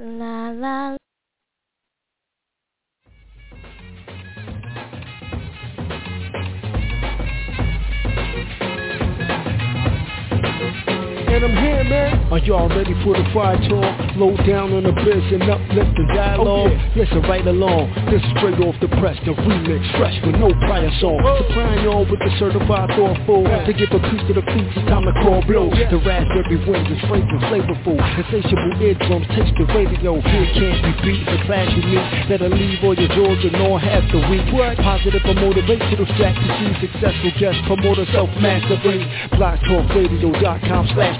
La la And I'm here, man. Are y'all ready for the fire talk? Low down on the biz and uplifting dialogue. Oh, yeah. Listen right along. This is straight off the press, the remix, fresh with no prior song. Supplying y'all with the certified thoughtful. To give a piece to the feet, it's time to call blow. The raspberry winds is fragrant, flavorful. Insatiable eardrums taste the radio. Here can't be beat. The class you meet that'll leave all your jaws and all half the week. Positive or motivational strategy. Successful guest promoter self-mastery. BlogTalkRadio.com slash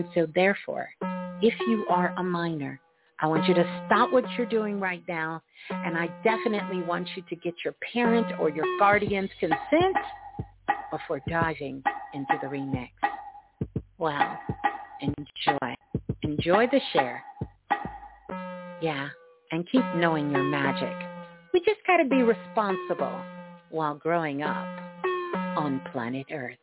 And so therefore, if you are a minor, I want you to stop what you're doing right now. And I definitely want you to get your parent or your guardian's consent before diving into the remix. Well, enjoy. Enjoy the share. Yeah, and keep knowing your magic. We just got to be responsible while growing up on planet Earth.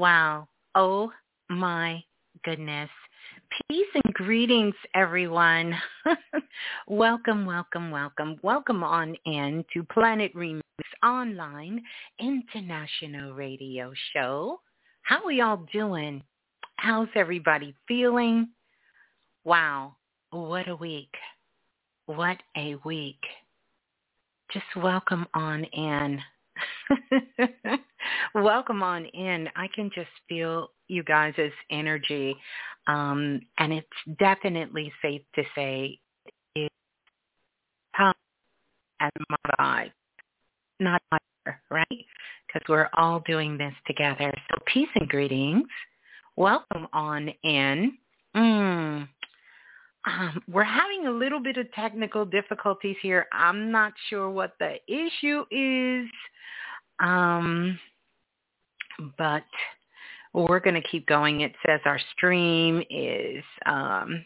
Wow. Oh my goodness. Peace and greetings, everyone. welcome, welcome, welcome. Welcome on in to Planet Remix Online International Radio Show. How are y'all doing? How's everybody feeling? Wow. What a week. What a week. Just welcome on in. Welcome on in. I can just feel you guys' energy. Um, and it's definitely safe to say it's come as my not other, right? Because we're all doing this together. So peace and greetings. Welcome on in. Mm. Um, we're having a little bit of technical difficulties here. I'm not sure what the issue is. Um, but we're going to keep going. It says our stream is um,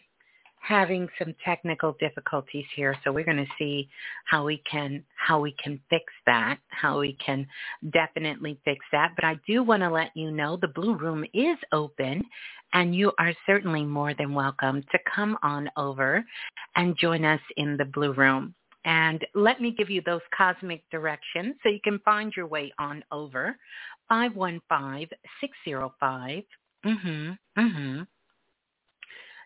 having some technical difficulties here, so we're going to see how we can how we can fix that, how we can definitely fix that. But I do want to let you know the Blue Room is open, and you are certainly more than welcome to come on over and join us in the Blue Room. And let me give you those cosmic directions so you can find your way on over. 515-605. Mm-hmm. Mm-hmm.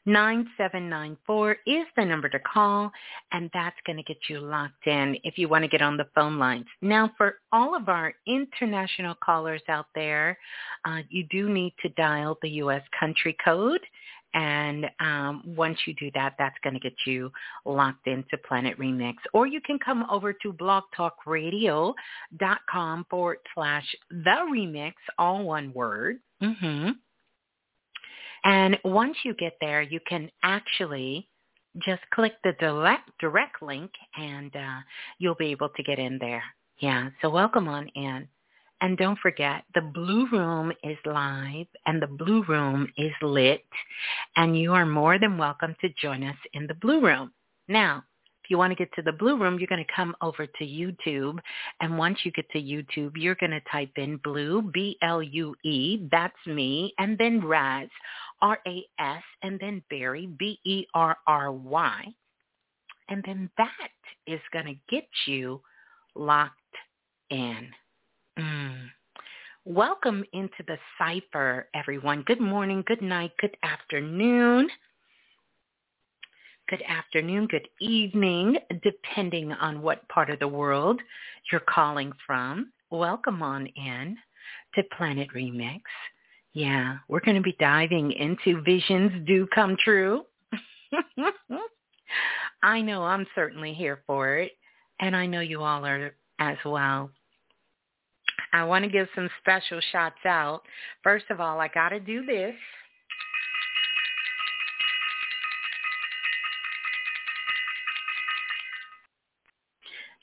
9794 is the number to call, and that's going to get you locked in if you want to get on the phone lines. Now, for all of our international callers out there, uh, you do need to dial the U.S. country code. And um, once you do that, that's going to get you locked into Planet Remix. Or you can come over to blogtalkradio.com forward slash the remix, all one word. Mm-hmm. And once you get there, you can actually just click the direct, direct link and uh, you'll be able to get in there. Yeah, so welcome on in. And don't forget, the Blue Room is live and the Blue Room is lit. And you are more than welcome to join us in the Blue Room. Now, if you want to get to the Blue Room, you're going to come over to YouTube. And once you get to YouTube, you're going to type in Blue, B-L-U-E, that's me, and then Raz, R-A-S, and then Berry, B-E-R-R-Y. And then that is going to get you locked in. Mm. Welcome into the cipher, everyone. Good morning, good night, good afternoon. Good afternoon, good evening, depending on what part of the world you're calling from. Welcome on in to Planet Remix. Yeah, we're going to be diving into Visions Do Come True. I know I'm certainly here for it, and I know you all are as well. I want to give some special shots out. First of all, I got to do this.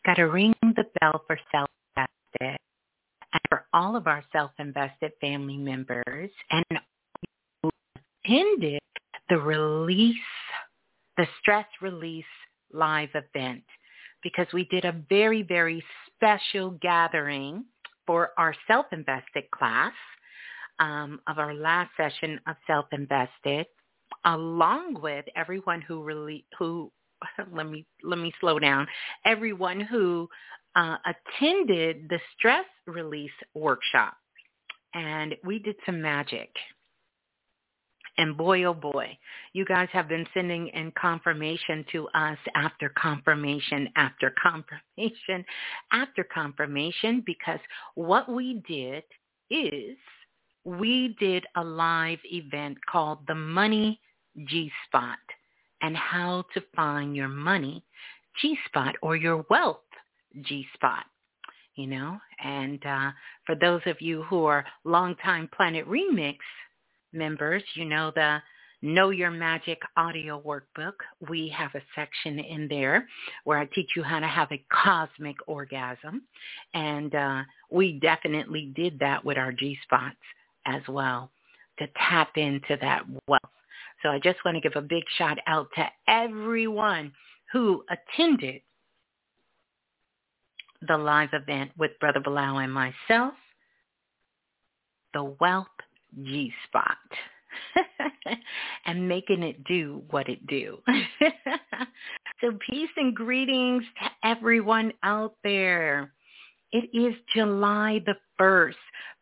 Got to ring the bell for self-invested and for all of our self-invested family members and who attended the release, the stress release live event because we did a very, very special gathering for our self-invested class um, of our last session of self-invested, along with everyone who really who let me let me slow down. Everyone who uh, attended the stress release workshop, and we did some magic. And boy, oh boy, you guys have been sending in confirmation to us after confirmation after confirmation after confirmation because what we did is we did a live event called the Money G-Spot and how to find your money G-Spot or your wealth G-Spot you know. And uh, for those of you who are longtime Planet Remix members, you know the Know Your Magic audio workbook. We have a section in there where I teach you how to have a cosmic orgasm. And uh, we definitely did that with our G-spots as well to tap into that wealth. So I just want to give a big shout out to everyone who attended the live event with Brother Balah and myself, the Wealth G-spot and making it do what it do. so peace and greetings to everyone out there. It is July the 1st.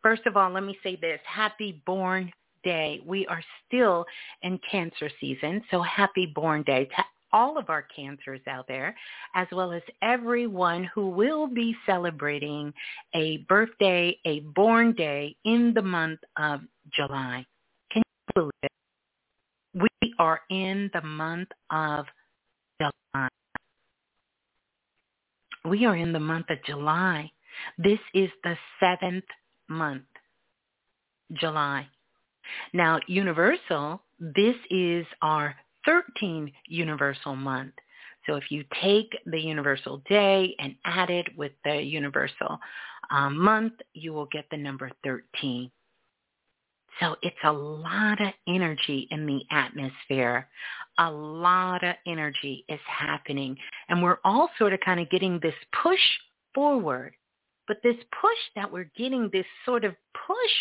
First of all, let me say this. Happy Born Day. We are still in cancer season, so happy Born Day to all of our cancers out there, as well as everyone who will be celebrating a birthday, a born day in the month of July. Can you believe it? We are in the month of July. We are in the month of July. This is the seventh month, July. Now, Universal, this is our 13 universal month. So if you take the universal day and add it with the universal um, month, you will get the number 13. So it's a lot of energy in the atmosphere. A lot of energy is happening. And we're all sort of kind of getting this push forward. But this push that we're getting, this sort of push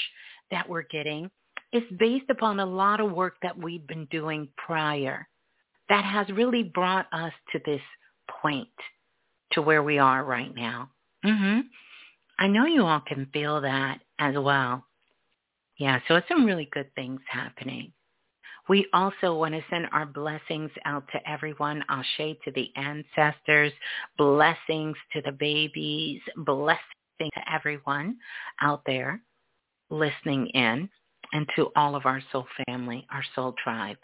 that we're getting, is based upon a lot of work that we've been doing prior that has really brought us to this point to where we are right now. hmm I know you all can feel that as well. Yeah, so it's some really good things happening. We also want to send our blessings out to everyone, Ashe to the ancestors, blessings to the babies, blessings to everyone out there listening in and to all of our soul family, our soul tribe.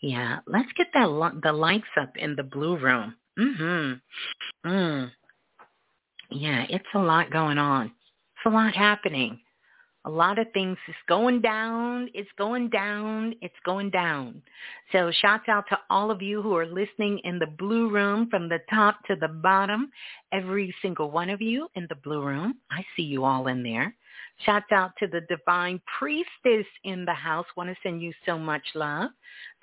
Yeah, let's get that the lights up in the blue room. Mhm. Mm. Yeah, it's a lot going on. It's a lot happening. A lot of things is going down. It's going down. It's going down. So shouts out to all of you who are listening in the blue room from the top to the bottom. Every single one of you in the blue room. I see you all in there. Shouts out to the divine priestess in the house. Want to send you so much love.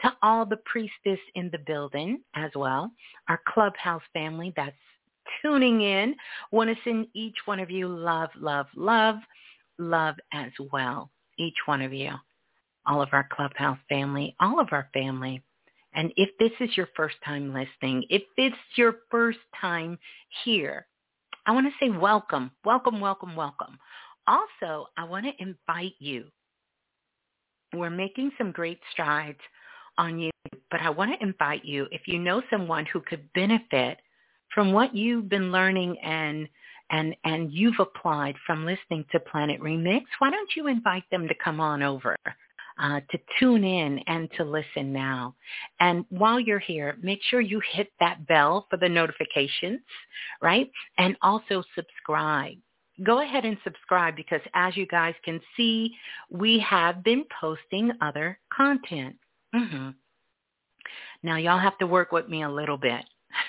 To all the priestess in the building as well. Our clubhouse family that's tuning in. Want to send each one of you love, love, love, love as well. Each one of you. All of our clubhouse family, all of our family. And if this is your first time listening, if it's your first time here, I want to say welcome, welcome, welcome, welcome. Also, I want to invite you. We're making some great strides on you, but I want to invite you if you know someone who could benefit from what you've been learning and and and you've applied from listening to Planet Remix, why don't you invite them to come on over? Uh, to tune in and to listen now. And while you're here, make sure you hit that bell for the notifications, right? And also subscribe. Go ahead and subscribe because as you guys can see, we have been posting other content. Mm-hmm. Now y'all have to work with me a little bit.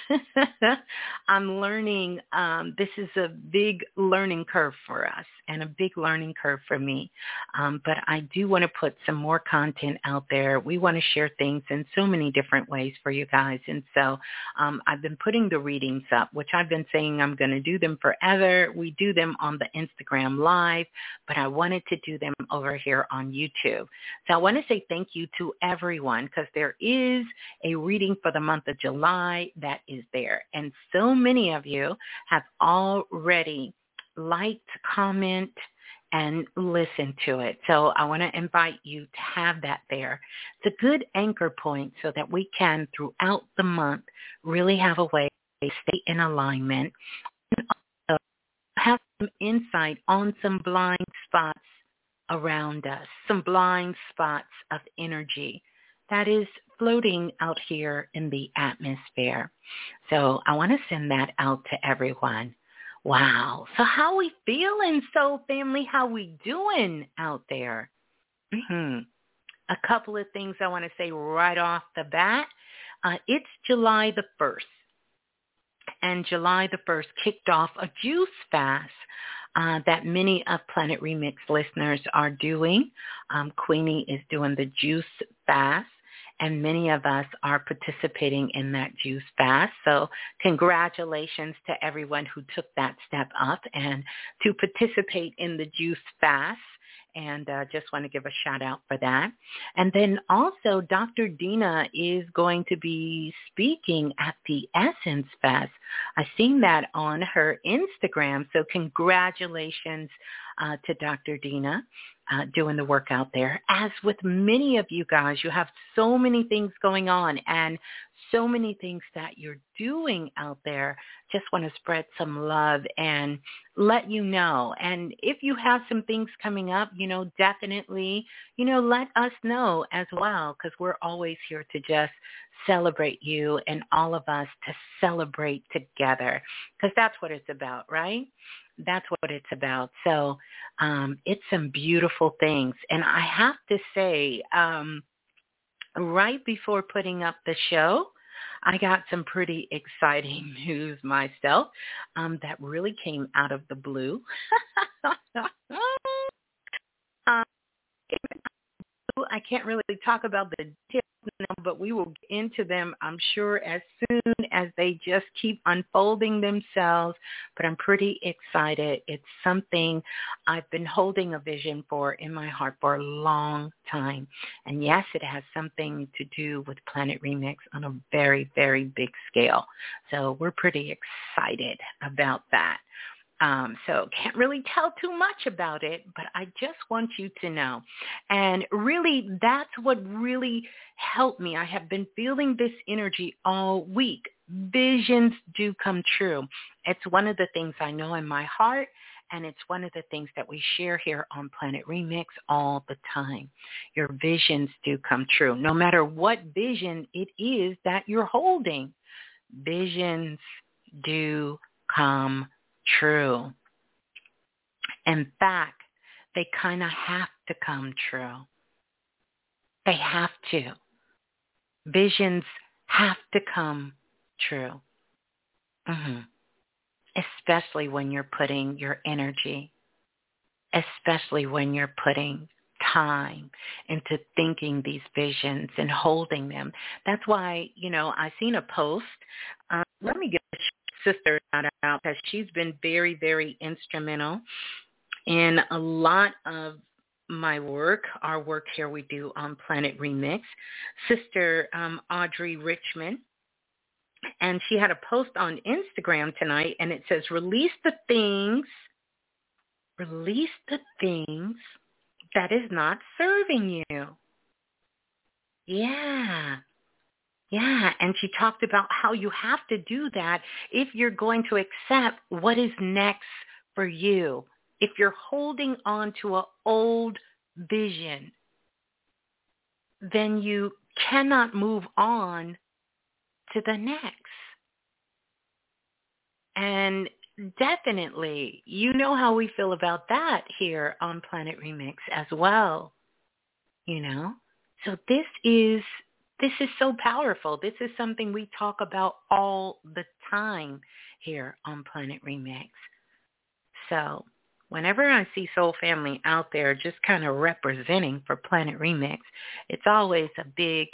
I'm learning. Um, this is a big learning curve for us and a big learning curve for me. Um, but I do want to put some more content out there. We want to share things in so many different ways for you guys. And so um, I've been putting the readings up, which I've been saying I'm going to do them forever. We do them on the Instagram live, but I wanted to do them over here on YouTube. So I want to say thank you to everyone because there is a reading for the month of July that is there. And so many of you have already liked, comment, and listen to it. So I want to invite you to have that there. It's a good anchor point so that we can, throughout the month, really have a way to stay in alignment and also have some insight on some blind spots around us, some blind spots of energy that is floating out here in the atmosphere. So I want to send that out to everyone. Wow. So how we feeling, Soul Family? How we doing out there? Mm-hmm. A couple of things I want to say right off the bat. Uh, it's July the 1st. And July the 1st kicked off a juice fast uh, that many of Planet Remix listeners are doing. Um, Queenie is doing the juice fast and many of us are participating in that juice fast. So congratulations to everyone who took that step up and to participate in the juice fast and uh, just want to give a shout out for that. And then also Dr. Dina is going to be speaking at the Essence Fest. I've seen that on her Instagram, so congratulations uh, to Dr. Dina uh, doing the work out there. As with many of you guys, you have so many things going on and so many things that you're doing out there. Just want to spread some love and let you know. And if you have some things coming up, you know, definitely, you know, let us know as well because we're always here to just celebrate you and all of us to celebrate together because that's what it's about, right? that's what it's about. So um, it's some beautiful things. And I have to say, um, right before putting up the show, I got some pretty exciting news myself um, that really came out of the blue. um, I can't really talk about the details but we will get into them, I'm sure, as soon as they just keep unfolding themselves. But I'm pretty excited. It's something I've been holding a vision for in my heart for a long time. And yes, it has something to do with Planet Remix on a very, very big scale. So we're pretty excited about that. Um, so can't really tell too much about it, but I just want you to know. And really, that's what really helped me. I have been feeling this energy all week. Visions do come true. It's one of the things I know in my heart, and it's one of the things that we share here on Planet Remix all the time. Your visions do come true, no matter what vision it is that you're holding. Visions do come true. In fact, they kind of have to come true. They have to. Visions have to come true. Mm-hmm. Especially when you're putting your energy especially when you're putting time into thinking these visions and holding them. That's why, you know, I seen a post. Um, let me sister shout out because she's been very, very instrumental in a lot of my work, our work here we do on Planet Remix. Sister um, Audrey Richmond and she had a post on Instagram tonight and it says release the things release the things that is not serving you. Yeah. Yeah, and she talked about how you have to do that if you're going to accept what is next for you. If you're holding on to an old vision, then you cannot move on to the next. And definitely, you know how we feel about that here on Planet Remix as well. You know? So this is this is so powerful. This is something we talk about all the time here on Planet Remix. So whenever I see Soul Family out there just kind of representing for Planet Remix, it's always a big,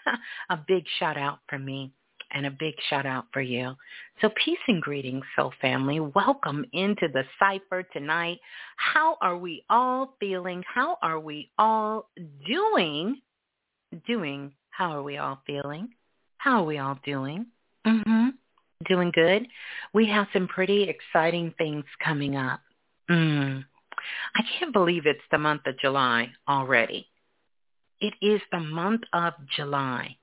a big shout out for me and a big shout out for you. So peace and greetings, Soul Family. Welcome into the cipher tonight. How are we all feeling? How are we all doing? Doing. How are we all feeling? How are we all doing? Mm-hmm. Doing good. We have some pretty exciting things coming up. Mm. I can't believe it's the month of July already. It is the month of July.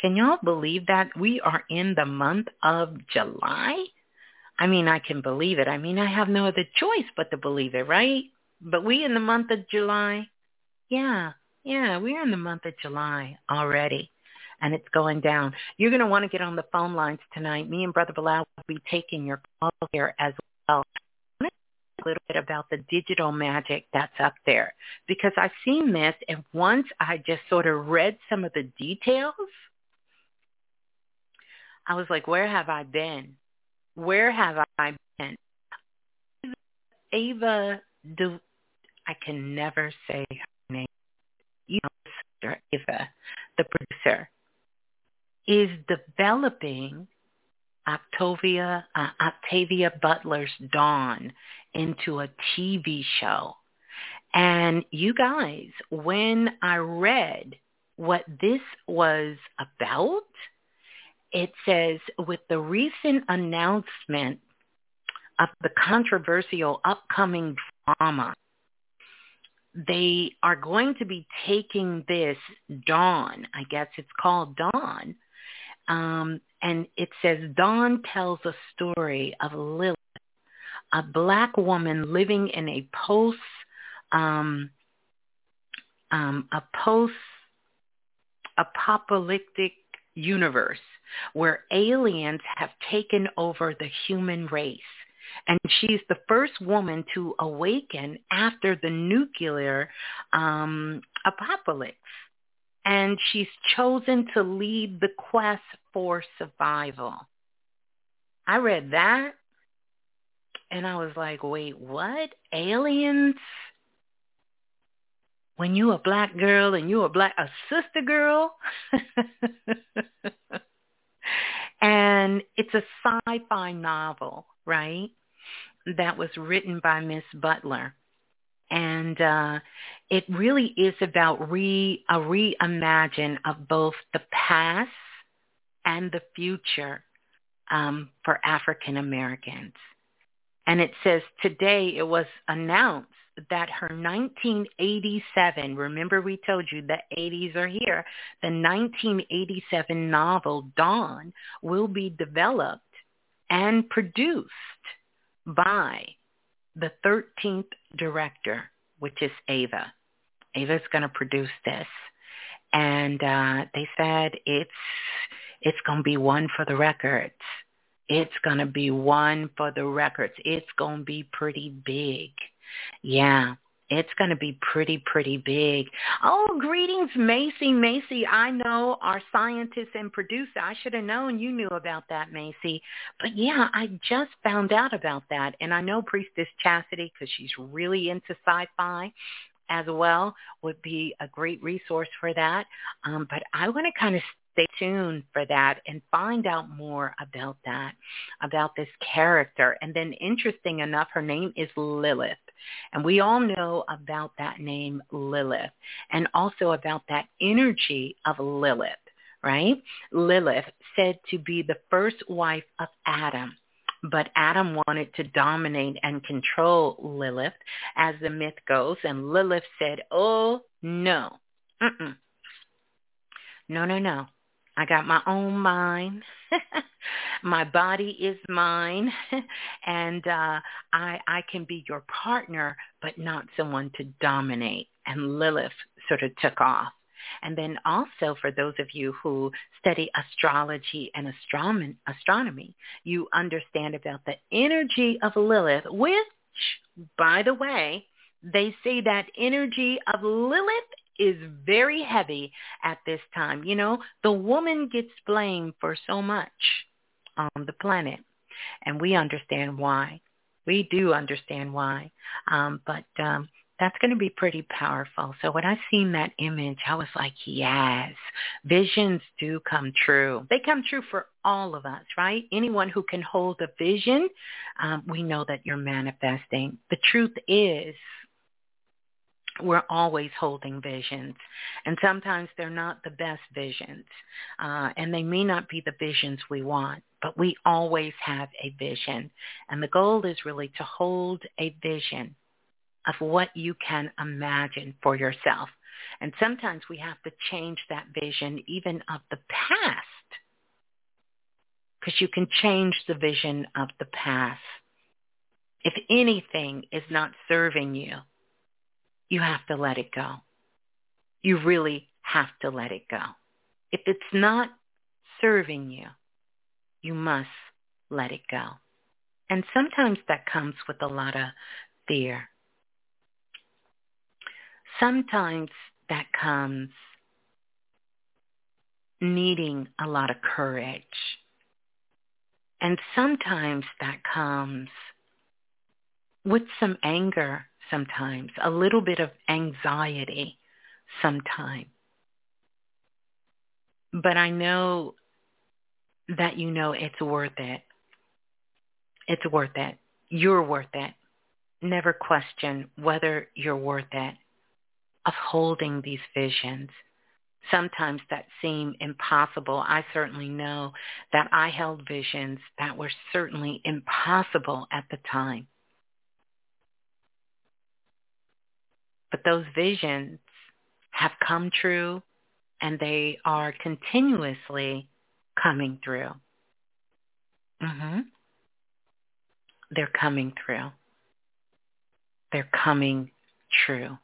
Can y'all believe that we are in the month of July? I mean, I can believe it. I mean, I have no other choice but to believe it, right? But we in the month of July? Yeah, yeah, we're in the month of July already. And it's going down. You're going to want to get on the phone lines tonight. Me and Brother Balah will be taking your call here as well a little bit about the digital magic that's up there because I've seen this and once I just sort of read some of the details, I was like, where have I been? Where have I been? Ava, do I can never say her name. Sister Ava, the producer, is developing Octavia uh, Octavia Butler's Dawn into a TV show. And you guys, when I read what this was about, it says, with the recent announcement of the controversial upcoming drama, they are going to be taking this Dawn, I guess it's called Dawn, um, and it says Dawn tells a story of Lilith, a black woman living in a post um, um, a post apocalyptic universe where aliens have taken over the human race. And she's the first woman to awaken after the nuclear um, apocalypse. And she's chosen to lead the quest for survival. I read that and I was like, wait, what? Aliens? When you a black girl and you a black a sister girl? And it's a sci-fi novel, right? That was written by Miss Butler. And uh, it really is about re, a reimagine of both the past and the future um, for African Americans. And it says today it was announced that her 1987, remember we told you the 80s are here, the 1987 novel Dawn will be developed and produced by the 13th director, which is Ava. Ava's going to produce this. And uh, they said it's it's going to be one for the records. It's going to be one for the records. It's going to be pretty big. Yeah. it's going to be pretty, pretty big. Oh, greetings, Macy. Macy, I know our scientist and producer. I should have known you knew about that, Macy. But yeah, I just found out about that. And I know Priestess Chastity, because she's really into sci-fi as well, would be a great resource for that. Um, but I want to kind of stay tuned for that and find out more about that, about this character. And then interesting enough, her name is Lilith. And we all know about that name Lilith and also about that energy of Lilith, right? Lilith said to be the first wife of Adam. But Adam wanted to dominate and control Lilith, as the myth goes, and Lilith said, oh, no. Mm-mm. No, no, no. I got my own mind. my body is mine and uh I I can be your partner but not someone to dominate. And Lilith sort of took off. And then also for those of you who study astrology and astronomy, astronomy, you understand about the energy of Lilith, which, by the way, they say that energy of Lilith is very heavy at this time. You know, the woman gets blamed for so much on the planet, and we understand why. We do understand why, um, but um, that's going to be pretty powerful. So when I seen that image, I was like, yes, visions do come true. They come true for all of us, right? Anyone who can hold a vision, um, we know that you're manifesting. The truth is, we're always holding visions. And sometimes they're not the best visions. Uh, and they may not be the visions we want, but we always have a vision. And the goal is really to hold a vision of what you can imagine for yourself. And sometimes we have to change that vision even of the past because you can change the vision of the past. If anything is not serving you, you have to let it go. You really have to let it go. If it's not serving you, you must let it go. And sometimes that comes with a lot of fear. Sometimes that comes needing a lot of courage. And sometimes that comes with some anger sometimes, a little bit of anxiety sometimes. But I know that you know it's worth it. It's worth it. You're worth it. Never question whether you're worth it of holding these visions. Sometimes that seem impossible. I certainly know that I held visions that were certainly impossible at the time. But those visions have come true and they are continuously coming through. Mm-hmm. They're coming through. They're coming true.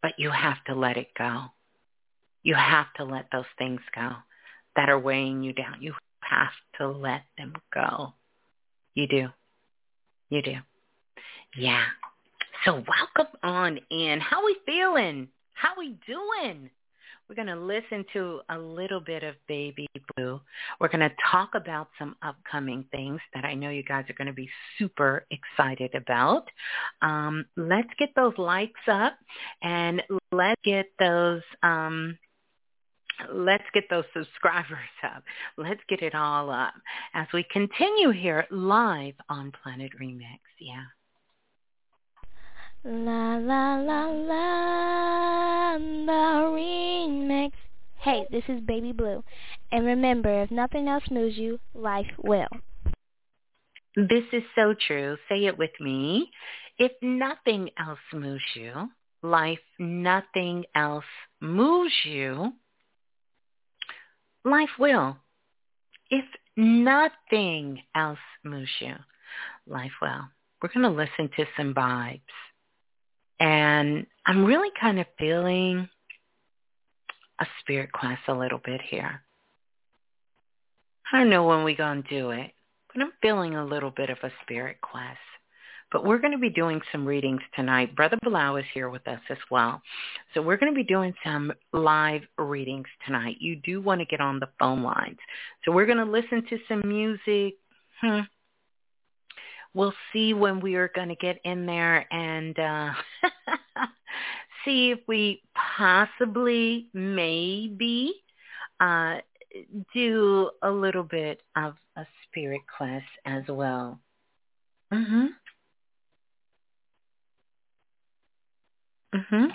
But you have to let it go. You have to let those things go that are weighing you down. You have to let them go. You do. You do. Yeah. So welcome on in. How we feeling? How we doing? We're going to listen to a little bit of Baby Blue. We're going to talk about some upcoming things that I know you guys are going to be super excited about. Um, let's get those likes up and let's get those um, let's get those subscribers up. Let's get it all up as we continue here live on Planet Remix. Yeah. La la la la, the remix. Hey, this is Baby Blue. And remember, if nothing else moves you, life will. This is so true. Say it with me. If nothing else moves you, life, nothing else moves you, life will. If nothing else moves you, life will. We're going to listen to some vibes. And I'm really kind of feeling a spirit class a little bit here. I don't know when we're going to do it, but I'm feeling a little bit of a spirit class But we're going to be doing some readings tonight. Brother Balah is here with us as well. So we're going to be doing some live readings tonight. You do want to get on the phone lines. So we're going to listen to some music. Hmm. We'll see when we are going to get in there and uh, see if we possibly, maybe, uh, do a little bit of a spirit class as well. Mhm. Mhm.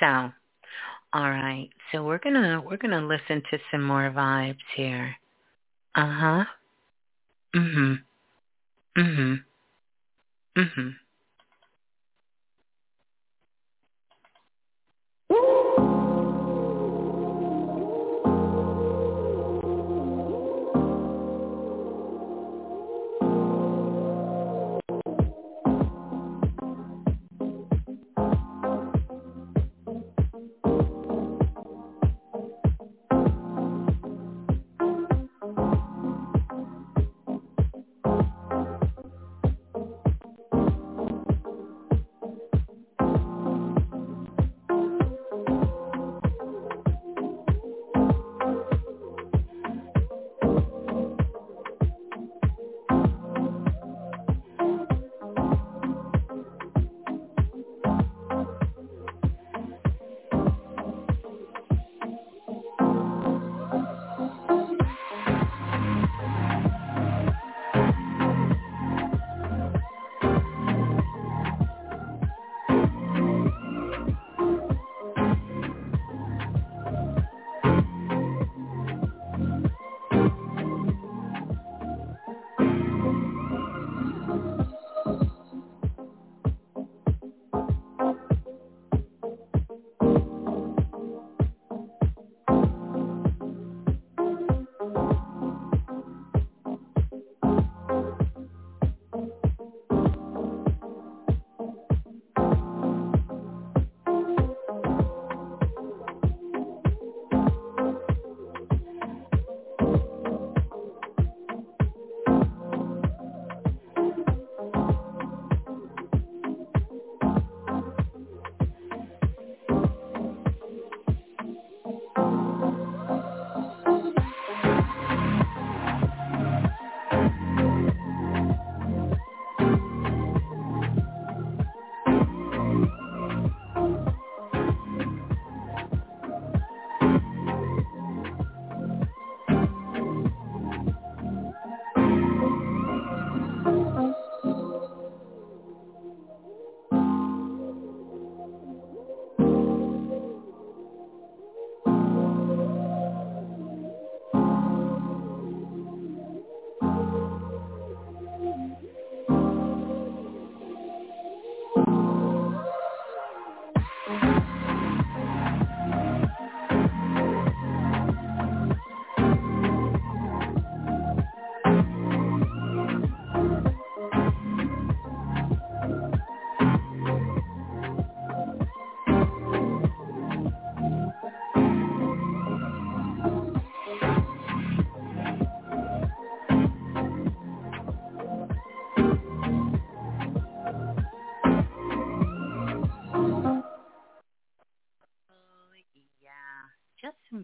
So, all right. So we're gonna we're gonna listen to some more vibes here. Uh huh. Mhm. Mhm. Mhm.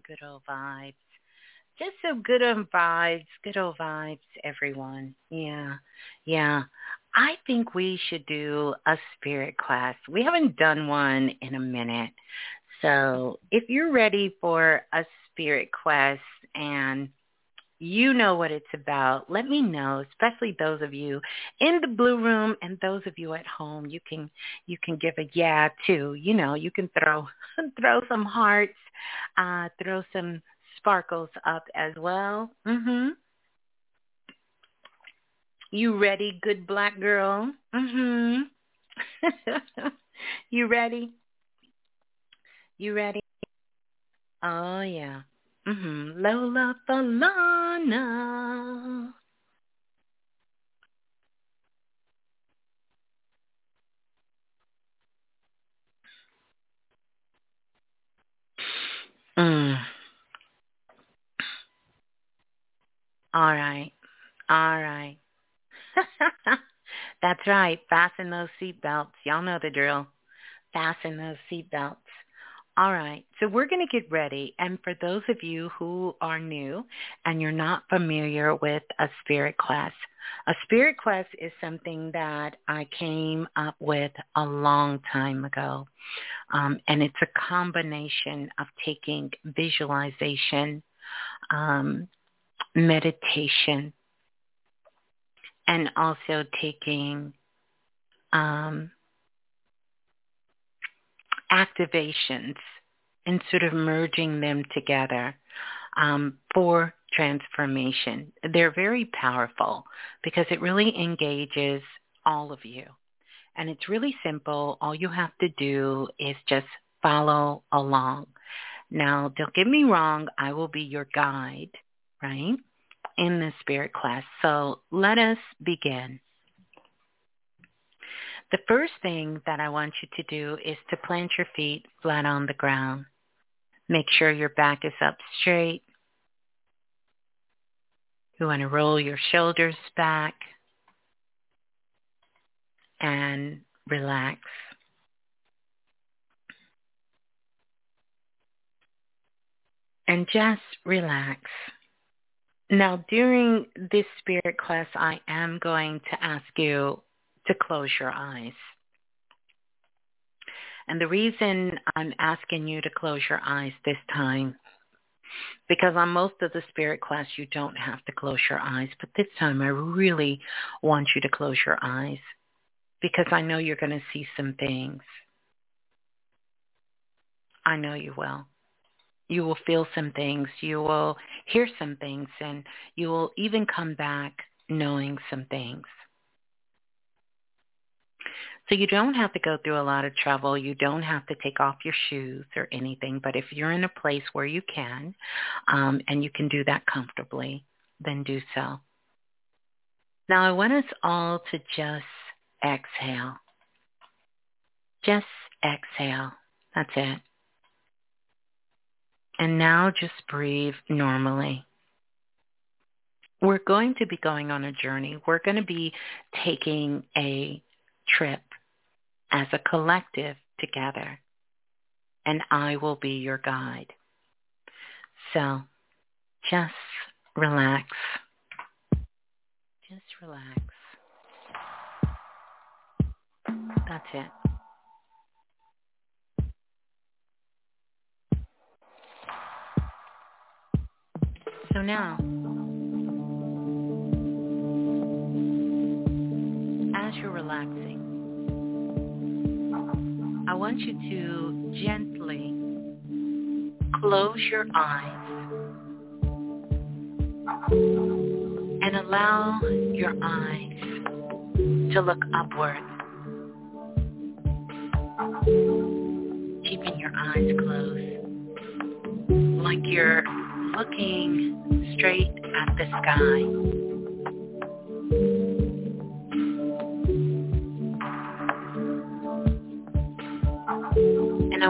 Good old vibes. Just some good old vibes, good old vibes, everyone. Yeah, yeah. I think we should do a spirit class. We haven't done one in a minute. So if you're ready for a spirit quest and you know what it's about, let me know, especially those of you in the blue room and those of you at home. You can you can give a yeah too. You know, you can throw throw some hearts, uh, throw some sparkles up as well. Mhm. You ready, good black girl? Mhm. you ready? You ready? Oh yeah. Mm-hmm. Lola Falana. Mm. All right. All right. That's right. Fasten those seatbelts. Y'all know the drill. Fasten those seatbelts. All right, so we're going to get ready. And for those of you who are new and you're not familiar with a spirit class, a spirit class is something that I came up with a long time ago. Um, and it's a combination of taking visualization, um, meditation, and also taking um, activations and sort of merging them together um, for transformation. They're very powerful because it really engages all of you. And it's really simple. All you have to do is just follow along. Now, don't get me wrong. I will be your guide, right, in the spirit class. So let us begin. The first thing that I want you to do is to plant your feet flat on the ground. Make sure your back is up straight. You want to roll your shoulders back and relax. And just relax. Now, during this spirit class, I am going to ask you to close your eyes. And the reason I'm asking you to close your eyes this time, because on most of the spirit class you don't have to close your eyes, but this time I really want you to close your eyes because I know you're going to see some things. I know you will. You will feel some things. You will hear some things and you will even come back knowing some things. So you don't have to go through a lot of trouble. You don't have to take off your shoes or anything. But if you're in a place where you can, um, and you can do that comfortably, then do so. Now I want us all to just exhale. Just exhale. That's it. And now just breathe normally. We're going to be going on a journey. We're going to be taking a trip as a collective together, and I will be your guide. So just relax. Just relax. That's it. So now, as you're relaxing, I want you to gently close your eyes and allow your eyes to look upward. Keeping your eyes closed like you're looking straight at the sky.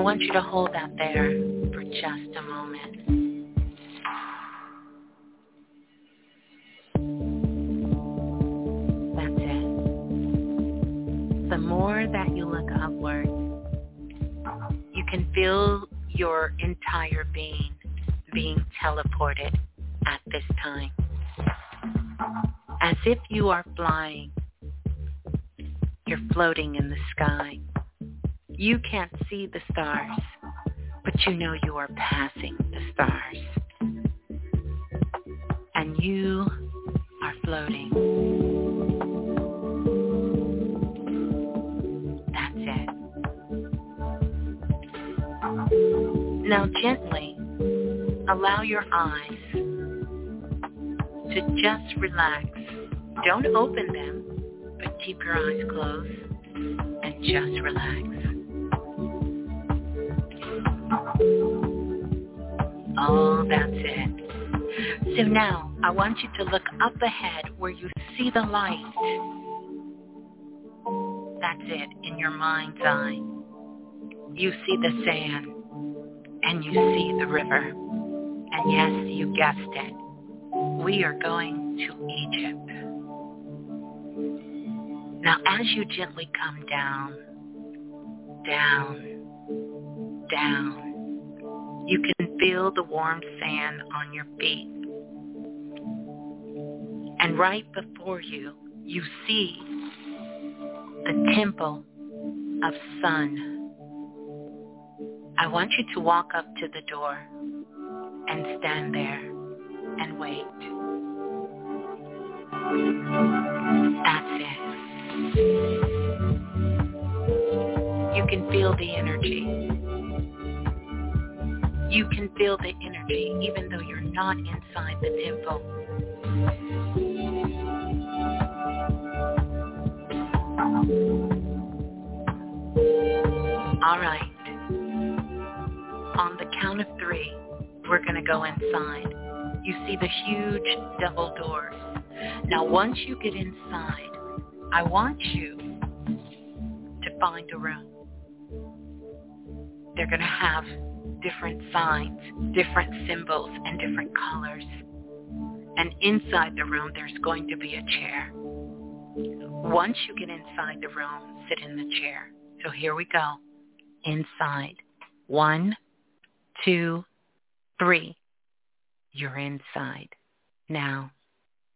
Want you to hold that there for just a moment. That's it. The more that you look upward, you can feel your entire being being teleported at this time. As if you are flying. You're floating in the sky. You can't see the stars, but you know you are passing the stars. And you are floating. That's it. Now gently allow your eyes to just relax. Don't open them, but keep your eyes closed and just relax. Oh, that's it. So now I want you to look up ahead where you see the light. That's it, in your mind's eye. You see the sand and you see the river. And yes, you guessed it. We are going to Egypt. Now as you gently come down, down, down, you can feel the warm sand on your feet. And right before you, you see the temple of sun. I want you to walk up to the door and stand there and wait. That's it. You can feel the energy. You can feel the energy even though you're not inside the temple. All right. On the count of three, we're going to go inside. You see the huge double doors. Now once you get inside, I want you to find a room. They're going to have different signs, different symbols, and different colors. And inside the room, there's going to be a chair. Once you get inside the room, sit in the chair. So here we go. Inside. One, two, three. You're inside. Now,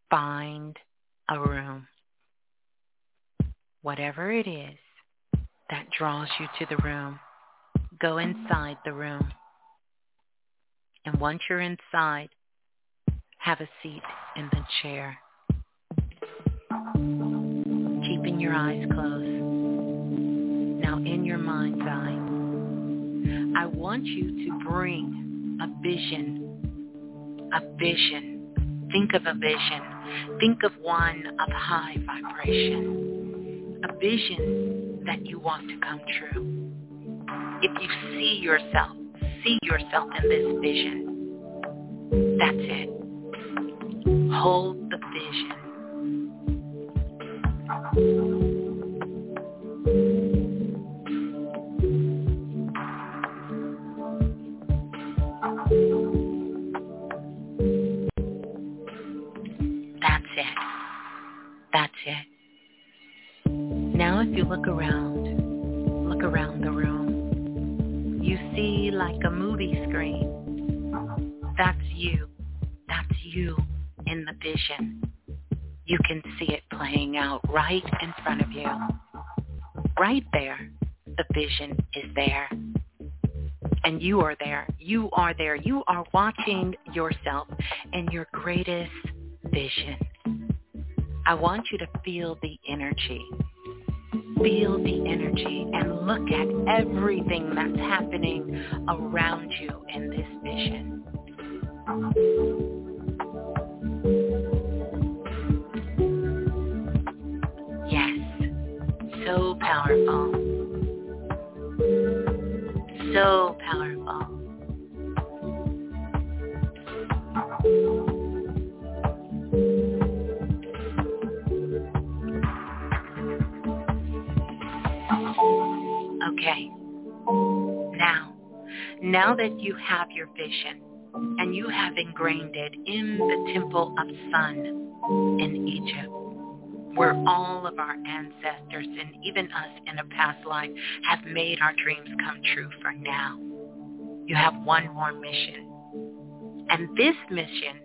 find a room. Whatever it is that draws you to the room, go inside the room. And once you're inside, have a seat in the chair. Keeping your eyes closed. Now in your mind's eye, I want you to bring a vision, a vision. Think of a vision. Think of one of high vibration, a vision that you want to come true if you see yourself, see yourself in this vision, that's it. Hold the vision. That's it. That's it. Now if you look around, vision. You can see it playing out right in front of you. Right there. The vision is there. And you are there. You are there. You are watching yourself in your greatest vision. I want you to feel the energy. Feel the energy and look at everything that's happening around you in this vision. So powerful. So powerful. Okay. Now, now that you have your vision and you have ingrained it in the temple of sun in Egypt, where all of our ancestors and even us in a past life have made our dreams come true for now. You have one more mission. And this mission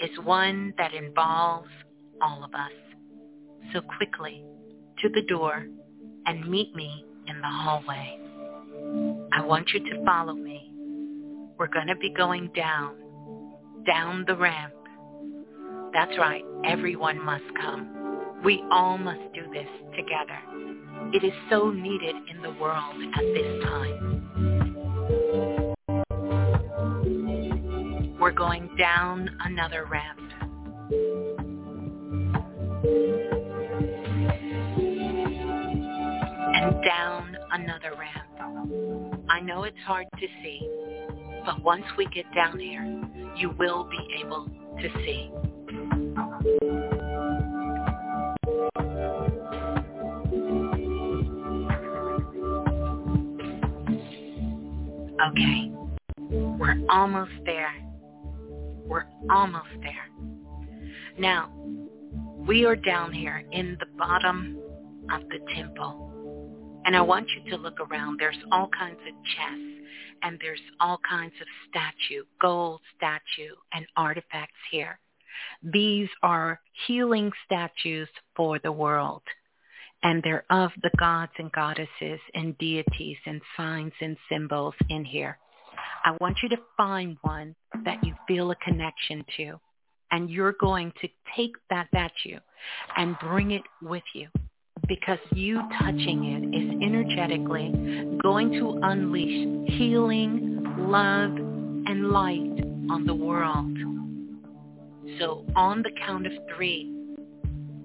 is one that involves all of us. So quickly, to the door and meet me in the hallway. I want you to follow me. We're going to be going down, down the ramp. That's right, everyone must come. We all must do this together. It is so needed in the world at this time. We're going down another ramp. And down another ramp. I know it's hard to see, but once we get down here, you will be able to see. Okay, we're almost there. We're almost there. Now, we are down here in the bottom of the temple. And I want you to look around. There's all kinds of chests and there's all kinds of statue, gold statue and artifacts here. These are healing statues for the world. And they're of the gods and goddesses and deities and signs and symbols in here. I want you to find one that you feel a connection to. And you're going to take that statue and bring it with you because you touching it is energetically going to unleash healing, love, and light on the world. So on the count of three,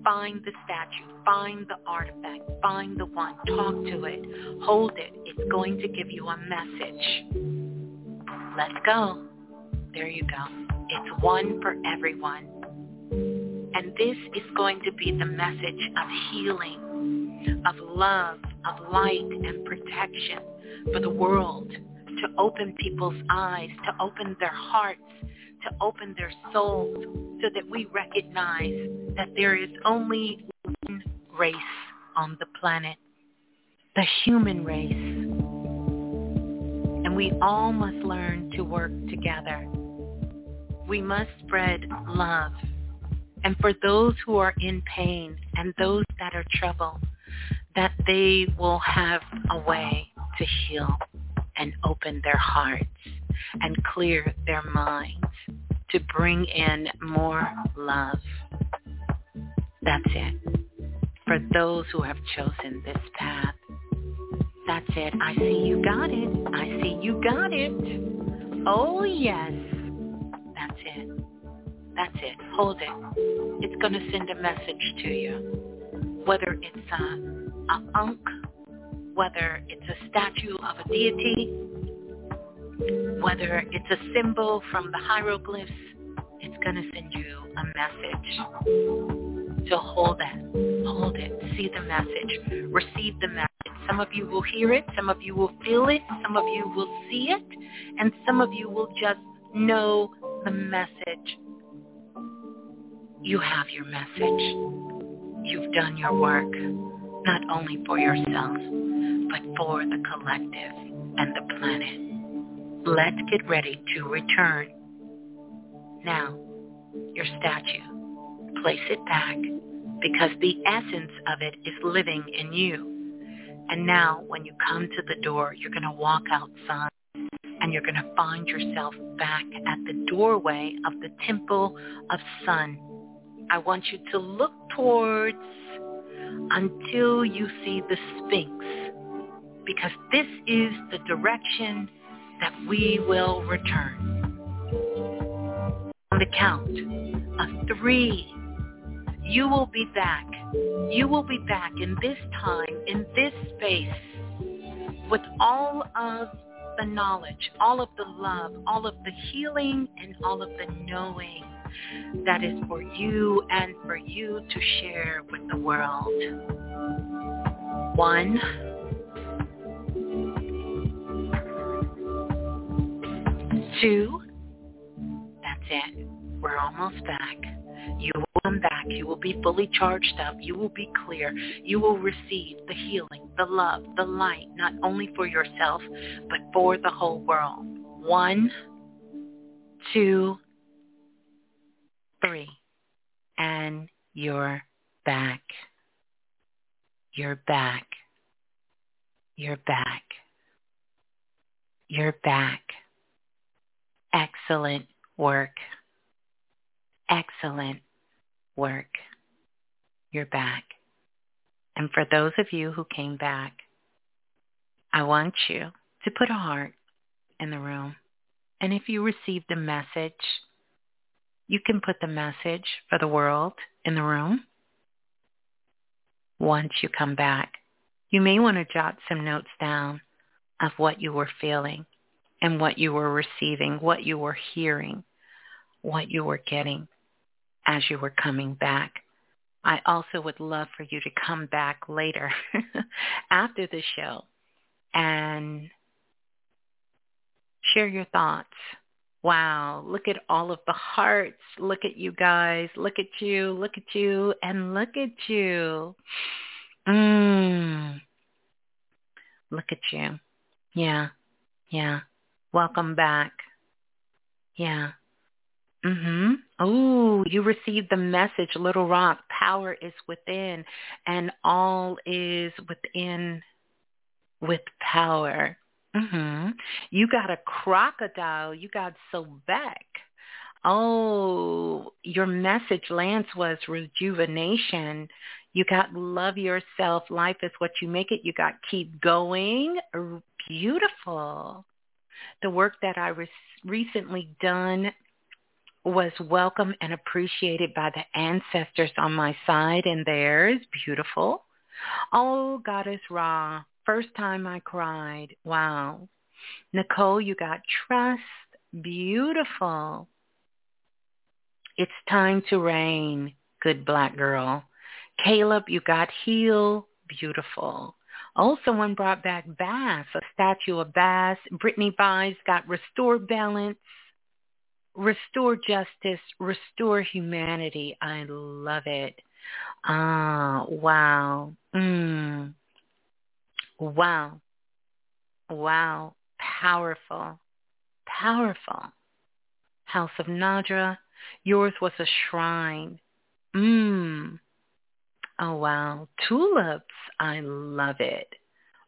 find the statue, find the artifact, find the one, talk to it, hold it. It's going to give you a message. Let's go. There you go. It's one for everyone. And this is going to be the message of healing, of love, of light and protection for the world to open people's eyes, to open their hearts, to open their souls so that we recognize that there is only one race on the planet, the human race. And we all must learn to work together. We must spread love. And for those who are in pain and those that are troubled, that they will have a way to heal and open their hearts and clear their minds to bring in more love. That's it. For those who have chosen this path, that's it. I see you got it. I see you got it. Oh, yes. That's it. That's it. Hold it. It's going to send a message to you. Whether it's a, a ankh, whether it's a statue of a deity, whether it's a symbol from the hieroglyphs, it's going to send you a message. So hold that. Hold it. See the message. Receive the message. Some of you will hear it. Some of you will feel it. Some of you will see it. And some of you will just know the message. You have your message. You've done your work, not only for yourself, but for the collective and the planet. Let's get ready to return. Now, your statue, place it back because the essence of it is living in you. And now when you come to the door, you're going to walk outside and you're going to find yourself back at the doorway of the temple of sun. I want you to look towards until you see the Sphinx because this is the direction that we will return. On the count of three, you will be back. You will be back in this time, in this space, with all of the knowledge, all of the love, all of the healing, and all of the knowing that is for you and for you to share with the world. One, two. That's it. We're almost back. You will come back. You will be fully charged up. You will be clear. You will receive the healing, the love, the light, not only for yourself, but for the whole world. One, two, three. And you're back. You're back. You're back. You're back. Excellent work. Excellent work. You're back. And for those of you who came back, I want you to put a heart in the room. And if you received a message, you can put the message for the world in the room once you come back. You may want to jot some notes down of what you were feeling and what you were receiving, what you were hearing, what you were getting as you were coming back. I also would love for you to come back later after the show and share your thoughts. Wow, look at all of the hearts. Look at you guys. Look at you. Look at you. And look at you. Mm. Look at you. Yeah. Yeah. Welcome back. Yeah. Mhm. Oh, you received the message, Little Rock. Power is within, and all is within with power. Mhm. You got a crocodile. You got Sobek. Oh, your message, Lance, was rejuvenation. You got love yourself. Life is what you make it. You got keep going. Beautiful. The work that I re- recently done was welcome and appreciated by the ancestors on my side and theirs. Beautiful. Oh, Goddess Ra, first time I cried. Wow. Nicole, you got trust. Beautiful. It's time to reign, good black girl. Caleb, you got heal. Beautiful. Oh, one brought back Bass, a statue of Bass. Brittany Buys got restore balance, restore justice, restore humanity. I love it. Ah, wow. Mm. Wow. Wow. Powerful. Powerful. House of Nadra, yours was a shrine. Mmm. Oh, wow. Tulips, I love it.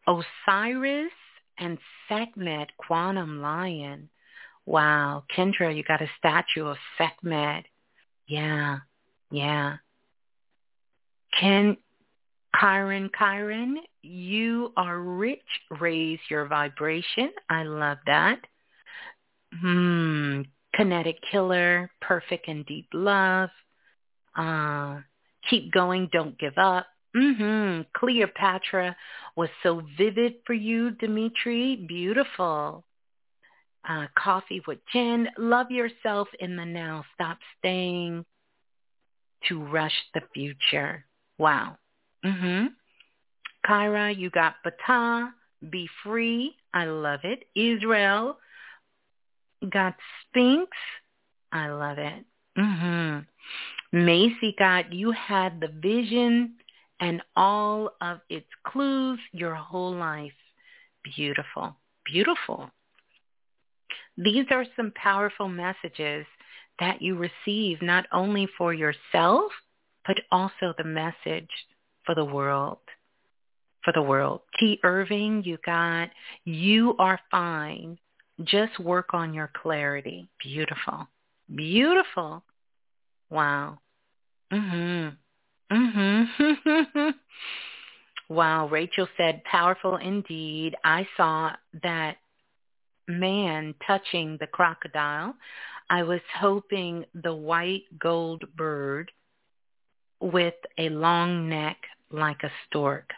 Osiris and Sekhmet, Quantum Lion. Wow. Kendra, you got a statue of Sekhmet. Yeah, yeah. Ken, Kyron, Kyron, you are rich. Raise your vibration. I love that. Hmm. Kinetic killer, perfect and deep love. Uh, keep going, don't give up. Mm-hmm. Cleopatra was so vivid for you, Dimitri. Beautiful. Uh, coffee with Jen. Love yourself in the now. Stop staying to rush the future. Wow. Mm-hmm. Kyra, you got Bata. Be free. I love it. Israel got Sphinx. I love it. Mm-hmm. Macy got you had the vision and all of its clues your whole life. Beautiful. Beautiful. These are some powerful messages that you receive not only for yourself, but also the message for the world. For the world. T. Irving, you got, you are fine. Just work on your clarity. Beautiful. Beautiful. Wow. Mhm. Mhm. wow, Rachel said powerful indeed. I saw that man touching the crocodile. I was hoping the white gold bird with a long neck like a stork.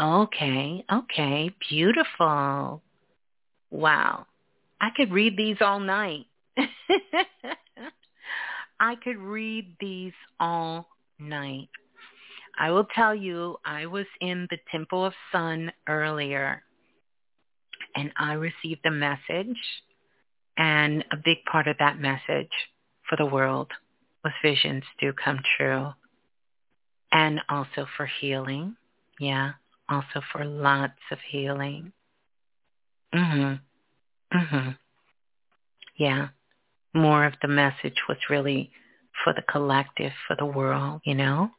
Okay, okay, beautiful. Wow. I could read these all night. I could read these all night. I will tell you, I was in the Temple of Sun earlier and I received a message and a big part of that message for the world was visions do come true and also for healing. Yeah, also for lots of healing. Mhm. Mhm. Yeah more of the message was really for the collective, for the world, you know,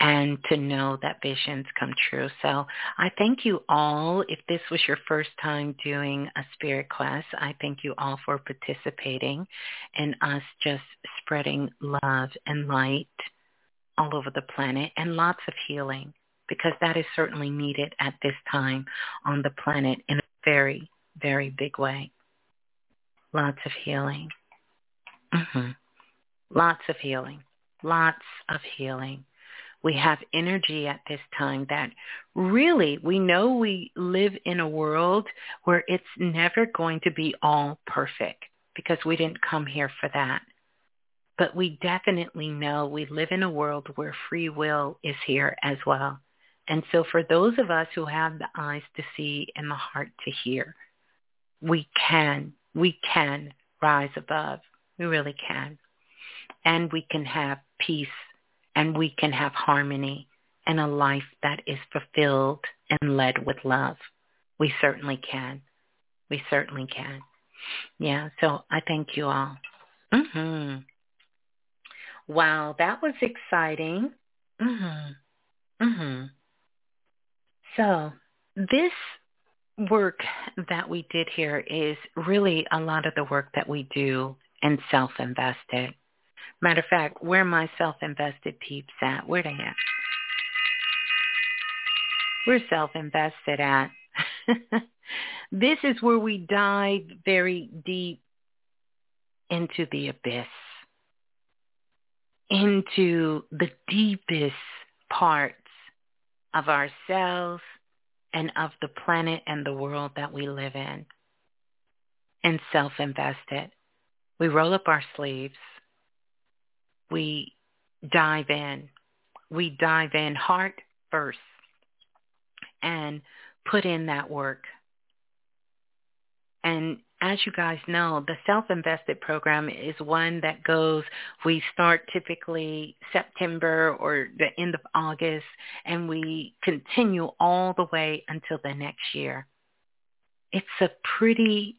and to know that visions come true. So I thank you all. If this was your first time doing a spirit class, I thank you all for participating and us just spreading love and light all over the planet and lots of healing because that is certainly needed at this time on the planet in a very, very big way. Lots of healing. Mm-hmm. Lots of healing. Lots of healing. We have energy at this time that really we know we live in a world where it's never going to be all perfect because we didn't come here for that. But we definitely know we live in a world where free will is here as well. And so for those of us who have the eyes to see and the heart to hear, we can, we can rise above we really can. And we can have peace and we can have harmony and a life that is fulfilled and led with love. We certainly can. We certainly can. Yeah, so I thank you all. Mhm. Wow, that was exciting. Mhm. Mhm. So, this work that we did here is really a lot of the work that we do in self-invested. Matter of fact, where my self-invested peeps at? Where they at? We're self-invested at. this is where we dive very deep into the abyss, into the deepest parts of ourselves and of the planet and the world that we live in. And self-invested. We roll up our sleeves. We dive in. We dive in heart first and put in that work. And as you guys know, the self-invested program is one that goes, we start typically September or the end of August, and we continue all the way until the next year. It's a pretty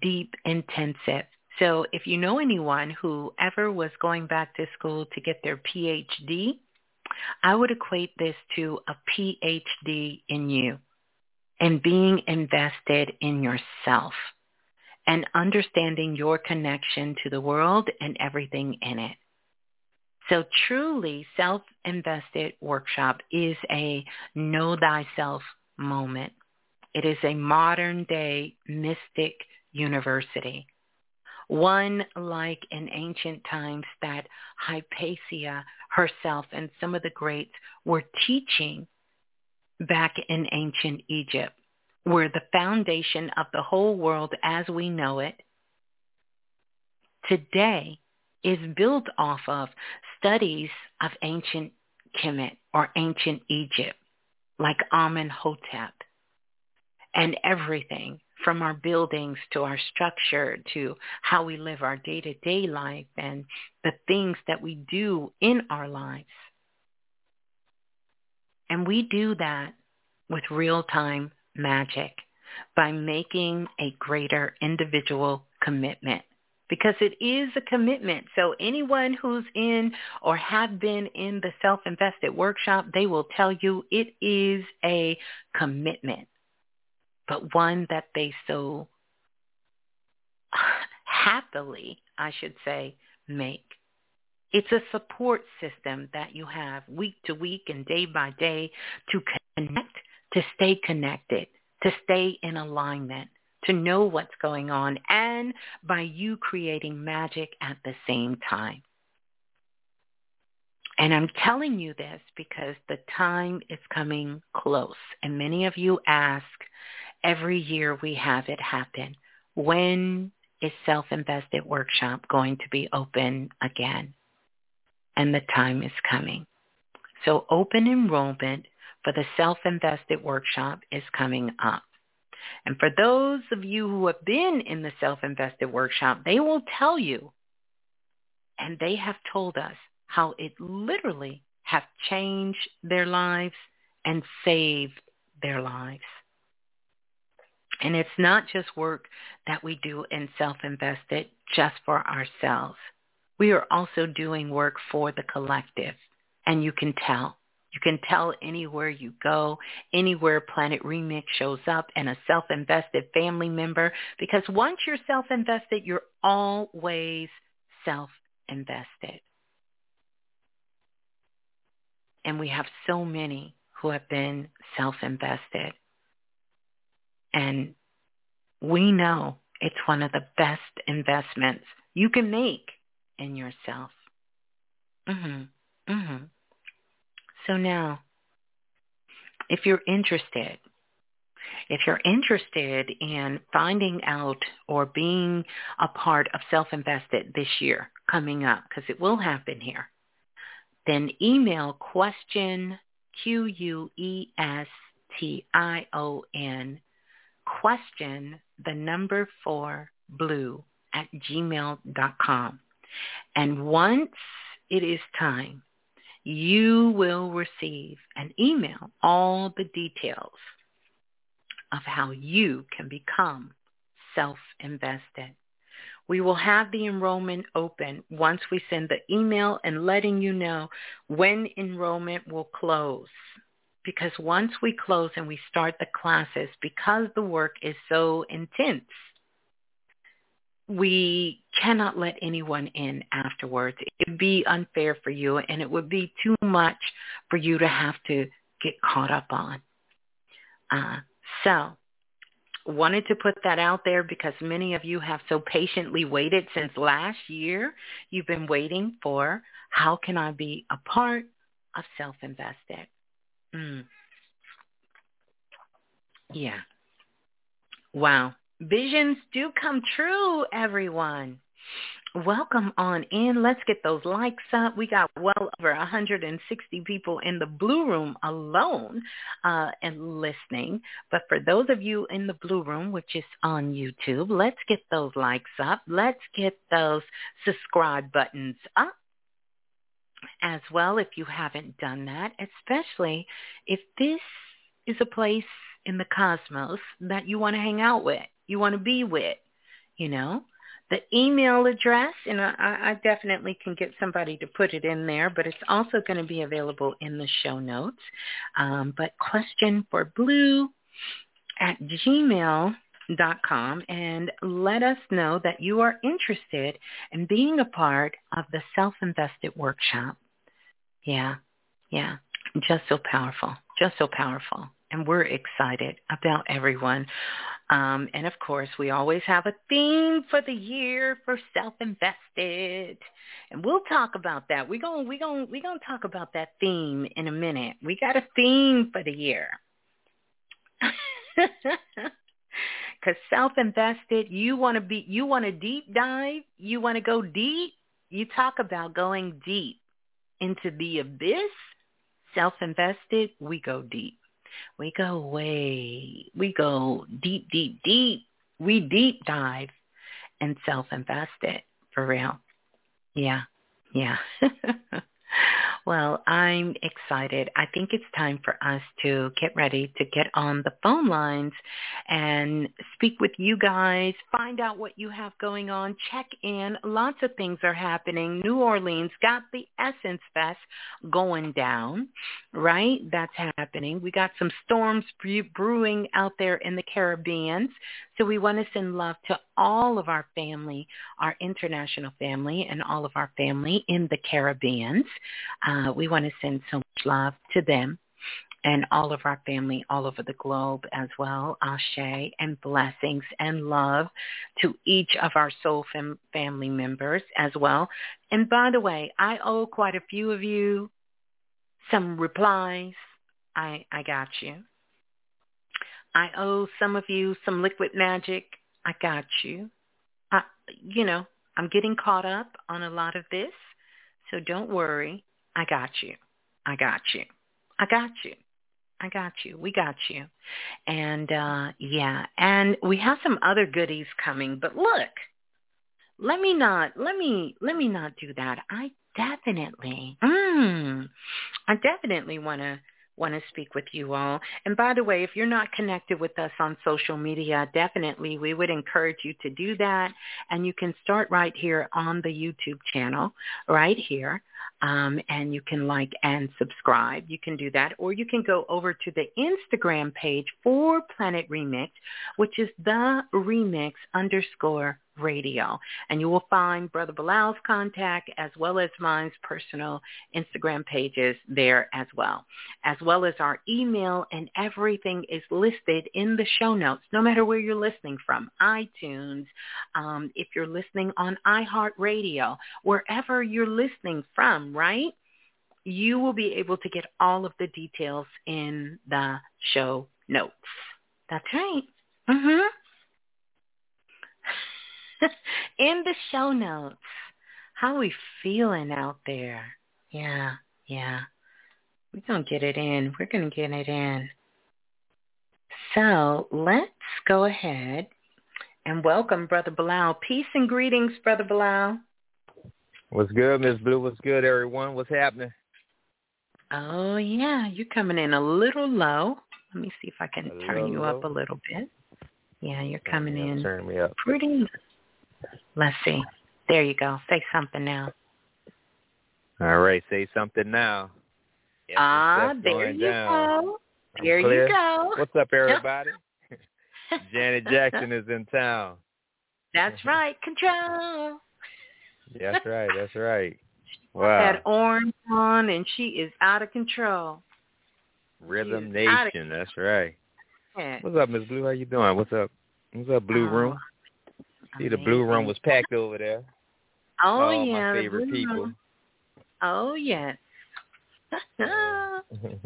deep intensive. So if you know anyone who ever was going back to school to get their PhD, I would equate this to a PhD in you and being invested in yourself and understanding your connection to the world and everything in it. So truly self-invested workshop is a know thyself moment. It is a modern day mystic university. One like in ancient times that Hypatia herself and some of the greats were teaching back in ancient Egypt where the foundation of the whole world as we know it today is built off of studies of ancient Kemet or ancient Egypt, like Amenhotep, and everything from our buildings to our structure to how we live our day-to-day life and the things that we do in our lives. And we do that with real-time magic by making a greater individual commitment because it is a commitment. So anyone who's in or have been in the self-invested workshop, they will tell you it is a commitment, but one that they so happily, I should say, make. It's a support system that you have week to week and day by day to connect to stay connected, to stay in alignment, to know what's going on, and by you creating magic at the same time. And I'm telling you this because the time is coming close. And many of you ask, every year we have it happen. When is Self-Invested Workshop going to be open again? And the time is coming. So open enrollment for the Self-Invested Workshop is coming up. And for those of you who have been in the Self-Invested Workshop, they will tell you, and they have told us how it literally have changed their lives and saved their lives. And it's not just work that we do in self-invested just for ourselves. We are also doing work for the collective. And you can tell. You can tell anywhere you go, anywhere Planet Remix shows up and a self-invested family member because once you're self-invested, you're always self-invested. And we have so many who have been self-invested. And we know it's one of the best investments you can make in yourself. Mhm. Mhm. So now, if you're interested, if you're interested in finding out or being a part of Self-Invested this year coming up, because it will happen here, then email question, Q-U-E-S-T-I-O-N, question, the number four, blue, at gmail.com. And once it is time you will receive an email, all the details of how you can become self-invested. We will have the enrollment open once we send the email and letting you know when enrollment will close. Because once we close and we start the classes, because the work is so intense, we cannot let anyone in afterwards. It would be unfair for you and it would be too much for you to have to get caught up on. Uh, so wanted to put that out there because many of you have so patiently waited since last year. You've been waiting for how can I be a part of self-invested? Mm. Yeah. Wow. Visions do come true, everyone. Welcome on in. Let's get those likes up. We got well over 160 people in the blue room alone uh, and listening. But for those of you in the blue room, which is on YouTube, let's get those likes up. Let's get those subscribe buttons up as well if you haven't done that, especially if this is a place in the cosmos that you want to hang out with, you want to be with, you know the email address, and I, I definitely can get somebody to put it in there, but it's also going to be available in the show notes. Um, but question for blue at gmail com and let us know that you are interested in being a part of the self-invested workshop. Yeah, yeah, just so powerful, just so powerful. And we're excited about everyone um, and of course, we always have a theme for the year for self-invested, and we'll talk about that. We're gonna we gonna we gonna talk about that theme in a minute. We got a theme for the year. Because self-invested, you want to be, you want to deep dive, you want to go deep. You talk about going deep into the abyss. Self-invested, we go deep. We go way, we go deep, deep, deep. We deep dive and self-invested for real. Yeah, yeah. Well, I'm excited. I think it's time for us to get ready to get on the phone lines and speak with you guys, find out what you have going on, check in. Lots of things are happening. New Orleans got the Essence Fest going down, right? That's happening. We got some storms brewing out there in the Caribbean. So we want to send love to all of our family, our international family, and all of our family in the Caribbean. Uh, we want to send so much love to them and all of our family all over the globe as well. Ashe and blessings and love to each of our soul fam- family members as well. And by the way, I owe quite a few of you some replies. I, I got you. I owe some of you some liquid magic. I got you. I, you know, I'm getting caught up on a lot of this. So don't worry. I got you. I got you. I got you. I got you. We got you. And uh yeah, and we have some other goodies coming, but look, let me not let me let me not do that. I definitely mm, I definitely want to want to speak with you all. And by the way, if you're not connected with us on social media, definitely we would encourage you to do that. And you can start right here on the YouTube channel, right here. Um, and you can like and subscribe. You can do that. Or you can go over to the Instagram page for Planet Remix, which is the remix underscore radio. And you will find Brother Balah's contact as well as mine's personal Instagram pages there as well, as well as our email and everything is listed in the show notes, no matter where you're listening from, iTunes, um, if you're listening on iHeartRadio, wherever you're listening from, right? You will be able to get all of the details in the show notes. That's right. Mhm. in the show notes. How we feeling out there? Yeah, yeah. We're going to get it in. We're going to get it in. So let's go ahead and welcome Brother Balah. Peace and greetings, Brother Balah. What's good, Miss Blue? What's good, everyone? What's happening? Oh yeah, you're coming in a little low. Let me see if I can turn you little up a little bit. Yeah, you're coming in Turn me up. pretty. Let's see. There you go. Say something now. All right, say something now. Yes, Ah, there you down. go. I'm There clear. you go. What's up, everybody? Janet Jackson is in town. That's right. Control. That's right. That's right. Wow. That orange on, and she is out of control. Rhythm Nation. That's right. What's up, Miss Blue? How you doing? What's up? What's up, Blue Oh, Room? See, the Blue Room was packed over there. Oh All yeah, my favorite Blue people. Room. Oh yes. oh,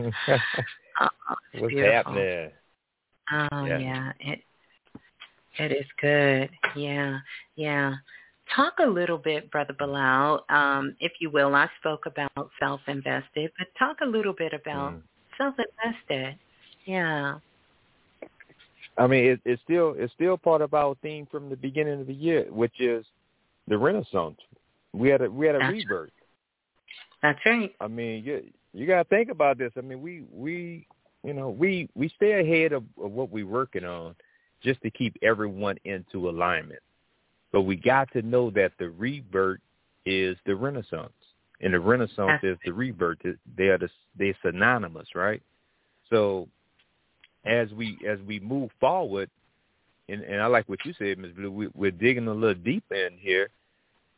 What's beautiful. happening? Oh Yeah. yeah, it it is good. Yeah, yeah. Talk a little bit, Brother Balah, um, if you will. I spoke about self-invested, but talk a little bit about Mm. self-invested. Yeah. I mean, it, it's still it's still part of our theme from the beginning of the year, which is the Renaissance. We had a we had a That's rebirth. That's right. I mean, you you got to think about this. I mean, we we you know we we stay ahead of, of what we're working on just to keep everyone into alignment. But we got to know that the rebirth is the Renaissance, and the Renaissance That's is the rebirth. They are the, they're synonymous, right? So as we as we move forward, and, and I like what you said, Ms. Blue. We, we're digging a little deep in here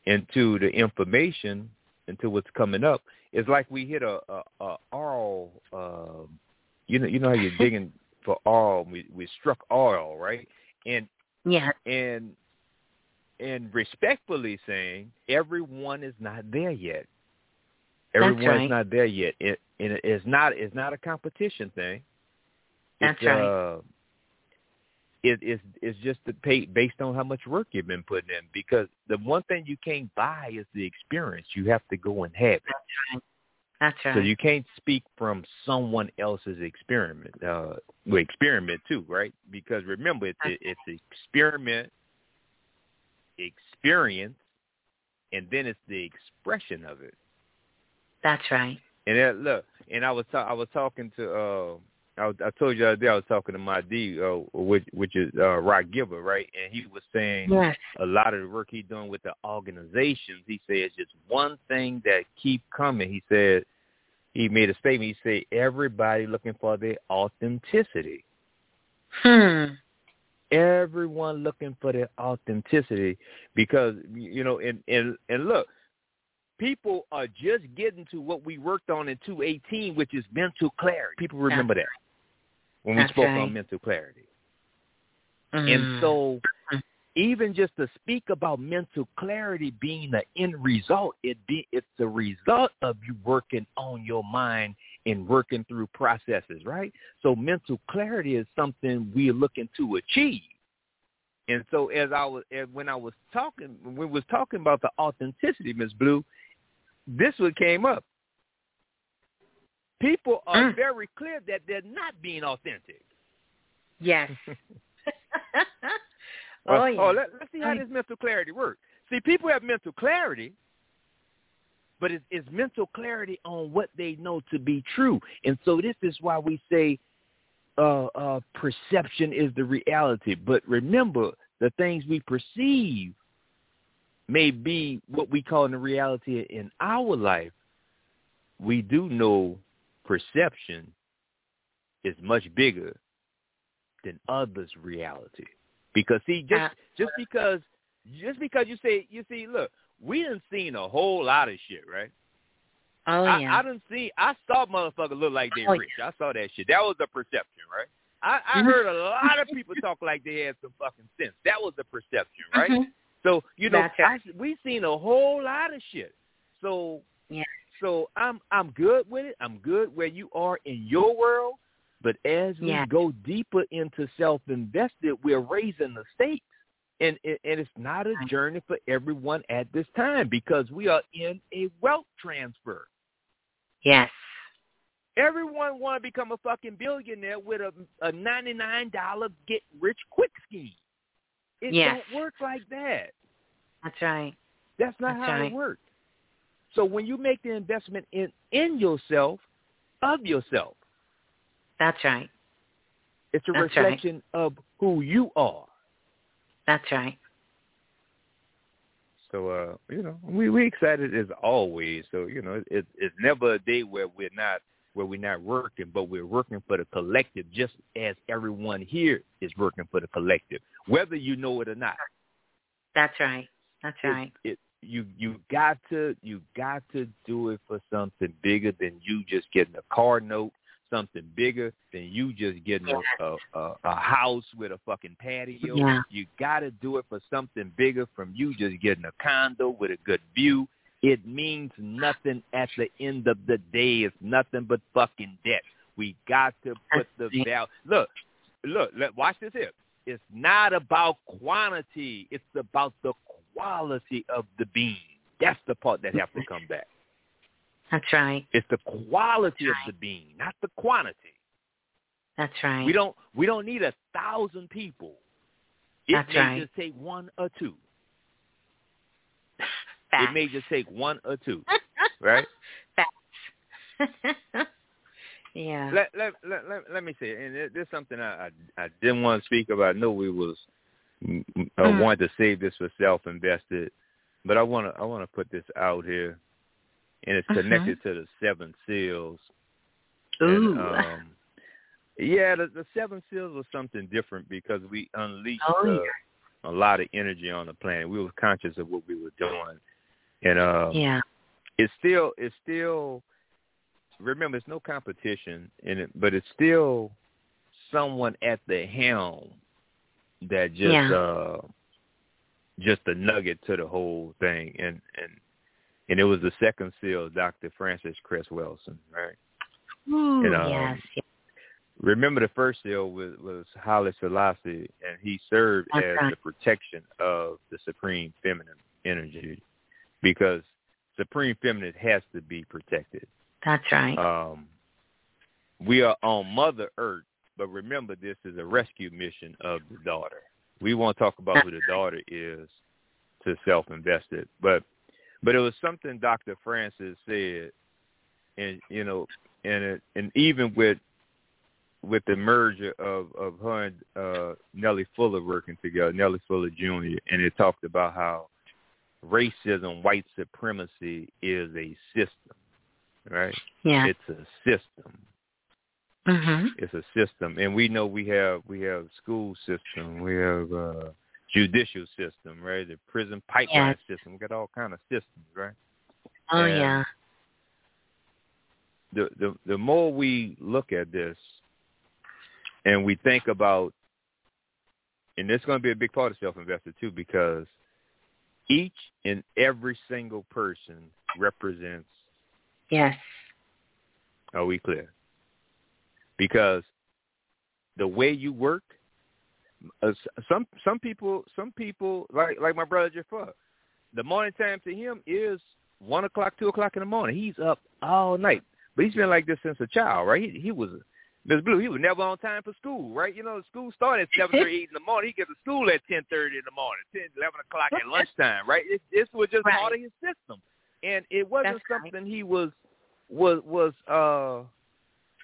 into the information into what's coming up. It's like we hit a, a, a oil. Um, you know, you know how you're digging for oil. We we struck oil, right? And Yeah. and and respectfully saying everyone is not there yet. Everyone's right. not there yet. It and it's not it's not a competition thing. That's it's, right. Uh, it, it's it's just the pay based on how much work you've been putting in. Because the one thing you can't buy is the experience. You have to go and have it. That's right. So you can't speak from someone else's experiment. Uh, well, experiment too, right? Because remember, it's it, it's experiment, experience, and then it's the expression of it. That's right. And then, look, and I was ta- I was talking to uh I, I told you the other day I was talking to my D, uh, which which is uh, Rock Giver, right? And he was saying Yes. a lot of the work he's doing with the organizations. He says just one thing that keep coming. He said he made a statement. He said everybody looking for their authenticity. Hmm. Everyone looking for their authenticity because you know and and and look, people are just getting to what we worked on in 218, which is mental clarity. People remember that when we That's spoke right. on mental clarity. Mm. And so even just to speak about mental clarity being the end result, it be it's the result of you working on your mind and working through processes, right? So mental clarity is something we're looking to achieve. And so as I was as when I was talking when we was talking about the authenticity, Miss Blue, this what came up. People are Mm. very clear that they're not being authentic. Yes. Uh, oh yeah. oh let, let's see how Oh, this mental clarity works. See, people have mental clarity, but it's, it's mental clarity on what they know to be true. And so this is why we say uh, uh, perception is the reality. But remember, the things we perceive may be what we call in the reality in our life. We do know perception is much bigger than others' reality. Because see, just just because just because you say you see, look, we done seen a whole lot of shit, right? oh I, yeah. I done seen I saw motherfuckers look like they Oh, rich. I saw that shit. That was the perception, right? I, I Mhm. heard a lot of people talk like they had some fucking sense. That was the perception, right? Mhm. So you know. I, we seen a whole lot of shit. So Yeah. So I'm I'm good with it. I'm good where you are in your world. But as we Yeah. go deeper into self-invested, we're raising the stakes, and and and it's not a journey for everyone at this time because we are in a wealth transfer. Yes. Everyone want to become a fucking billionaire with a a ninety nine dollar get rich quick scheme. It Yes. don't work like that. That's right. That's not That's how right. it works. So when you make the investment in in yourself, of yourself. That's right. It's a That's reflection right. of who you are. That's right. So uh, you know, we we excited as always. So you know, it, it's never a day where we're not where we're not working, but we're working for the collective, just as everyone here is working for the collective, whether you know it or not. That's right. That's right. It, it you you got to you got to do it for something bigger than you just getting a car note something bigger than you just getting a, a, a, a house with a fucking patio. Yeah. You got to do it for something bigger from you just getting a condo with a good view. It means nothing at the end of the day. It's nothing but fucking debt. We got to put the value. Look, look, let, watch this here. It's not about quantity. It's about the quality of the bean. That's the part that has to come back. That's right. It's the quality of the bean, not the quantity. That's right. We don't we don't need a thousand people. It That's may right. just take one or two. Facts. It may just take one or two. right? Facts. yeah. Let, let let let let me say, and there's something I, I I didn't want to speak about. I know we was mm, mm, I Mm. wanted to save this for self invested, but I want to I want to put this out here, and it's Mhm. connected to the seven seals. Ooh. And, um, yeah, the, the seven seals was something different because we unleashed Oh, uh, yeah. a lot of energy on the planet. We were conscious of what we were doing, and uh, yeah. it's still it's still remember it's no competition in it, but it's still someone at the helm that just Yeah. uh just a nugget to the whole thing and and and it was the second seal, Dr. Frances Cress Welsing, right? Ooh, And, um, yes. yes. Remember the first seal was, was Haile Selassie, and he served That's as right. the protection of the supreme feminine energy because supreme feminine has to be protected. That's right. Um, we are on Mother Earth, but remember this is a rescue mission of the daughter. We won't talk about who the daughter is to self-invested, but but it was something Dr. Frances said, and you know, and it, and even with with the merger of of her and uh, Neely Fuller working together, Neely Fuller Jr., and it talked about how racism, white supremacy is a system, right? yeah. It's a system. mhm. It's a system, and we know we have we have school system, we have uh, judicial system, right? The prison pipeline system. We got all kind of systems, right? Oh And- yeah. the the the more we look at this and we think about and it's going to be a big part of self-invested too because each and every single person represents Yes. are we clear because the way you work uh, some some people some people like like my brother Jafar the morning time to him is one o'clock two o'clock in the morning he's up all night but he's been like this since a child right he, he was Miss Blue, he was never on time for school, right? You know, school started at seven thirty, eight in the morning. He gets to school at ten thirty in the morning, ten, eleven o'clock at lunchtime, right? It, this was just Right. part of his system, and it wasn't That's right. something he was was was uh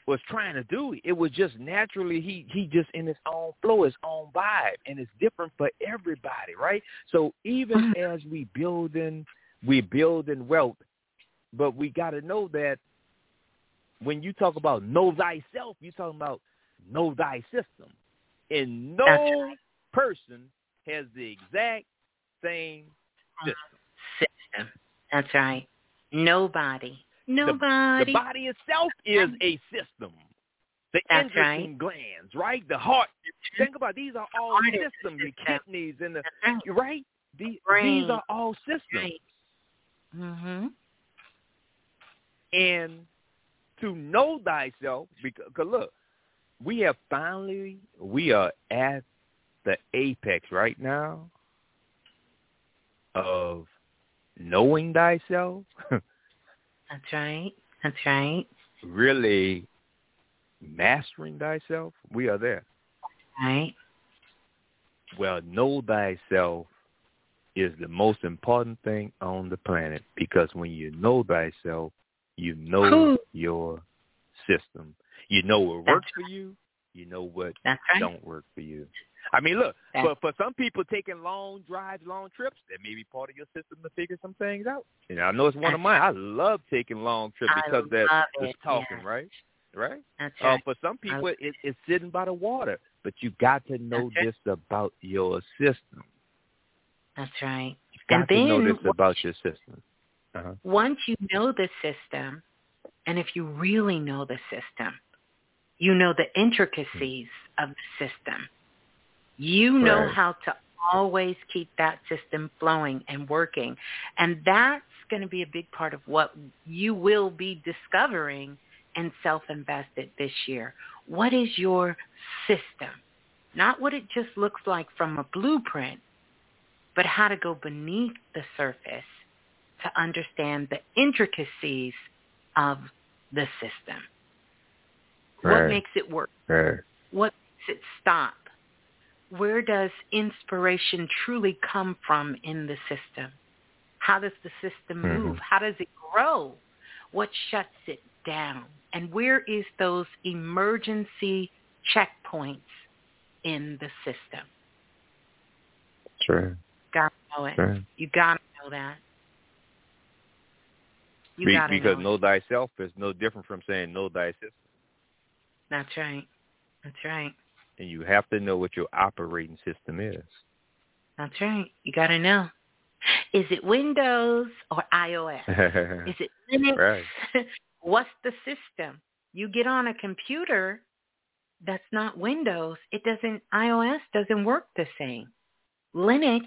was trying to do. It was just naturally he he just in his own flow, his own vibe, and it's different for everybody, right? So even as we building we building wealth, but we got to know that when you talk about know thyself, you're talking about know thy system, and no right. person has the exact same system. System. That's right. Nobody. Nobody. The Nobody. body itself is a system. The That's endocrine glands, right? The heart. Think about it, these are all is systems. The kidneys and the right. right. These, Brain. these are all systems. Right. Mhm. And to know thyself, because cause look, we have finally we are at the apex right now of knowing thyself, That's right. That's right. really mastering thyself. We are there. Right. Well, know thyself is the most important thing on the planet because when you know thyself, you know yourself. system. You know what works for you. You know what That's right. don't work for you. I mean, look, That's- for for some people taking long drives, long trips, that may be part of your system to figure some things out. You know, I know it's one of mine. I love taking long trips because that love talking, yes. right? Right. That's Uh, right. for some people, it, it's sitting by the water. But you got to know That's this about your system. That's right. You got And to know this about your system. Uh-huh. once you know the system, and if you really know the system, you know the intricacies of the system. You know how to always keep that system flowing and working. And that's going to be a big part of what you will be discovering and Self-Invested this year. What is your system? Not what it just looks like from a blueprint, but how to go beneath the surface to understand the intricacies of the system. What makes it work? Right. What makes it stop? Where does inspiration truly come from in the system? How does the system Mhm. move? How does it grow? What shuts it down? And where is those emergency checkpoints in the system? That's right. Got to know it. That's. You got to know that. You Be- got to because know. know thyself is no different from saying know thy system. That's right. That's right. And you have to know what your operating system is. That's right. You got to know. Is it Windows or iOS? Is it Linux? Right. What's the system? You get on a computer that's not Windows, it doesn't iOS doesn't work the same. Linux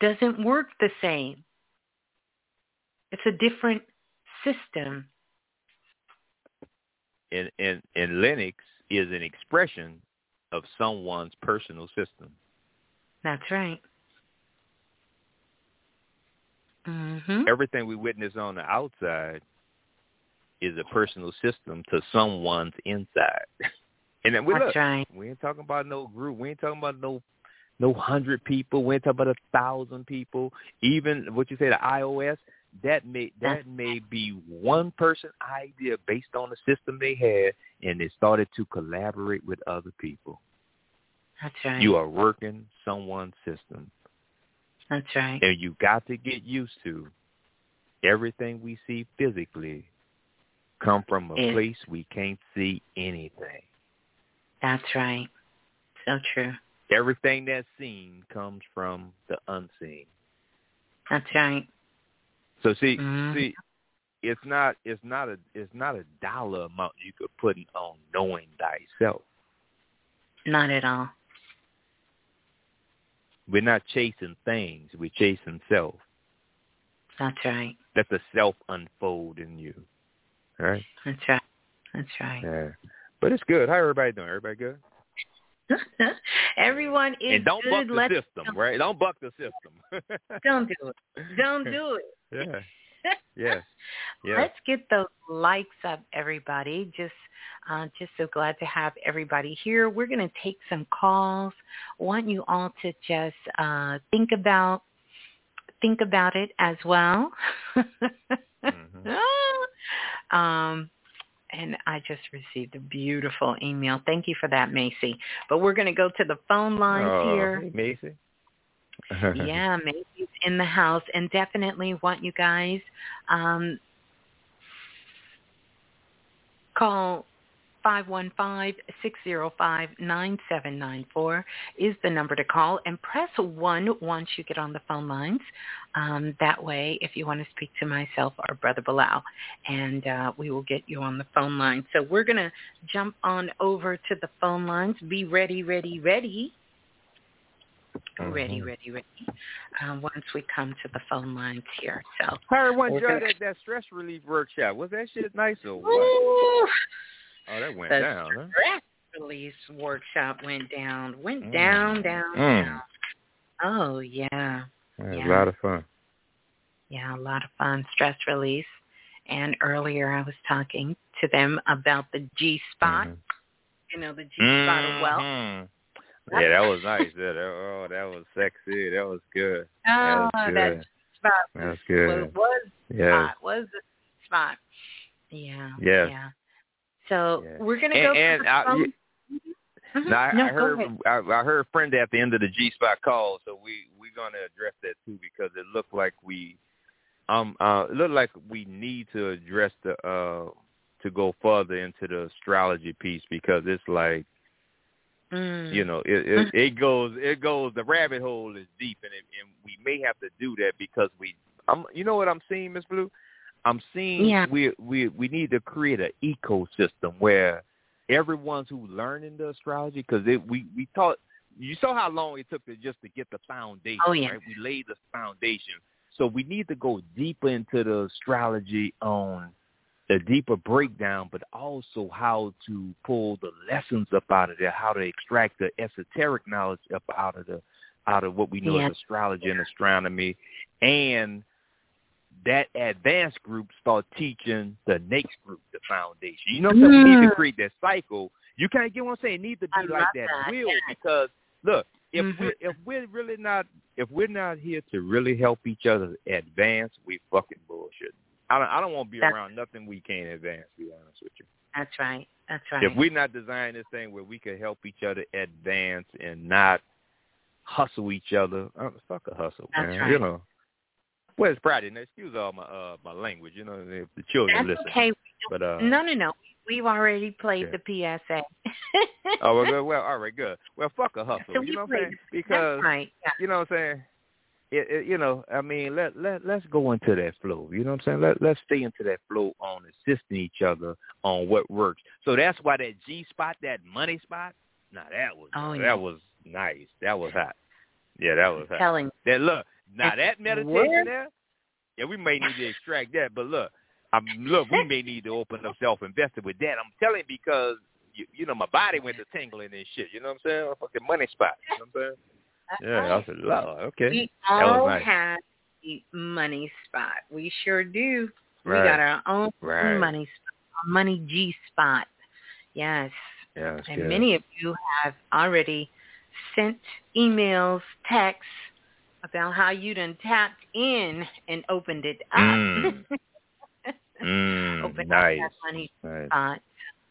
doesn't work the same. It's a different system. and, and, and Linux is an expression of someone's personal system. That's right. Mhm. Everything we witness on the outside is a personal system to someone's inside. And then we That's look, right. we ain't talking about no group. We ain't talking about no no hundred people. We ain't talking about a thousand people. Even what you say, the iOS, that may that may be one person idea based on the system they had, and they started to collaborate with other people. That's right. You are working someone's system, That's right. and you got to get used to everything we see physically come from a Is- place we can't see anything. That's right. So true. Everything that's seen comes from the unseen. That's right. So see, Mhm. see, it's not it's not a it's not a dollar amount you could put on knowing thyself. Not at all. We're not chasing things; we're chasing self. That's right. Let the self unfold in you. All right. That's right. That's right. Yeah. But it's good. How everybody doing? Everybody good? Everyone is and don't good. buck the system, right? Don't buck the system. don't do it. Don't do it. yeah. Yes. Yeah. Let's get those likes up, everybody. Just, uh, just so glad to have everybody here. We're going to take some calls. Want you all to just uh, think about, think about it as well. Mhm. um, and I just received a beautiful email. Thank you for that, Macy. But we're going to go to the phone lines Oh, here. Hey, Macy. yeah, Macy's in the house, and definitely want you guys um, call 515-605-9794 is the number to call and press 1 once you get on the phone lines. Um, that way, if you want to speak to myself or Brother Balah, and uh, we will get you on the phone line. So we're going to jump on over to the phone lines. Be ready, ready, ready. Ready, Mhm. ready, ready. Uh, once we come to the phone lines here. So, How everyone We're gonna- that, that stress relief workshop? Was that shit nice or what? Oh, that went the down, huh? stress release workshop went down, went Mm. down, down, Mm. down. Oh yeah, Yeah, Yeah. A lot of fun. yeah, a lot of fun stress release. And earlier I was talking to them about the G spot. Mhm. You know, the G spot of wealth. Mhm. Yeah, that was nice. Yeah, that, oh, that was sexy. That was good. Oh, that was good. That was was, good. was Yeah. spot was the spot. Yeah. Yes. Yeah. So Yeah. we're going to And- go and to I- phone. Mhm. Now, I, no, I heard. I, I heard a friend at the end of the G spot call, so we we're gonna address that too because it looked like we um uh it looked like we need to address the uh to go further into the astrology piece because it's like Mm. you know it it, it goes it goes the rabbit hole is deep and it, and we may have to do that because we I'm you know what I'm seeing Miss Blue I'm seeing Yeah. we we we need to create an ecosystem where everyone's who learning the astrology because we we taught you saw how long it took to just to get the foundation Oh, yeah. right we laid the foundation so we need to go deeper into the astrology on the deeper breakdown but also how to pull the lessons up out of there how to extract the esoteric knowledge up out of the out of what we know Yes. as astrology and astronomy and that advanced group start teaching the next group the foundation. You know what I'm saying? We need to Mm. create that cycle. You can't get what I'm saying. It need to be I like that, that, wheel yes. because look, if Mhm. we're if we're really not if we're not here to really help each other advance, we fucking bullshit. I don't I don't want to be That's- around nothing we can't advance, to be honest with you. That's right. That's right. If we're not designing this thing where we can help each other advance and not hustle each other, uh, fuck a hustle, That's man. right. You know. Well, it's Friday. Now, excuse all my uh my language. You know, if the children That's listen. okay. But uh, no, no, no. We've already played Okay. the PSA. oh well, well, well, all right, good. Well, fuck a hustle. So you know what I'm saying? Because right. Yeah. you know what I'm saying. It, it, you know, I mean, let let let's go into that flow. You know what I'm saying? Let let's stay into that flow on assisting each other on what works. So that's why that G spot, that money spot, now that was Oh, that yeah. was nice. That was hot. Yeah, that was hot. Telling. That look now that meditation where- there, yeah, we may need to extract that. But look, I'm look, we may need to open up self invested with that. I'm telling you because you, you know my body went to tingling and shit. You know what I'm saying? Fucking money spot. You know what I'm saying? Yeah, I said, Lord, okay. We That was all nice. have the money spot. We sure do. We got our own Right. money spot, money G spot. Yes. Yeah, and good. many of you have already sent emails, texts about how you done tapped in and opened it up. Mm. Mm, opened nice. up that money Nice. spot.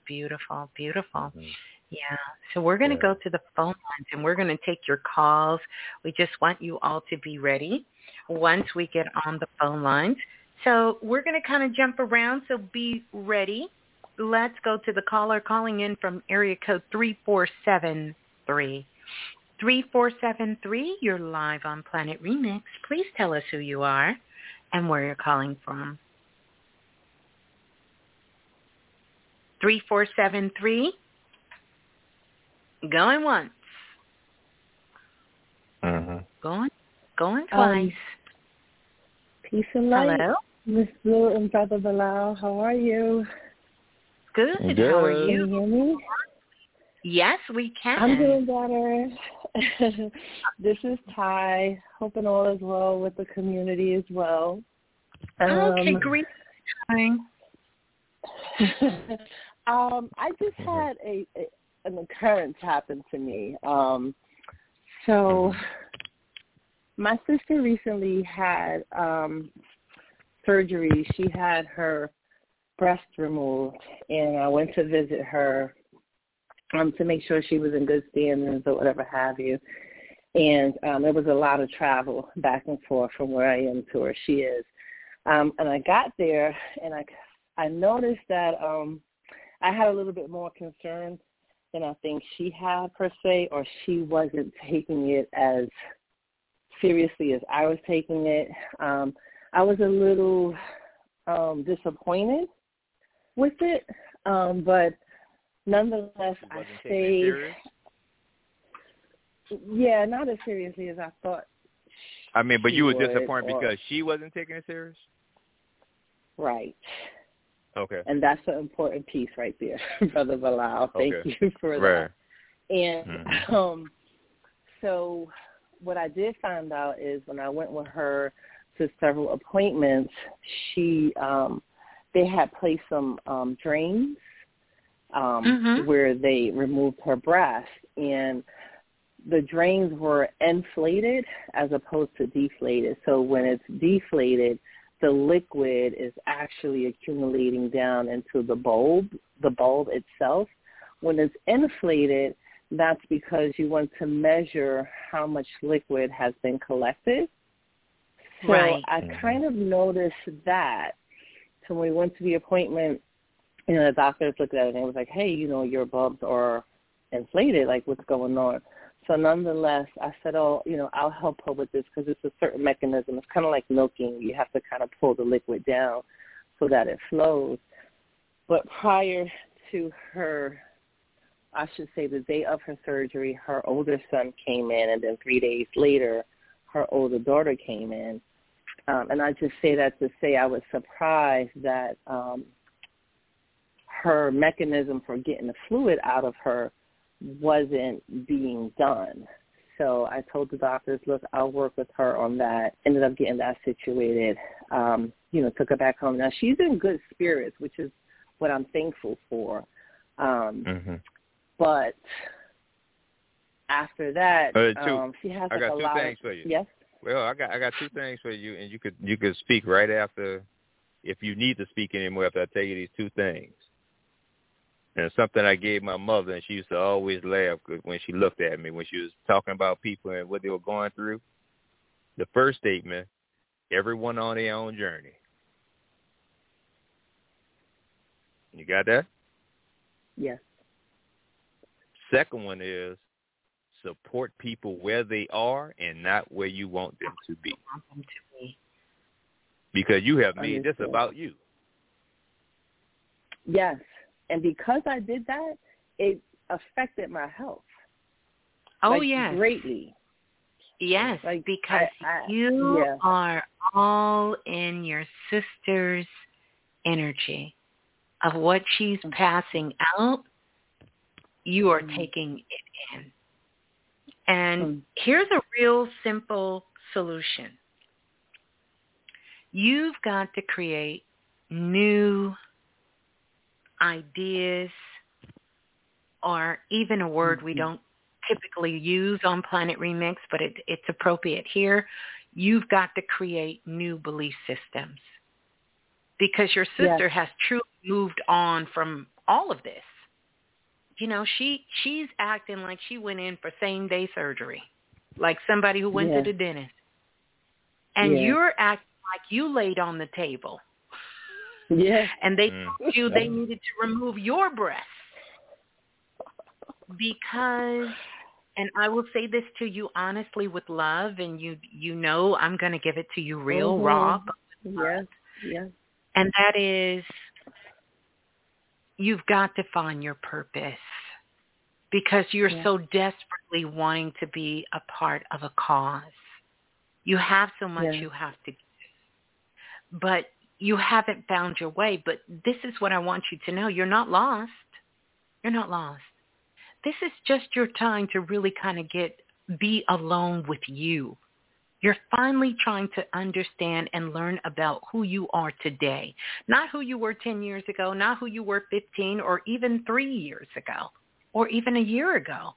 Beautiful, beautiful. Mhm. Yeah. So we're going to Yeah. go to the phone lines and we're going to take your calls. We just want you all to be ready once we get on the phone lines. So we're going to kind of jump around, so be ready. Let's go to the caller calling in from area code 3473. 3473, you're live on Planet Remix. Please tell us who you are and where you're calling from. 3473. Going once. Mm-hmm. Going going Um, twice. Peace and light. Hello? Miss Blue and Brother Balah, how are you? Good. How are Good. Can you you? hear me? Yes, we can. I'm doing better. this is Ty. Hoping all is well with the community as well. okay, Um, great. Um, I just had a, a an occurrence happen to me. Um, so my sister recently had um, surgery. She had her breast removed, and I went to visit her um, to make sure she was in good standings or whatever have you. And um, there was a lot of travel back and forth from where I am to where she is. Um, and I got there, and I I noticed that um, I had a little bit more concern than I think she had per se, or she wasn't taking it as seriously as I was taking it. Um, I was a little um, disappointed with it, um, but nonetheless, I wasn't taking it stayed. Yeah, not as seriously as I thought. I mean, but you were disappointed or- because she wasn't taking it serious. Right. Okay. And that's an important piece right there, Brother Balah. Thank Okay. you for Right. that. And Mhm. um, so what I did find out is when I went with her to several appointments, she um, they had placed some um, drains um, Mhm. where they removed her breast, and the drains were inflated as opposed to deflated. So when it's deflated, the liquid is actually accumulating down into the bulb, the bulb itself. When it's inflated, that's because you want to measure how much liquid has been collected. So Right. I Mhm. kind of noticed that. So when we went to the appointment, you know, the doctors looked at it and it was like, hey, you know, your bulbs are inflated. Like, what's going on? So nonetheless, I said, oh, you know, I'll help her with this because it's a certain mechanism. It's kind of like milking. You have to kind of pull the liquid down so that it flows. But prior to her, I should say the day of her surgery, her older son came in, and then three days later, her older daughter came in. Um, and I just say that to say I was surprised that um, her mechanism for getting the fluid out of her wasn't being done. So I told the doctors, look, I'll work with her on that. Ended up getting that situated. Um, you know, took her back home. Now she's in good spirits, which is what I'm thankful for. Um, Mm-hmm. but after that, um, she has I like got a two lot things of for you. yes. Well, I got I got two things for you, and you could you could speak right after, if you need to speak anymore after I tell you these two things. And something I gave my mother, and she used to always laugh when she looked at me when she was talking about people and what they were going through. The first statement: everyone on their own journey. You got that? Yes. Second one is support people where they are and not where you want them to be. want them to be. Because you have made this about you. Yes. And because I did that, it affected my health. Oh like, yes, Greatly. yes, Like, because I- I- you yeah. are all in your sister's energy of what she's Mm-hmm. passing out. You are Mhm. taking it in, and Mm. here's a real simple solution. You've got to create new ideas or even a word we Mhm. don't typically use on Planet Remix, but it, it's appropriate here. You've got to create new belief systems because your sister Yes. has truly moved on from all of this. You know, she she's acting like she went in for same day surgery, like somebody who went to the dentist, and you're acting like you laid on the table Yeah. and they Mm. told you they needed to remove your breast because and I will say this to you honestly with love and you you know I'm going to give it to you real Mhm. raw Yes. Yes. and that is you've got to find your purpose because you're Yeah. so desperately wanting to be a part of a cause. You have so much Yeah. you have to give. But you haven't found your way. But this is what I want you to know. You're not lost. You're not lost. This is just your time to really kind of get be alone with you. You're finally trying to understand and learn about who you are today. Not who you were 10 years ago, not who you were 15 or even 3 years ago or even a year ago.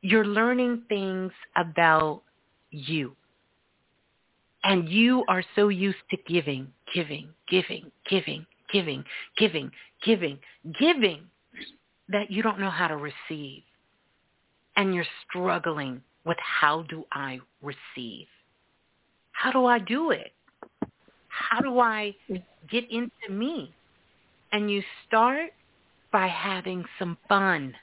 You're learning things about you. And you are so used to giving, giving, giving, giving, giving, giving, giving, giving that you don't know how to receive. And you're struggling with how do I receive? How do I do it? How do I get into me? And you start by having some fun.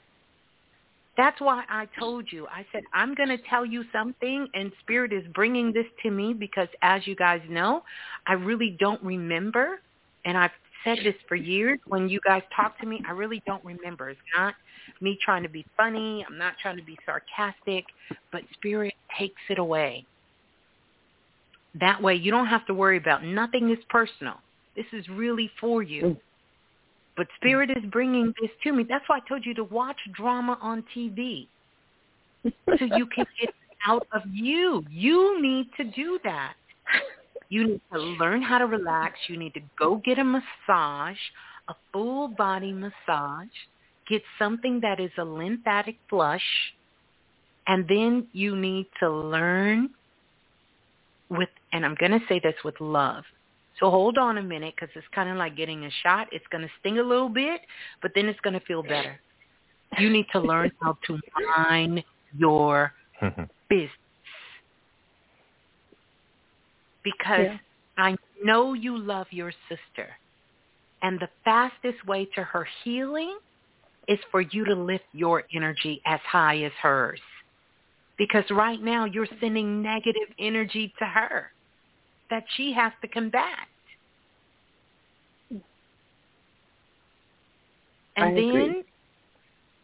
That's why I told you. I said, I'm going to tell you something, and Spirit is bringing this to me because, as you guys know, I really don't remember. And I've said this for years. When you guys talk to me, I really don't remember. It's not me trying to be funny. I'm not trying to be sarcastic, but Spirit takes it away. That way, you don't have to worry about nothing is personal. This is really for you. Mm. But Spirit is bringing this to me. That's why I told you to watch drama on TV so you can get out of you. You need to do that. You need to learn how to relax. You need to go get a massage, a full body massage. Get something that is a lymphatic flush. And then you need to learn with, and I'm going to say this with love. So hold on a minute because it's kind of like getting a shot. It's going to sting a little bit, but then it's going to feel better. You need to learn how to mind your business. Because yeah. I know you love your sister. And the fastest way to her healing is for you to lift your energy as high as hers. Because right now you're sending negative energy to her that she has to combat. And I then agree.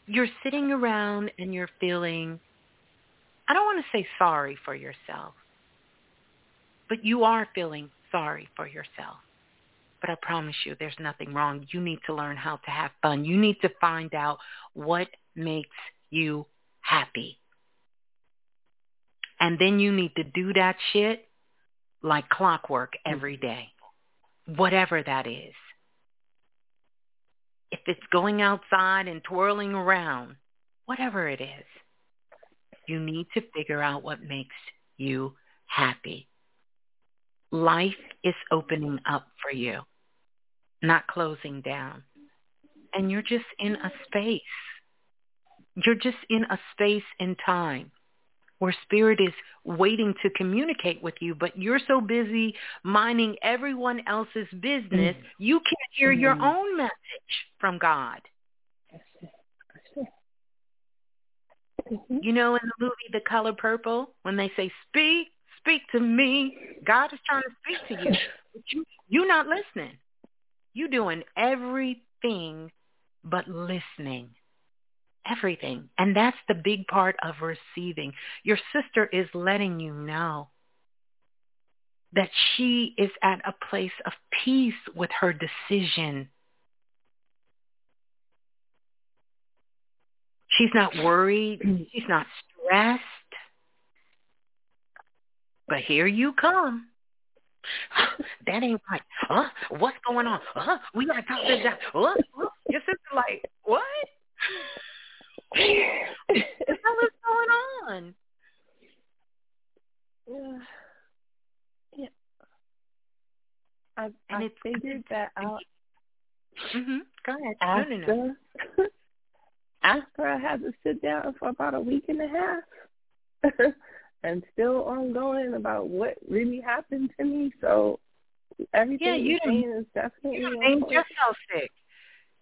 you're sitting around and you're feeling, I don't want to say sorry for yourself, but you are feeling sorry for yourself. But I promise you, there's nothing wrong. You need to learn how to have fun. You need to find out what makes you happy. And then you need to do that shit like clockwork mm-hmm. every day, whatever that is. If it's going outside and twirling around, whatever it is, you need to figure out what makes you happy. Life is opening up for you, not closing down. And you're just in a space. You're just in a space and time where spirit is waiting to communicate with you, but you're so busy minding everyone else's business, mm-hmm. you can't hear mm-hmm. your own message from God. Mm-hmm. You know, in the movie The Color Purple, when they say, speak, speak to me, God is trying to speak to you. But you, you're not listening. You're doing everything but listening everything. And that's the big part of receiving. Your sister is letting you know that she is at a place of peace with her decision. She's not worried. She's not stressed. But here you come. that ain't right. Huh? What's going on? Huh? We gotta talk this out. Huh? Your sister like, what? What the hell is going on? Yeah. yeah. I, I figured that out. Mm-hmm. Go ahead. After, no, no, no. after I had to sit down for about a week and a half and still ongoing about what really happened to me. So everything yeah, you you're saying is definitely you made yourself sick.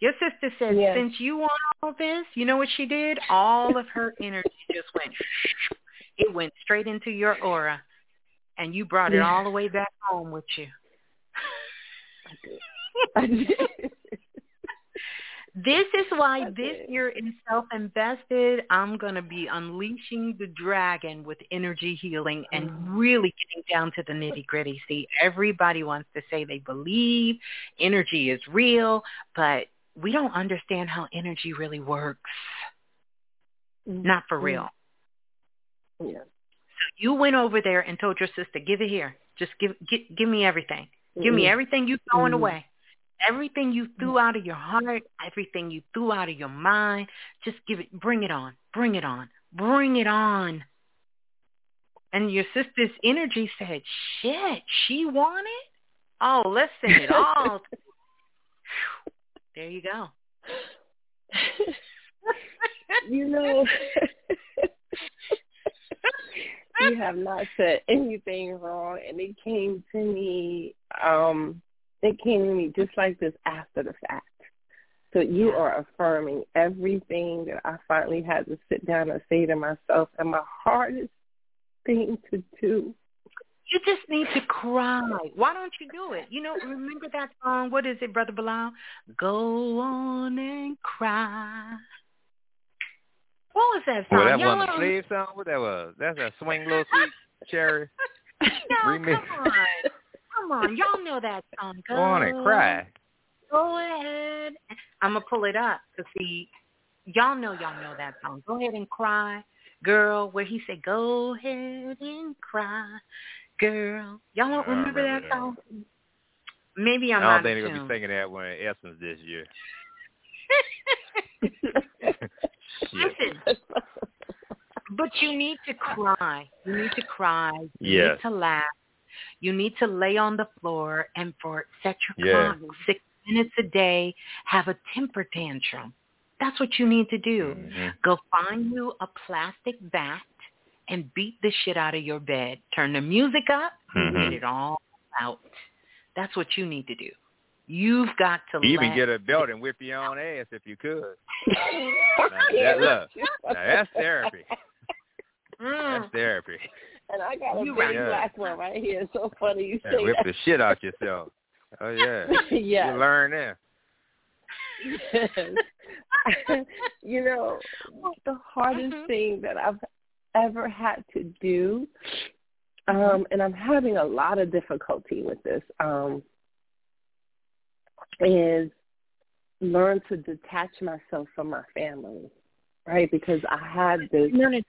Your sister said, yes. since you want all this, you know what she did? All of her energy just went, it went straight into your aura. And you brought it yeah. all the way back home with you. I did. I did. This is why I this did. year in self-invested, I'm going to be unleashing the dragon with energy healing and mm-hmm. really getting down to the nitty-gritty. See, everybody wants to say they believe energy is real, but we don't understand how energy really works. Mm-hmm. Not for real. Yeah. So you went over there and told your sister, give it here. Just give give, give me everything. Mm-hmm. Give me everything you're throwing mm-hmm. away. Everything you threw out of your heart, everything you threw out of your mind, just give it, bring it on, bring it on, bring it on. And your sister's energy said, shit, she wanted? Oh, let's send it all. there you go. you know, you have not said anything wrong, and it came to me. um It came to me just like this after the fact. So you are affirming everything that I finally had to sit down and say to myself, and my hardest thing to do. You just need to cry. Why don't you do it? You know, remember that song? What is it, Brother Balah? Go on and cry. What was that song? Well, that Y'all wasn't a slave song. What that was? That's a swing little sweet cherry. no, remix. come on. Come on. Y'all know that song. Go Go on and cry. Go ahead. I'm going to pull it up to see. Y'all know y'all know that song. Go ahead and cry. Girl, where he said, go ahead and cry. Girl. Y'all don't remember, remember that song? Maybe I'm I don't not think they're gonna be singing that one in Essence this year. Listen, but you need to cry. You need to cry. You Yes. need to laugh. You need to lay on the floor and for set your Yeah. clock six minutes a day, have a temper tantrum. That's what you need to do. Mhm. Go find you a plastic bat and beat the shit out of your bed. Turn the music up and Mhm. get it all out. That's what you need to do. You've got to Even let get a belt and whip your own ass if you could. Now, that, look, now that's therapy. Mm. That's therapy. And I got a You big right. black one right here. It's so funny you Yeah, say whip that. the shit out yourself. Oh yeah. yeah. You learn that. you know, the hardest Mhm. thing that I've ever had to do, um, and I'm having a lot of difficulty with this, um, is learn to detach myself from my family, right? Because I had this. No, no, no.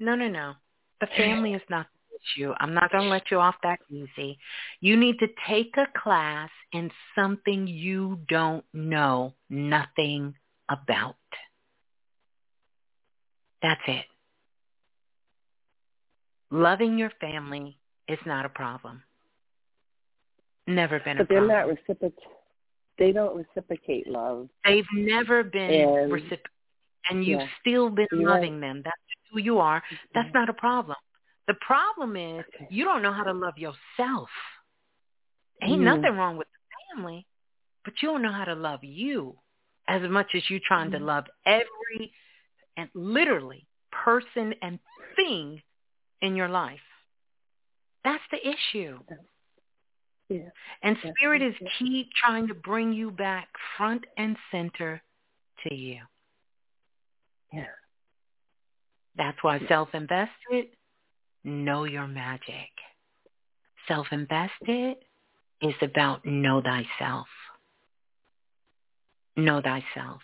No, no, no. The family is not the issue. I'm not going to let you off that easy. You need to take a class in something you don't know nothing about. That's it. Loving your family is not a problem. Never been a problem. But they're not reciprocate. They don't reciprocate love. They've never been And- reciprocated, and you've yeah. still been You're loving them. That's who you are. That's not a problem. The problem is Okay. you don't know how to love yourself. Ain't Mm. nothing wrong with the family, but you don't know how to love you as much as you trying to Mm. love every and literally person and thing in your life. That's the issue. Yeah. And Yeah, spirit is yeah. keep trying to bring you back front and center to you. Yeah. That's why self-invested, know your magic. Self-invested is about know thyself. Know thyself.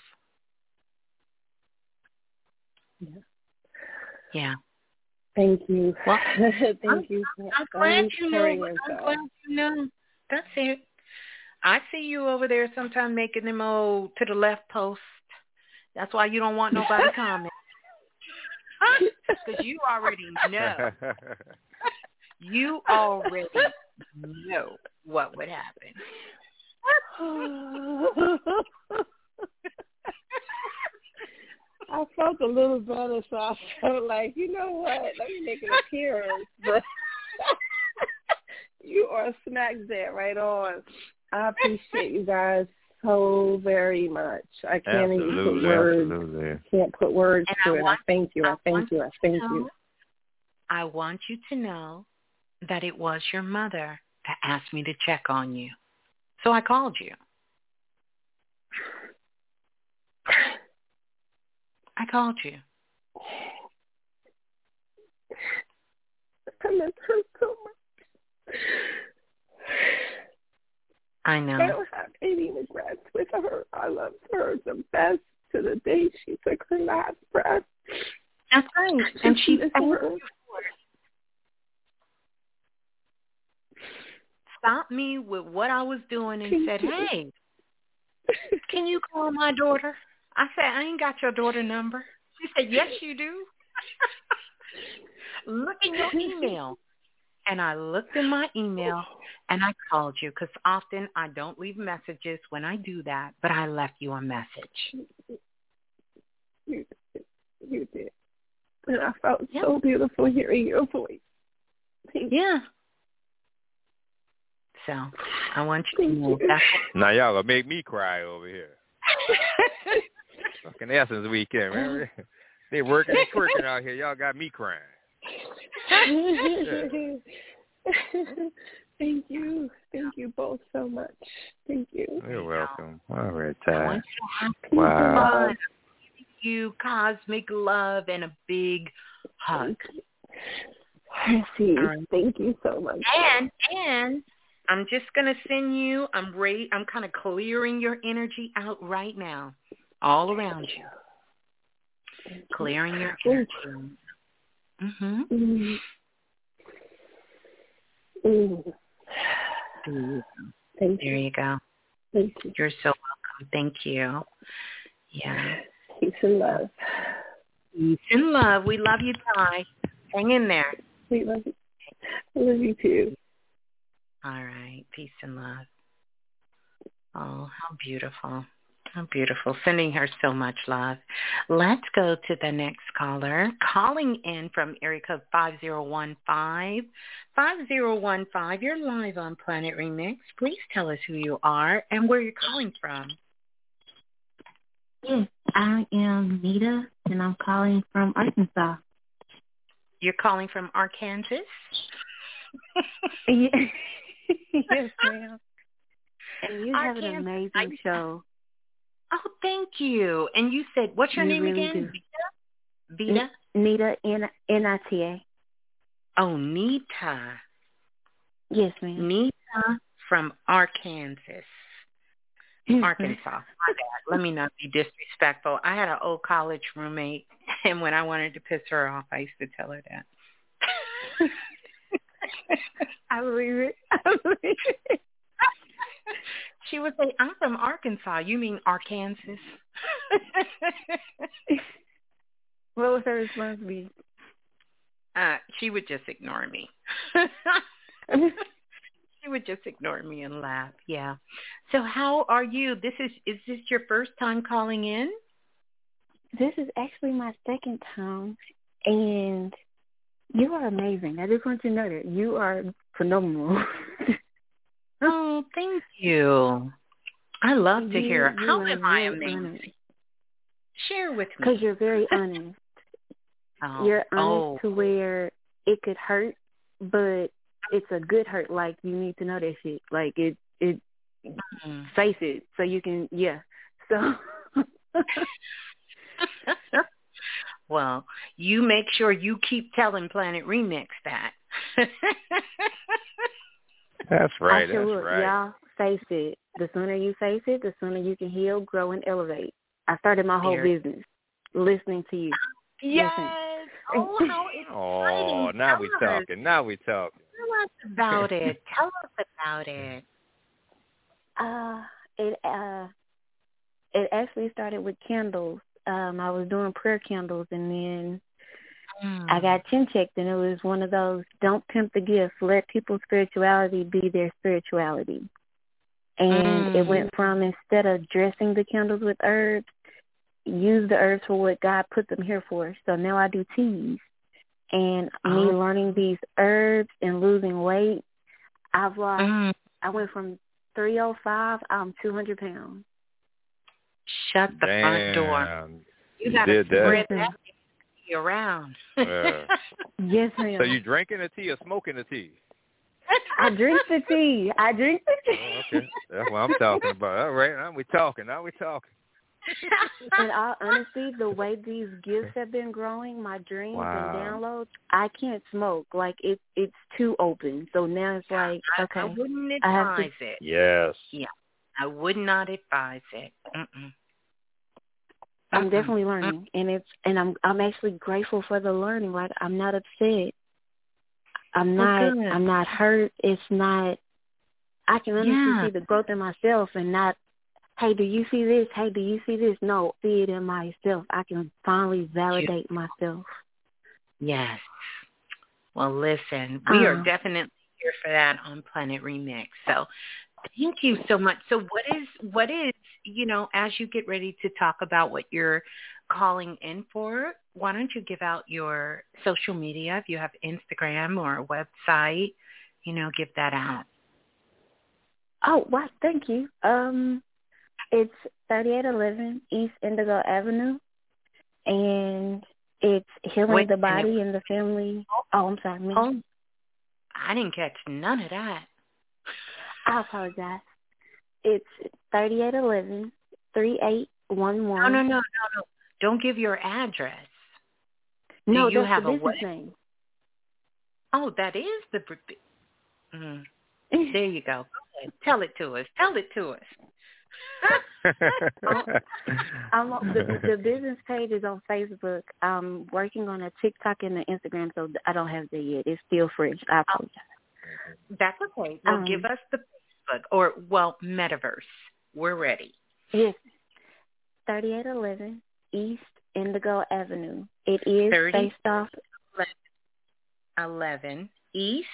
Yeah. Yeah. Thank you. Well, Thank I'm- you for I'm glad you know. I'm glad you know. That's it. I see you over there sometime making them old to the left post. That's why you don't want nobody comment. Because you already know. You already know what would happen. I felt a little better, so I felt like, you know what? Let me make an appearance. But you are smack there right on. I appreciate you guys so very much. I can't even put words. absolutely. Can't put words And to I it. I thank you. I I thank you. I thank know- you. I want you to know that it was your mother that asked me to check on you. So I called you. I called you. I miss her so much. I I don't have any regrets with her. I loved her the best to the day she took her last breath. That's right. And she Miss thanked her. you for it. Stopped me with what I was doing and said, hey, can you call my daughter? I said, I ain't got your daughter number. She said, yes, you do. Look in your email. And I looked in my email and I called you because often I don't leave messages when I do that, but I left you a message. You did. You did. And I felt Yeah. so beautiful hearing your voice. Thank. Yeah. So I want you to know that. Now y'all gonna make me cry over here. Fucking Essence weekend, man. Oh. They working and twerking out here. Y'all got me crying. Thank you. Thank you both so much. Thank you. You're welcome. All right, Ty. you to have Peace and Wow. love. You cosmic love and a big hug. I see. All right. Thank you so much. And and I'm just gonna send you. I'm ra- I'm kind of clearing your energy out right now, all around you, clearing your energy. Mhm. Mm. Mm. Thank There you. you go. Thank you. You're so welcome. Thank you. Yeah. Peace and love. Peace and love. We love you, Ty. Hang in there. We love you. I love you too. All right. Peace and love. Oh, how beautiful. How beautiful. Sending her so much love. Let's go to the next caller. Calling in from area code 5015. 5015, you're live on Planet Remix. Please tell us who you are and where you're calling from. Yes, I am Nita, and I'm calling from Arkansas. You're calling from Arkansas? yes, ma'am. And you have an amazing show. Oh, thank you. And you said, what's your you name really again? Do. Vita? Nita, N-I-T-A. Oh, Nita. Yes, ma'am. Nita from Arkansas. Arkansas. My bad. Let me not be disrespectful. I had an old college roommate, and when I wanted to piss her off, I used to tell her that. I believe it. I believe it. she would say, I'm from Arkansas. You mean Arkansas? what was her response be? Uh, she would just ignore me. she would just ignore me and laugh. Yeah. So how are you? This is is this your first time calling in? This is actually my second time and you are amazing. I just want you to know that you are phenomenal. Oh, thank you. I love to hear. How am I amazing? Honest. Share with me. Because you're very honest. oh. You're honest oh. to where it could hurt, but it's a good hurt. Like you need to know that shit. Like it, it. Mm-hmm. Face it, so you can. Yeah. So. well, you make sure you keep telling Planet Remix that. that's right. I sure that's would. right. Y'all face it. The sooner you face it, the sooner you can heal, grow, and elevate. I started my whole Very- business listening to you. yes. Listen. Oh, how exciting! Oh, now Tell we us. talking. Now we talking. Tell us about it. Tell us about it. Uh, it uh, it actually started with candles. Um, I was doing prayer candles, and then I got chin checked, and it was one of those don't pimp the gift. Let people's spirituality be their spirituality. And it Mm. went from instead of dressing the candles with herbs, use the herbs for what God put them here for. So now I do teas. And me Oh. learning these herbs and losing weight, I've lost. Mm. I went from 305. I'm 200 pounds. Shut the front door. You You gotta did that. spread that tea around. Yeah. Yes, ma'am. So you drinking the tea or smoking the tea? I drink the tea. I drink the tea. Oh, okay. That's what I'm talking about. All right, now we talking. Now we talking. In all honesty, the way these gifts have been growing, my dreams Wow. and downloads, I can't smoke. Like it, it's too open. So now it's like, I, okay, I wouldn't I have to- advise it. Yes. Yeah, I would not advise it. Mm-mm. I'm Mm-mm. definitely learning, and it's and I'm I'm actually grateful for the learning. Like I'm not upset. I'm not good. I'm not hurt. It's not. I can honestly Yeah. see the growth in myself, and not. Hey, do you see this? Hey, do you see this? No, see it in myself. I can finally validate myself. Yes. Well, listen, we are Um, definitely here for that on Planet Remix. So thank you so much. So what is, what is, you know, as you get ready to talk about what you're calling in for, why don't you give out your social media if you have Instagram or a website, you know, give that out. Oh, wow, thank you. Um, it's 3811 East Indigo Avenue, and it's healing Wait the a minute. body and the family. Oh, I'm sorry, me. Oh, I didn't catch none of that. I apologize. It's 3811 3811. No, no, no, no, no. Don't give your address. No, Do you that's have the a business name. Oh, that is the. Mm. There you go. Go. Tell it to us. Tell it to us. I'm on, the, the business page is on Facebook. I'm working on a TikTok and an Instagram, so I don't have that yet. It's still fresh. I apologize. That's okay. Well, Um, give us the Facebook or well, Metaverse. We're ready. Yes, 3811 East Indigo Avenue. It is 30? based off Eleven East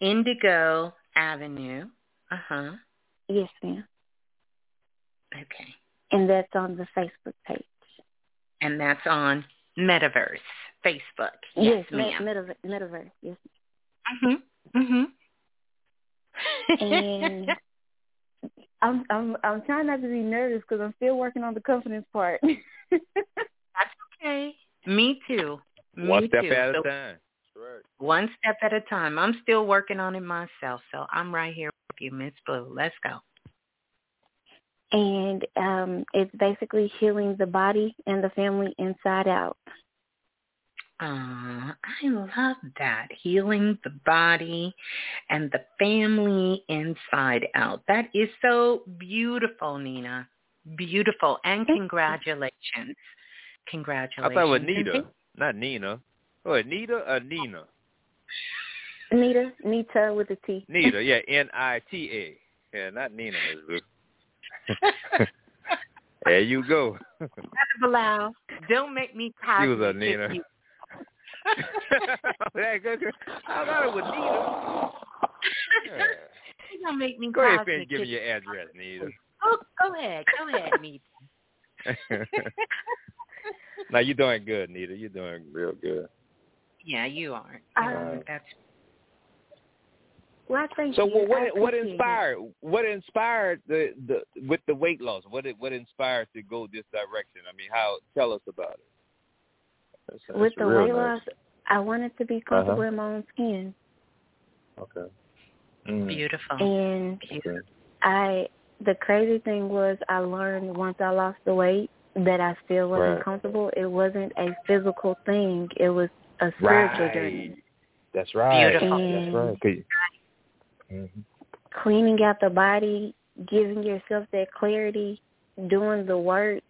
Indigo Avenue. Uh huh. Yes, ma'am. Okay. And that's on the Facebook page. And that's on Metaverse Facebook. Yes, yes ma'am. Metaverse. Metaverse. Yes. Mhm. Mhm. and I'm I'm I'm trying not to be nervous because I'm still working on the confidence part. That's okay. Me too. Me One step too. at so a time. Right. One step at a time. I'm still working on it myself, so I'm right here with you, Miss Blue. Let's go. And um, it's basically healing the body and the family inside out. Uh, I love that. Healing the body and the family inside out. That is so beautiful, Nina. Beautiful. And congratulations. Congratulations. I thought it was Nita, not Nina. Oh, Anita or Nina? Nita, Nita with a T. Nita, yeah, N-I-T-A. Yeah, not Nina. there you go. Balah, don't make me copy She was a Nina. you. I thought it was Nita. Yeah. You're gonna make me Go ahead and give me your address, Nita. Oh, go ahead. Go ahead, Nita. now you're doing good, Nita. You're doing real good. Yeah, you are. Um, That's Well, thank So you. what what, I what appreciate it. inspired what inspired the the with the weight loss? What what inspired to go this direction? I mean, how tell us about it. That's, that's With the real weight nice. loss, I wanted to be comfortable Uh-huh. in my own skin, Okay. Mm, beautiful. and okay. I. The crazy thing was, I learned once I lost the weight that I still wasn't Right. comfortable. It wasn't a physical thing; it was a spiritual journey. That's right. Beautiful. That's right. 'Cause- Mhm. Cleaning out the body, giving yourself that clarity, doing the work.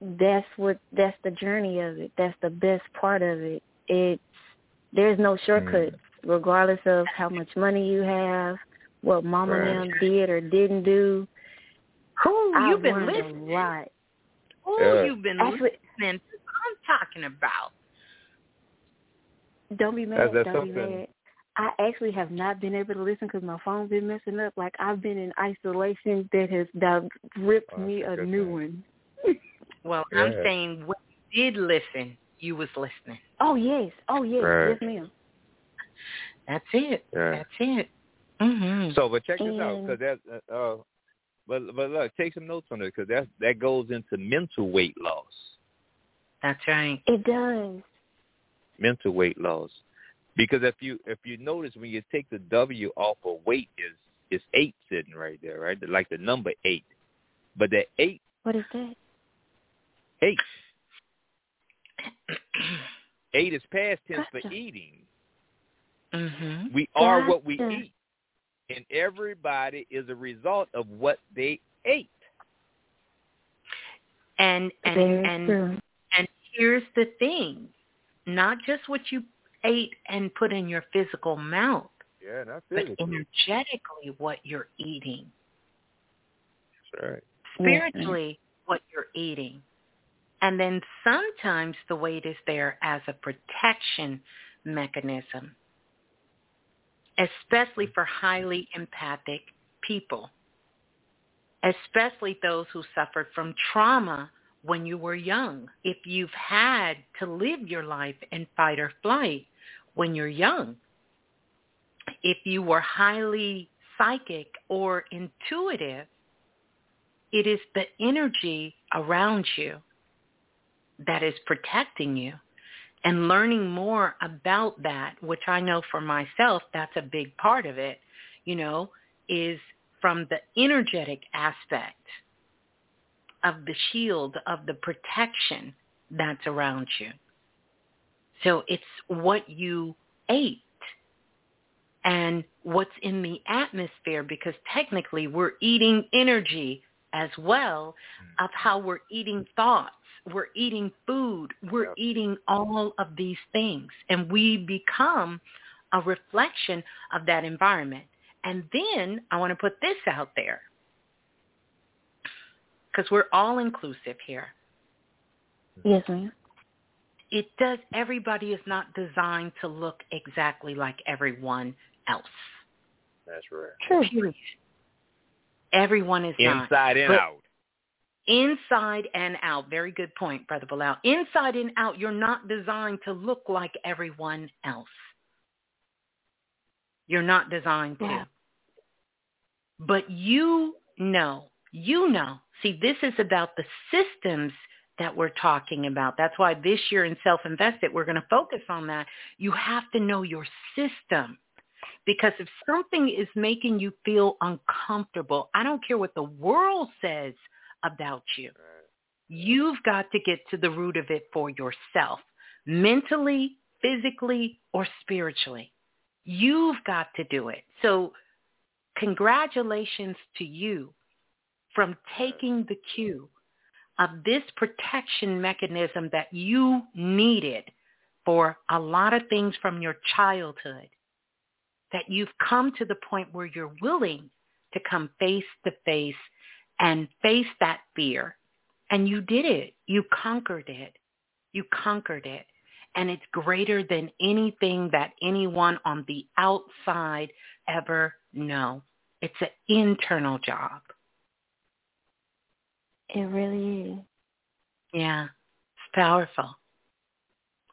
That's what. That's the journey of it. That's the best part of it. It's there's no shortcuts, regardless of how much money you have, what mama Right. and them did or didn't do. Who you've been learned listening? a. Who Yeah. you've been Actually, listening? to? I'm talking about. don't be mad. That's- that's don't be mad. I actually have not been able to listen because my phone's been messing up. Like I've been in isolation that has that ripped Oh, me a a new thing. one. Well, I'm saying when you did listen, you was listening. Oh yes, oh yes, Right. yes ma'am. That's it. Yeah. That's it. Mhm. So, but check this out, because that, uh, uh, but but look, take some notes on it, because that that goes into mental weight loss. That's right. It does. mental weight loss. Because if you if you notice when you take the W off of weight is is eight sitting right there, right? Like the number eight. But that eight What is that? Eight eight is past tense for Gotcha. eating. mhm. We are what we eat. And everybody is a result of what they ate. And and Very and true. and here's the thing. Not just what you ate and put in your physical mouth, Yeah, not but energetically what you're eating. That's right. spiritually what you're eating. And then sometimes the weight is there as a protection mechanism, especially for highly empathic people, especially those who suffered from trauma when you were young. If you've had to live your life in fight or flight when you're young, if you were highly psychic or intuitive, it is the energy around you that is protecting you. And learning more about that, which I know for myself, that's a big part of it, you know, is from the energetic aspect of the shield, of the protection that's around you. So it's what you ate and what's in the atmosphere because technically we're eating energy as well of how we're eating thoughts. We're eating food. We're Yep. eating all of these things. And we become a reflection of that environment. And then I want to put this out there because we're all inclusive here. Yes, ma'am. It does, everybody is not designed to look exactly like everyone else. That's right. True. Everyone is not. Inside and But out. Inside and out. Very good point, Brother Balah. Inside and out, you're not designed to look like everyone else. You're not designed to. Yeah. But you know, you know. See, this is about the systems that we're talking about. That's why this year in Self-Invested, we're going to focus on that. You have to know your system. Because if something is making you feel uncomfortable, I don't care what the world says about you. You've got to get to the root of it for yourself, mentally, physically, or spiritually. You've got to do it. So congratulations to you from taking the cue of this protection mechanism that you needed for a lot of things from your childhood, that you've come to the point where you're willing to come face to face and face that fear. And you did it. You conquered it. You conquered it. And it's greater than anything that anyone on the outside ever know. It's an internal job. It really is. Yeah. It's powerful.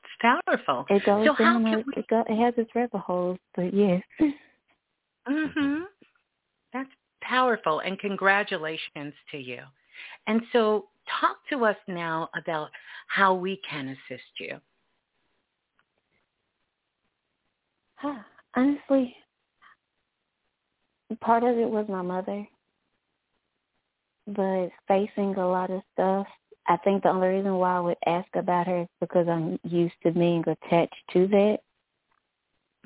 It's powerful. It goes so how can a- we- It, go, it has its rabbit holes, but yes. Mm-hmm. Powerful, and congratulations to you. And so talk to us now about how we can assist you. Huh. Honestly, part of it was my mother, but facing a lot of stuff. I think the only reason why I would ask about her is because I'm used to being attached to that.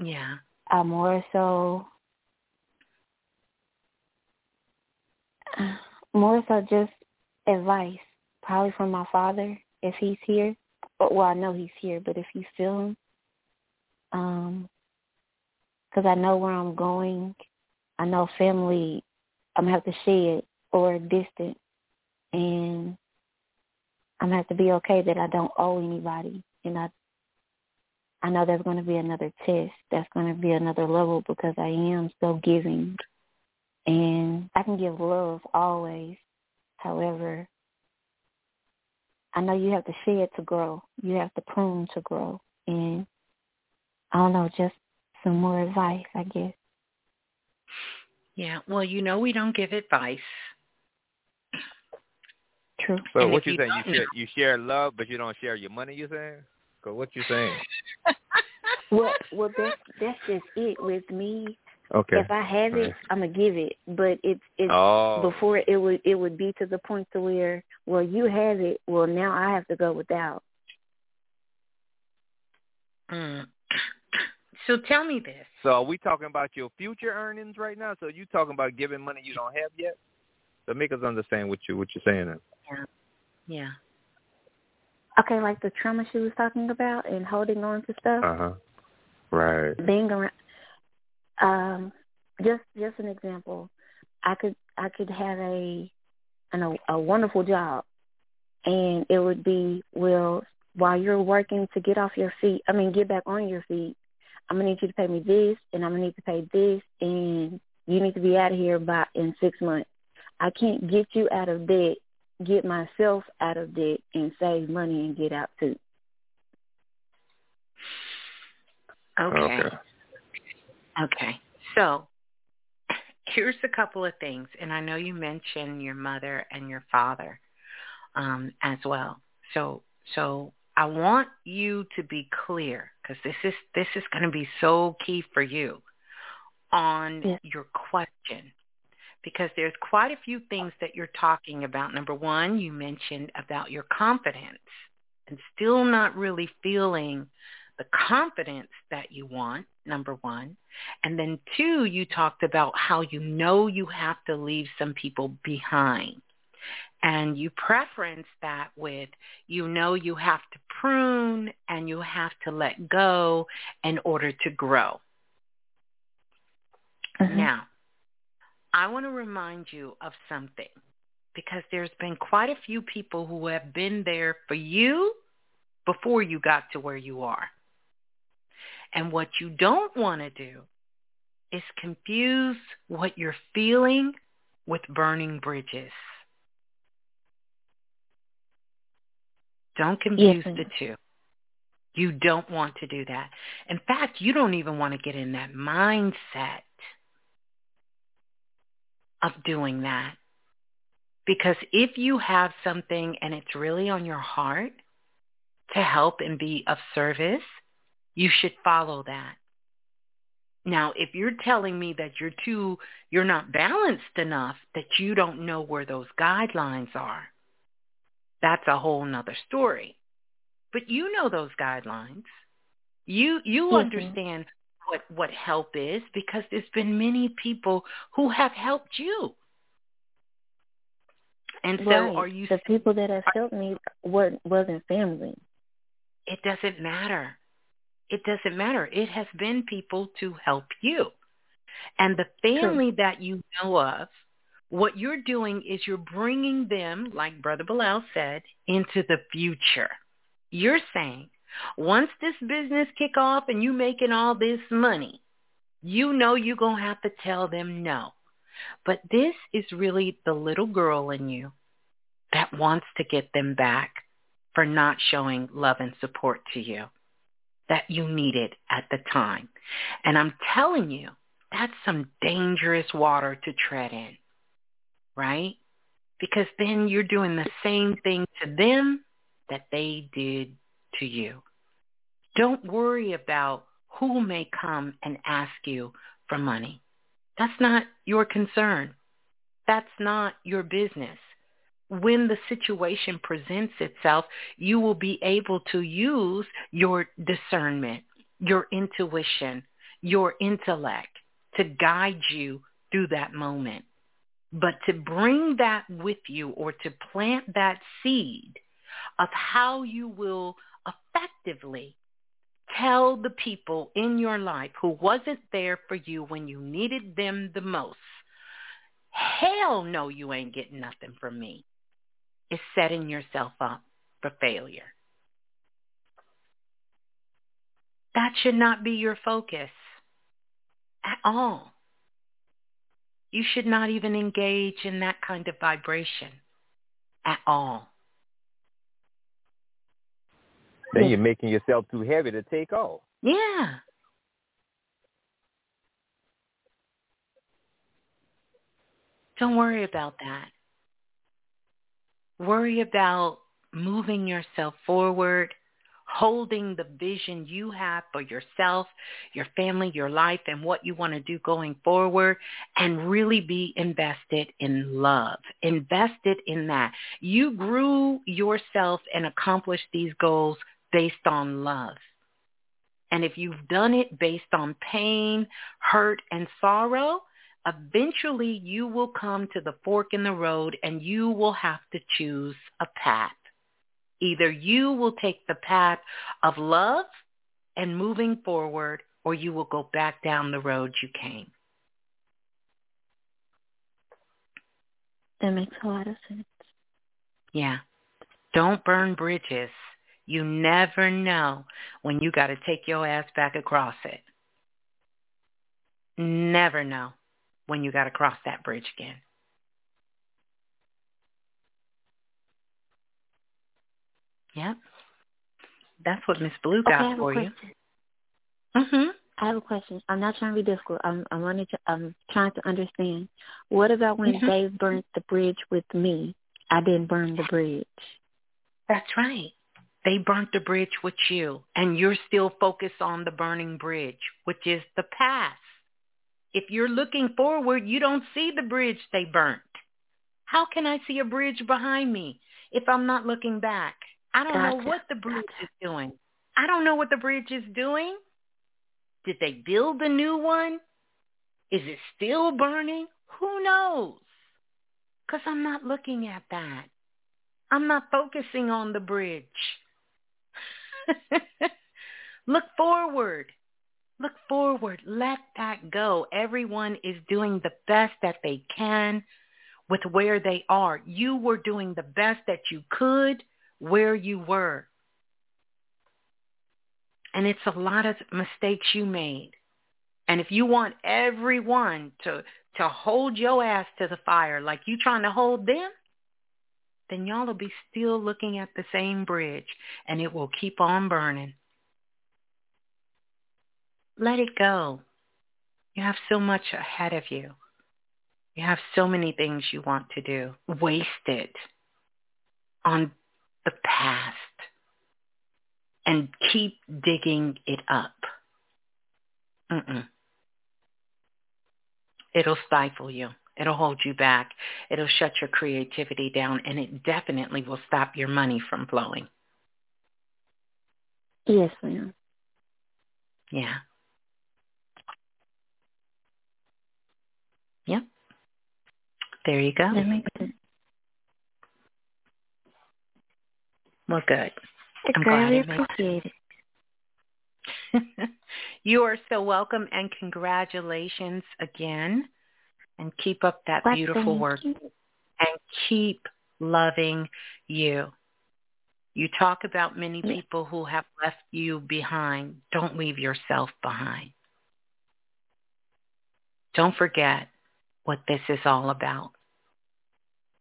Yeah. I more so, more so just advice, probably from my father if he's here. But well, I know he's here, but if feel him, um, because I know where I'm going. I know family. I'm gonna have to or distant, and I'm gonna have to be okay that I don't owe anybody, and I. I know there's going to be another test. That's going to be another level because I am so giving, and I can give love always. However, I know you have to shed to grow. You have to prune to grow, and I don't know, just some more advice, I guess. Yeah. Well, you know we don't give advice. True. So And what you you saying? You share, you share love, but you don't share your money. You saying? So what you saying? Well, well, that's that's just it with me. Okay. If I have it, I'm gonna give it. But it's it's Oh. before it would it would be to the point to where well you have it, well now I have to go without. Mm. So tell me this. So are we talking about your future earnings right now? So you talking about giving money you don't have yet? So make us understand what you what you're saying. Then. Yeah. Yeah. Okay, like the trauma she was talking about and holding on to stuff. Uh huh. Right. being around um just just an example i could i could have a an, a, a wonderful job and it would be well while you're working to get off your feet i mean get back on your feet i'm gonna need you to pay me this and i'm gonna need to pay this and you need to be out of here by in six months i can't get you out of debt get myself out of debt and save money and get out too Okay. Okay. Okay. So here's a couple of things, and I know you mentioned your mother and your father um, as well. So so I want you to be clear because this is this is going to be so key for you on Yeah. your question because there's quite a few things that you're talking about. Number one, you mentioned about your confidence and still not really feeling the confidence that you want, number one. And then two, you talked about how you know you have to leave some people behind. And you preference that with you know you have to prune and you have to let go in order to grow. Mhm. Now, I want to remind you of something because there's been quite a few people who have been there for you before you got to where you are. And what you don't want to do is confuse what you're feeling with burning bridges. Don't confuse yes, the two. You don't want to do that. In fact, you don't even want to get in that mindset of doing that. Because if you have something and it's really on your heart to help and be of service, you should follow that. Now, if you're telling me that you're too, you're not balanced enough, that you don't know where those guidelines are, that's a whole nother story. But you know those guidelines. You you mm-hmm. understand what what help is because there's been many people who have helped you. And so right. are you the people that have helped me weren't wasn't family. It doesn't matter. It doesn't matter. It has been people to help you. And the family True. that you know of, what you're doing is you're bringing them, like Brother Balah said, into the future. You're saying, once this business kick off and you making all this money, you know you're going to have to tell them no. But this is really the little girl in you that wants to get them back for not showing love and support to you that you needed at the time. And I'm telling you, that's some dangerous water to tread in, right? Because then you're doing the same thing to them that they did to you. Don't worry about who may come and ask you for money. That's not your concern. That's not your business. When the situation presents itself, you will be able to use your discernment, your intuition, your intellect to guide you through that moment. But to bring that with you or to plant that seed of how you will effectively tell the people in your life who wasn't there for you when you needed them the most, hell no, you ain't getting nothing from me, is setting yourself up for failure. That should not be your focus at all. You should not even engage in that kind of vibration at all. Then you're making yourself too heavy to take off. Yeah. Don't worry about that. Worry about moving yourself forward, holding the vision you have for yourself, your family, your life, and what you want to do going forward, and really be invested in love. Invested in that. You grew yourself and accomplished these goals based on love. And if you've done it based on pain, hurt, and sorrow, eventually you will come to the fork in the road and you will have to choose a path. Either you will take the path of love and moving forward, or you will go back down the road you came. That makes a lot of sense. Yeah. Don't burn bridges. You never know when you got to take your ass back across it. Never know when you got to cross that bridge again. Yep. That's what Miss Blue got okay, for you. Mhm. I have a question. I'm not trying to be difficult. I'm I'm running to, I'm trying to understand. What about when mm-hmm. Dave burnt the bridge with me? I didn't burn the bridge. That's right. They burnt the bridge with you, and you're still focused on the burning bridge, which is the past. If you're looking forward, you don't see the bridge they burnt. How can I see a bridge behind me if I'm not looking back? I don't gotcha. know what the bridge gotcha. is doing. I don't know what the bridge is doing. Did they build a new one? Is it still burning? Who knows? Because I'm not looking at that. I'm not focusing on the bridge. Look forward. Look forward. Let that go. Everyone is doing the best that they can with where they are. You were doing the best that you could where you were. And it's a lot of mistakes you made. And if you want everyone to to hold your ass to the fire like you trying to hold them, then y'all will be still looking at the same bridge and it will keep on burning. Let it go. You have so much ahead of you. You have so many things you want to do. Waste it on the past and keep digging it up. Mm-mm. It'll stifle you. It'll hold you back. It'll shut your creativity down, and it definitely will stop your money from flowing. Yes, ma'am. Yeah. Yep. There you go. That makes sense. Well, good. I I'm greatly glad it appreciate it. you are so welcome and congratulations again. And keep up that Well, beautiful work you. and keep loving you. You talk about many Yeah. people who have left you behind. Don't leave yourself behind. Don't forget what this is all about.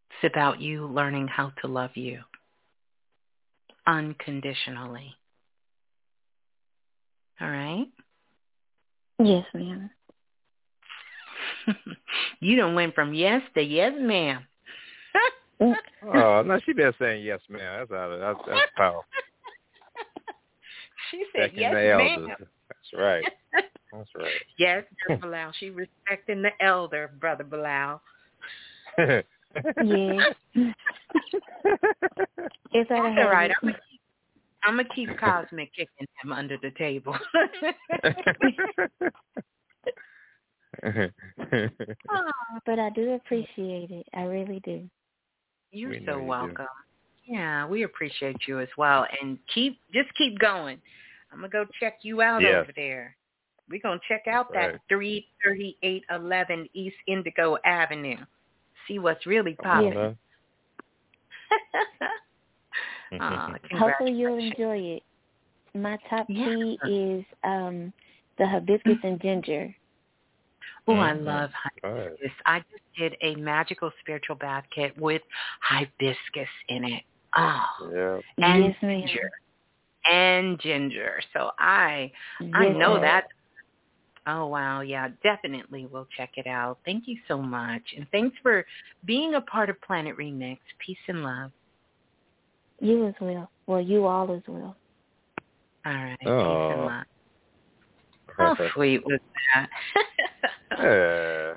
It's about you learning how to love you unconditionally. All right? Yes, ma'am. you don't went from yes to yes, ma'am. Oh no, she been saying yes, ma'am. That's out of that's that's powerful. She said Second yes, ma'am. elders. That's right. That's right. Yes, Brother Balah. She respecting the elder, Brother Balah. Yes. It's all That's all right. I'm gonna keep, I'm gonna keep Cosmic kicking him under the table. Oh, but I do appreciate it. I really do. You're We know so you do. welcome. Yeah, we appreciate you as well. And keep just keep going. I'm gonna go check you out Yes. over there. We're gonna check out Right. that three thirty eight eleven East Indigo Avenue. See what's really Oh, popping. no. Aw, Hopefully you'll enjoy it. My top Yeah. tea is um the hibiscus and ginger. Oh, I Mhm. love Right. hibiscus. I just did a magical spiritual bath kit with hibiscus in it. Oh, Yeah. and yes, ginger. And ginger. So I I know ma'am. that. Oh wow, yeah, definitely we'll check it out. Thank you so much. And thanks for being a part of Planet Remix. Peace and love. You as well. Well, you all as well. All right. Peace Oh. and love. How sweet was that? yeah.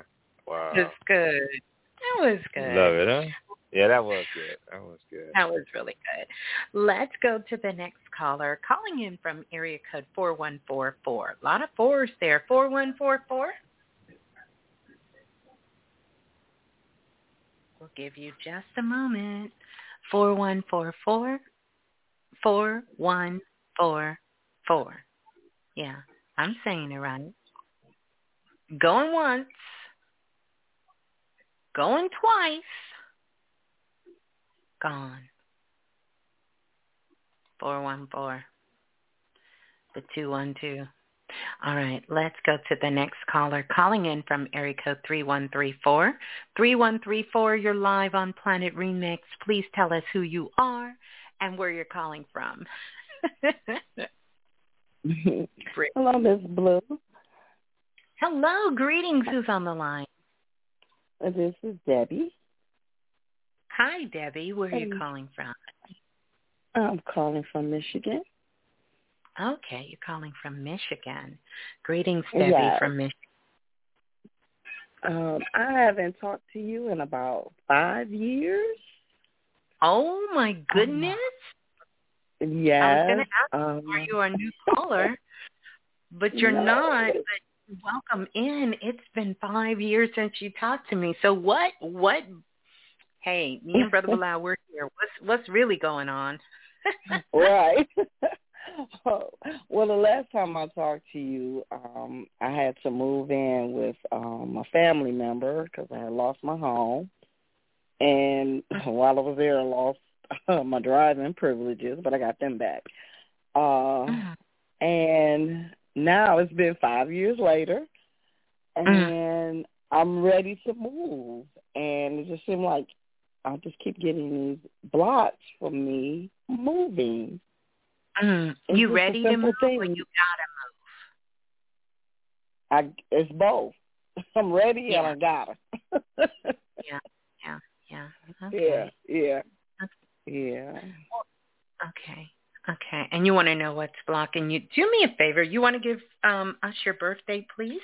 Wow. It was good. That was good. Love it, huh? Yeah, that was good. That was good. That was really good. Let's go to the next caller. Calling in from area code 4144. A lot of fours there. 4144. We'll give you just a moment. 4144. 4144. Yeah, I'm saying it right. Going once. Going twice gone. 414. The 212. All right, let's go to the next caller. Calling in from area code 3134. 3134, you're live on Planet Remix. Please tell us who you are and where you're calling from. Hello, Miss Blue. Hello, greetings. Who's on the line? This is Debbie. Hi, Debbie. Where are you calling from? I'm calling from Michigan. Okay, you're calling from Michigan. Greetings, Debbie Yes. from Michigan. Um, I haven't talked to you in about five years. Oh my goodness! I was Yes. going to ask, um, are you a new caller? But you're No. not. But welcome in. It's been five years since you talked to me. So what? What? Hey, me and Brother Balah, we're here. What's what's really going on? right. Oh, well, the last time I talked to you, um, I had to move in with um, a family member because I had lost my home, and while I was there, I lost uh, my driving privileges, but I got them back. Uh, and now it's been five years later. mm. and. I'm ready to move. And it just seemed like I just keep getting these blocks from me moving. Mm. You ready to move thing. or you gotta move? I it's both. I'm ready yeah. and I gotta. yeah, yeah, yeah. Okay. Yeah, yeah, okay. yeah. Okay. Okay. And you want to know what's blocking you. Do me a favor. You want to give um, us your birthday, please?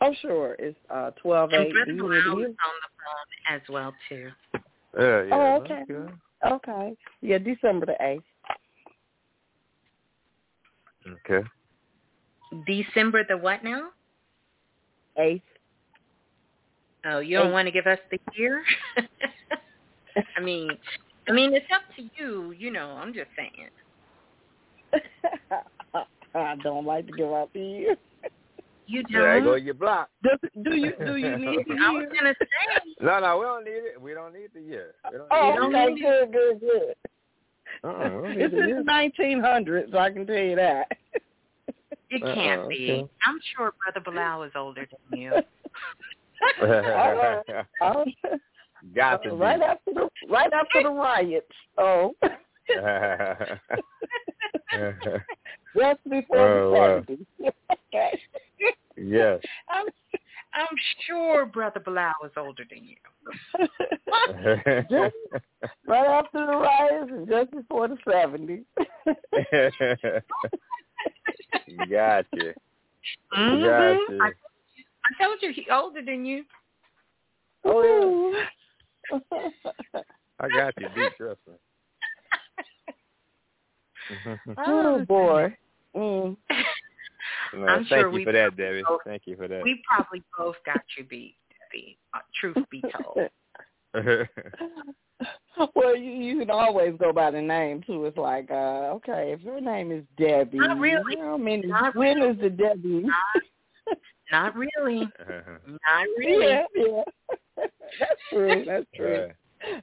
Oh, sure. It's uh, 12 8. And Brother on the phone as well, too. Yeah, yeah. Oh, okay. Okay. Yeah, December the 8th. Okay. December the what now? 8th. Oh, you don't want to give us the year? I mean, I mean, it's up to you. You know, I'm just saying. I don't like to give out the year. You don't. There go your block. Do, do you do you need the year? I was gonna say. No, no, we don't need it. We don't need the year. oh, okay, good, good, good. Uh-uh, this is 1900, so I can tell you that. It can't uh be. Okay. I'm sure Brother Balah is older than you. Got to right be. after the right after the riots. Oh. Just before oh, the okay. Yes. I'm I'm sure Brother Balah is older than you. just right after the riots and just before the seventies. gotcha. Mm-hmm. Gotcha. I, I told you he's older than you. Oh. I got you, deep trust me. oh boy. Mm. No, I'm thank sure you we for that, Debbie. Both, thank you for that. We probably both got you beat, Debbie. Uh, truth be told. well, you, you can always go by the name too. It's like, uh, okay, if your name is Debbie, not really. I mean, not when really. is the Debbie? Not, not really. not really. Yeah, yeah. That's true. That's true. Right.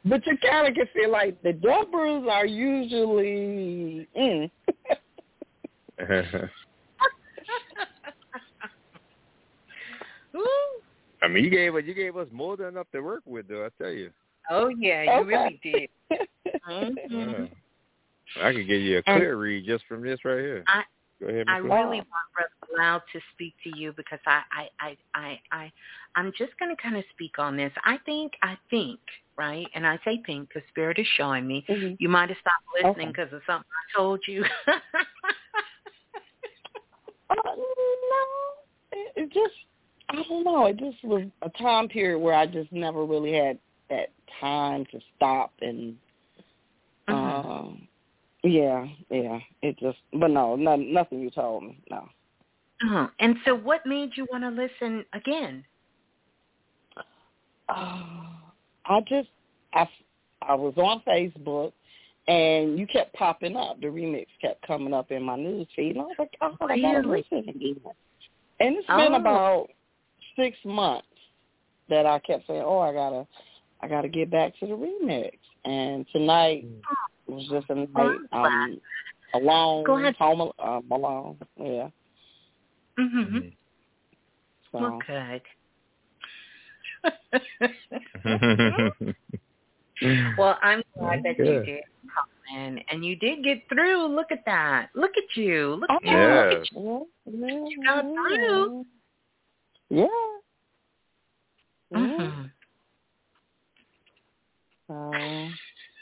But you kind of can feel like the Deborahs are usually mm. I mean, you gave us you gave us more than enough to work with, though. I tell you. Oh yeah, you okay. really did. mm-hmm. yeah. I could give you a clear and read just from this right here. I, Go ahead, I really want Balah to speak to you because I, I, I, I, I I'm just going to kind of speak on this. I think, I think, right? And I say think because Spirit is showing me. Mm-hmm. You might have stopped listening because okay. of something I told you. uh, no, it, it just I don't know. It just was a time period where I just never really had that time to stop and. Mm-hmm. Um, yeah, yeah. It just, but no, no nothing you told me. No. Uh-huh. And so, what made you want to listen again? Uh, I just, I, I was on Facebook, and you kept popping up. The remix kept coming up in my news feed, and I was like, oh, I gotta listen again. And it's been oh. about six months that I kept saying, oh, I gotta, I gotta get back to the remix. And tonight, was just a night um, alone, Go ahead. home um, alone. Yeah. Mhm. So. Well, good. well, I'm glad that you did come in, and you did get through. Look at that. Look at you. Look at you. Yeah. Look at you. You got through. Yeah. Yeah. Mhm. So,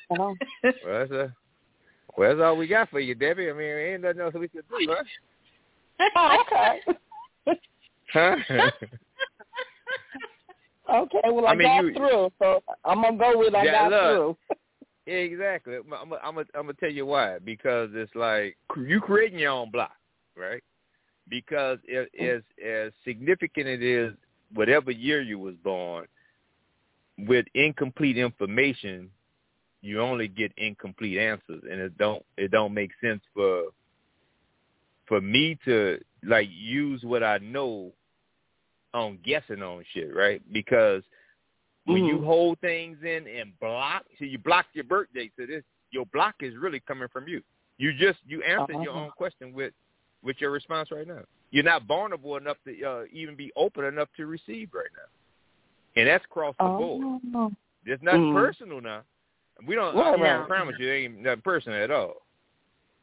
well, well, that's a, well, that's all we got for you, Debbie. I mean, ain't nothing else we can do, huh? Oh, okay. Huh? okay, well, I, I mean, got you- through, so I'm going to go with I Yeah, got look. through. Yeah, exactly. I'm I'm I'm I'm gonna tell you why. Because it's like you creating your own block, right? Because it, as as significant it is, whatever year you was born, with incomplete information, you only get incomplete answers, and it don't it don't make sense for for me to like use what I know on guessing on shit, right? Because when you Mhm. hold things in and block, so you block your birthday. So this your block is really coming from you. You just you answered your Uh-huh. own question with with your response right now. You're not vulnerable enough to uh, even be open enough to receive right now, and that's across the oh. board. It's not Mm. personal now. We don't. Right, I, I right. promise you, it ain't nothing personal at all,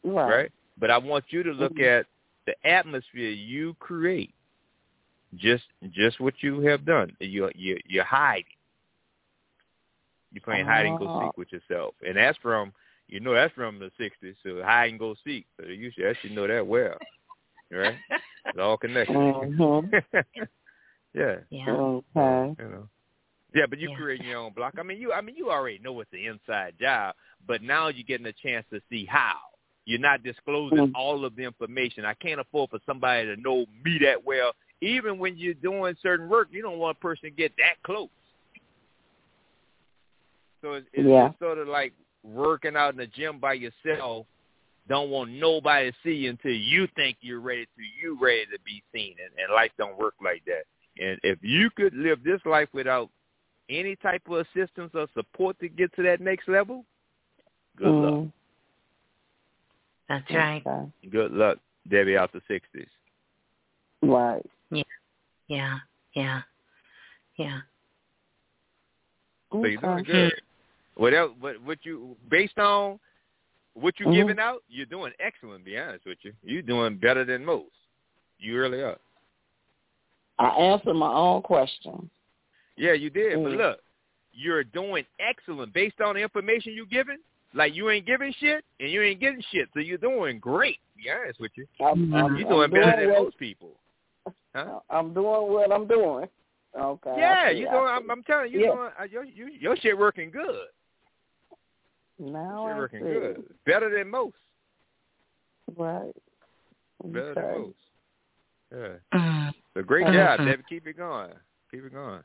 Right. right? But I want you to look Mhm. at the atmosphere you create. Just, just what you have done. You, you, you're hiding. You're playing hide and go Oh. seek with yourself, and that's from, you know, that's from the '60s. So hide and go seek. So you should actually know that well, right? It's all connected. Mhm. yeah. Yeah. Okay. You know. Yeah, but you Yeah. create your own block. I mean, you. I mean, you already know it's the inside job, but now you're getting a chance to see how. You're not disclosing Mm. all of the information. I can't afford for somebody to know me that well. Even when you're doing certain work, you don't want a person to get that close. So it's, it's, Yeah. sort of like working out in the gym by yourself. Don't want nobody to see you until you think you're ready to. You ready to be seen, and, and life don't work like that. And if you could live this life without any type of assistance or support to get to that next level, good luck. That's right. Okay. Good luck, Debbie out the sixties. Right. Yeah. Yeah. Yeah. Yeah. So you're doing Okay. good. What else? What what you based on what you're Mhm. giving out? You're doing excellent. Be honest with you, you're doing better than most. You really are. I answered my own question. Yeah, you did. But Mm. look, you're doing excellent based on the information you're giving. Like you ain't giving shit and you ain't getting shit, so you're doing great. Be honest with you, I'm, I'm, you're doing I'm better doing than what, most people. Huh? I'm doing what I'm doing. Okay. Yeah, see, you I doing. I'm, I'm telling you, Yeah. doing, uh, your, you, your shit working good. Now Your shit I working see. good, better than most. Right. Better Okay. than most. Yeah. Mm. So great Mhm. job, Debbie. Keep it going. Keep it going.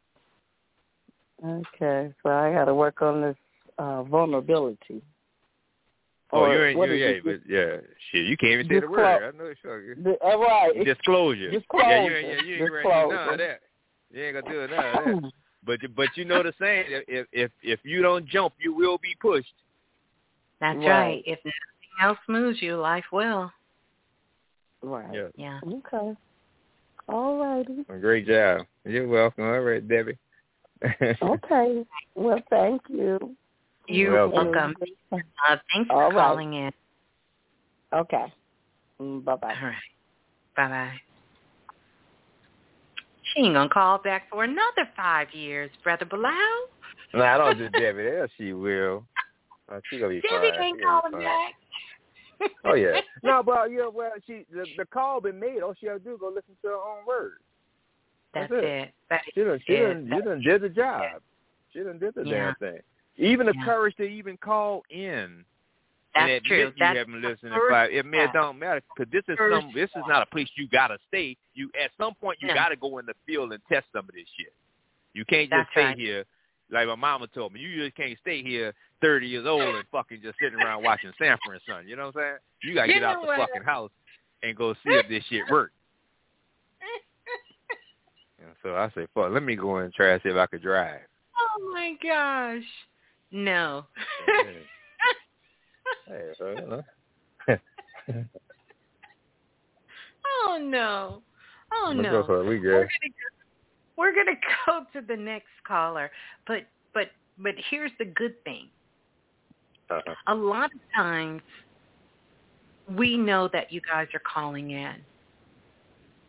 Okay. So I got to work on this uh, vulnerability. Oh, you ain't. what You, is yeah, but yeah, shit. You can't even say the word. I know it's sure. The, all uh, right. It's- Disclosure. Disclosure. Yeah, you ain't. Yeah, you ain't ready to do none of that. You ain't gonna do none of that. But you- but you know the saying. If if if you don't jump, you will be pushed. That's Right. right. If nothing else moves you, life will. right. Yeah. Yeah. Okay. All righty. Great job. You're welcome. All right, Debbie. Okay. Well, thank you. You're Welcome. welcome. Uh, thanks All for right. calling in. Okay. Mm, bye bye. All right. Bye bye. She ain't gonna call back for another five years, Brother Balah. no, I don't do Debbie. Yeah, she will. Uh, she gonna be Debbie fine. ain't She gonna calling fine. back. Oh yeah. No, but yeah, well, she the, the call been made. All she have to do is go listen to her own words. That's That's it. it. That She done, she it. done, you done did the job. She done did the Yeah. damn thing. Even the Yeah. courage to even call in That's and admit true. you That's haven't listened first five. It may it don't matter because this is First some. This is not a place you gotta stay. You at some point you No. gotta go in the field and test some of this shit. You can't just That's stay right. here. Like my mama told me, you just can't stay here thirty years old and fucking just sitting around watching Sanford and Son. You know what I'm saying? You gotta You get out the what? fucking house and go see if this shit works. And so I said, fuck, let me go and try to see if I could drive. oh my gosh. No. Hey, so, you know. oh no. Oh no. go for it. We We're good. gonna go, we're gonna go to the next caller, but but but here's the good thing. Uh-huh. A lot of times, we know that you guys are calling in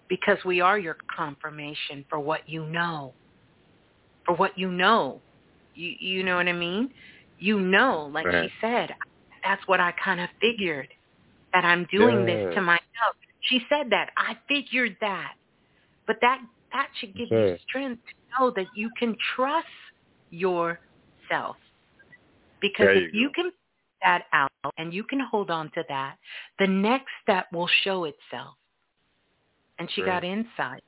because we are your confirmation for what you know. For what you know, you you know what I mean. You know, like Right. she said, that's what I kind of figured that I'm doing Yeah. this to myself. She said that I figured that, but that that should give you strength to know that you can trust yourself. Because There if you you can that out and you can hold on to that, the next step will show itself. And she got insight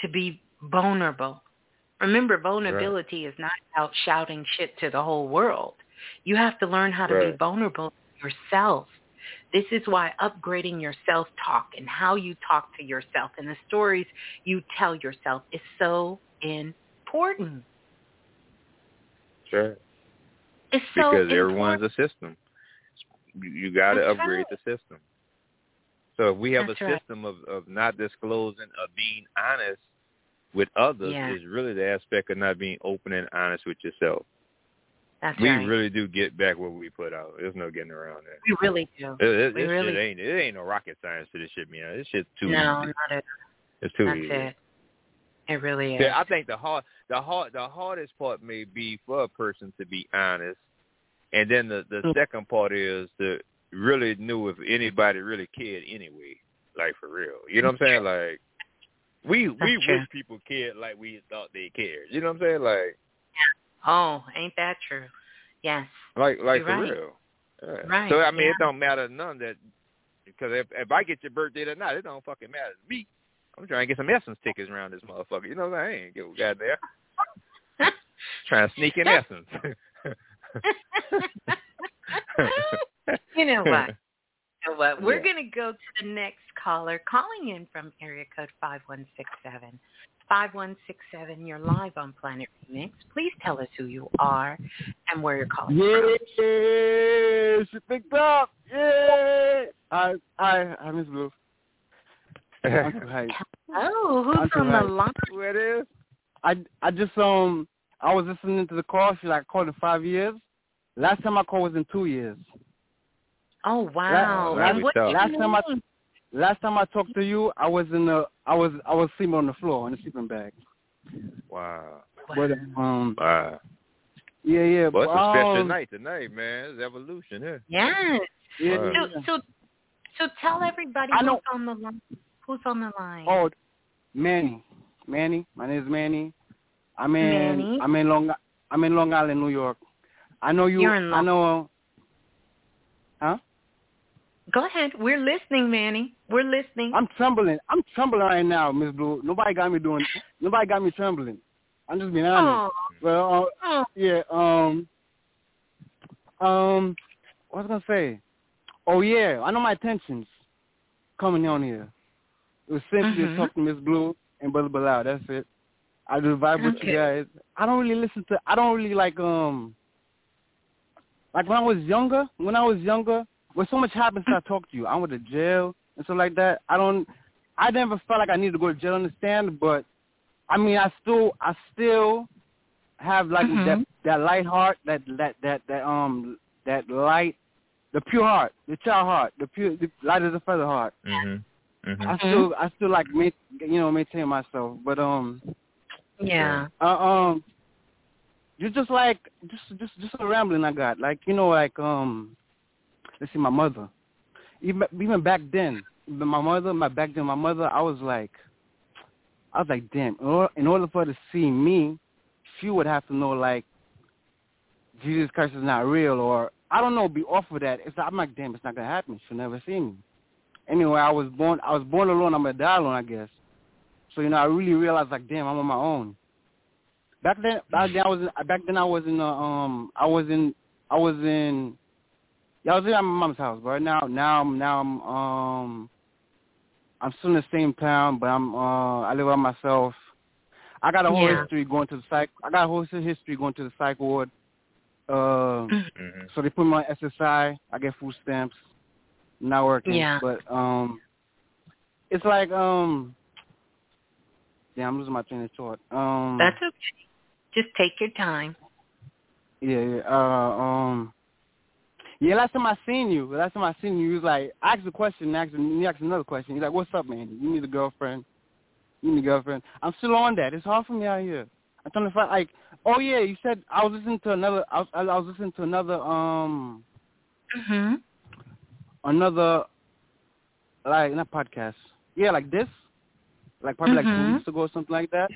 to be vulnerable. Remember, vulnerability is not about shouting shit to the whole world. You have to learn how to be vulnerable yourself. This is why upgrading your self-talk and how you talk to yourself and the stories you tell yourself is so important. Sure. It's so Because everyone's important. a system. You, got to upgrade right. the system. So if we have That's a right. system of of not disclosing, of being honest with others, Yeah. is really the aspect of not being open and honest with yourself. That's we right. really do get back what we put out. There's no getting around that. we really do. It, it, We this really- shit ain't it ain't no rocket science to this shit, man. This shit's too no, easy. not at It's too That's easy. it. It really is. Yeah, I think the hard the hard the hardest part may be for a person to be honest, and then the the Mm. second part is to really know if anybody really cared anyway, like for real. You know what I'm saying? Like we we true. wish people cared like we thought they cared. You know what I'm saying? Like oh, ain't that true? Yes. like like You're for right. real. Yeah. Right, So I mean, yeah. it don't matter none that because if if I get your birthday or not, it don't fucking matter to me. I'm trying to get some Essence tickets around this motherfucker. You know what I'm saying? I ain't give a goddamn. trying to sneak in Essence. you know what? Know what? We're Yeah. going to go to the next caller calling in from area code 5167. 5167, you're live on Planet Remix. Please tell us who you are and where you're calling Yeah, she picked up. Yeah. I I I Miss Blue. I'm too hyped. from. Oh, who's I'm on the line? Who it is? I I just um I was listening to the call. She like called in five years. Last time I called was in two years. Oh, wow. Last- and what last time I- Last time I talked to you, I was in the I was I was sleeping on the floor in a sleeping bag. Wow. But um Wow. yeah yeah. Well, it's a special um, night tonight, man. It's evolution here. Yes. Yeah, Wow. yeah. So, so, so tell everybody I who's know- on the line. Who's on the line? Oh, Manny. Manny. My name is Manny. I'm in. Manny? I'm in Long. I'm in Long Island, New York. I know you. You're in I Long- know. Go ahead. We're listening, Manny. We're listening. I'm trembling. I'm trembling right now, Miss Blue. Nobody got me doing. Nobody got me trembling. I'm just being honest. oh, Well, uh, oh, yeah. Um. Um. What was I gonna say? Oh yeah, I know my intentions coming on here. It was simply Mhm. to talk to Miss Blue and Brother Balah. That's it. I just vibe with Okay. you guys. I don't really listen to. I don't really like um. Like when I was younger, when I was younger, when so much happened since I talked to you, I went to jail and stuff like that. I don't. I never felt like I needed to go to jail, understand? But I mean, I still, I still have like Mhm. that that light heart, that that that that um that light, the pure heart, the child heart, the pure, the light as a feather heart. Mhm. Mhm. I still, I still like, ma- you know, maintain myself. But um, yeah. uh, um, you're just like just just just a rambling I got. Like you know, like um, let's see, my mother. Even even back then, my mother, my back then, my mother, I was like, I was like, damn. In order, in order for her to see me, she would have to know like Jesus Christ is not real, or I don't know, be off of that. It's I'm like, damn, it's not gonna happen. She'll never see me. Anyway, I was born. I was born alone. I'm gonna die alone, I guess. So you know, I really realized like, damn, I'm on my own. Back then, back then I was back then I was in uh, um I was in I was in yeah I was in my mom's house, but now now I'm now I'm um I'm still in the same town, but I'm uh I live by myself. I got a whole Yeah. history going to the psych. I got a whole history going to the psych ward. Uh, Mhm. so they put me on SSI. I get food stamps. Not working. Yeah. But um, it's like um, yeah, I'm losing my train of thought. Um, That's okay. Just take your time. Yeah, yeah. Uh, um, yeah. Last time I seen you, last time I seen you, you was like, I asked a question, and asked, you asked another question. He's like, "What's up, man? You need a girlfriend? You need a girlfriend?" I'm still on that. It's hard for me out here. I'm trying to find like, oh yeah, you said I was listening to another. I was, I was listening to another um Mhm. another like not podcast. Yeah, like this, like probably like Mhm. two weeks ago or something like that.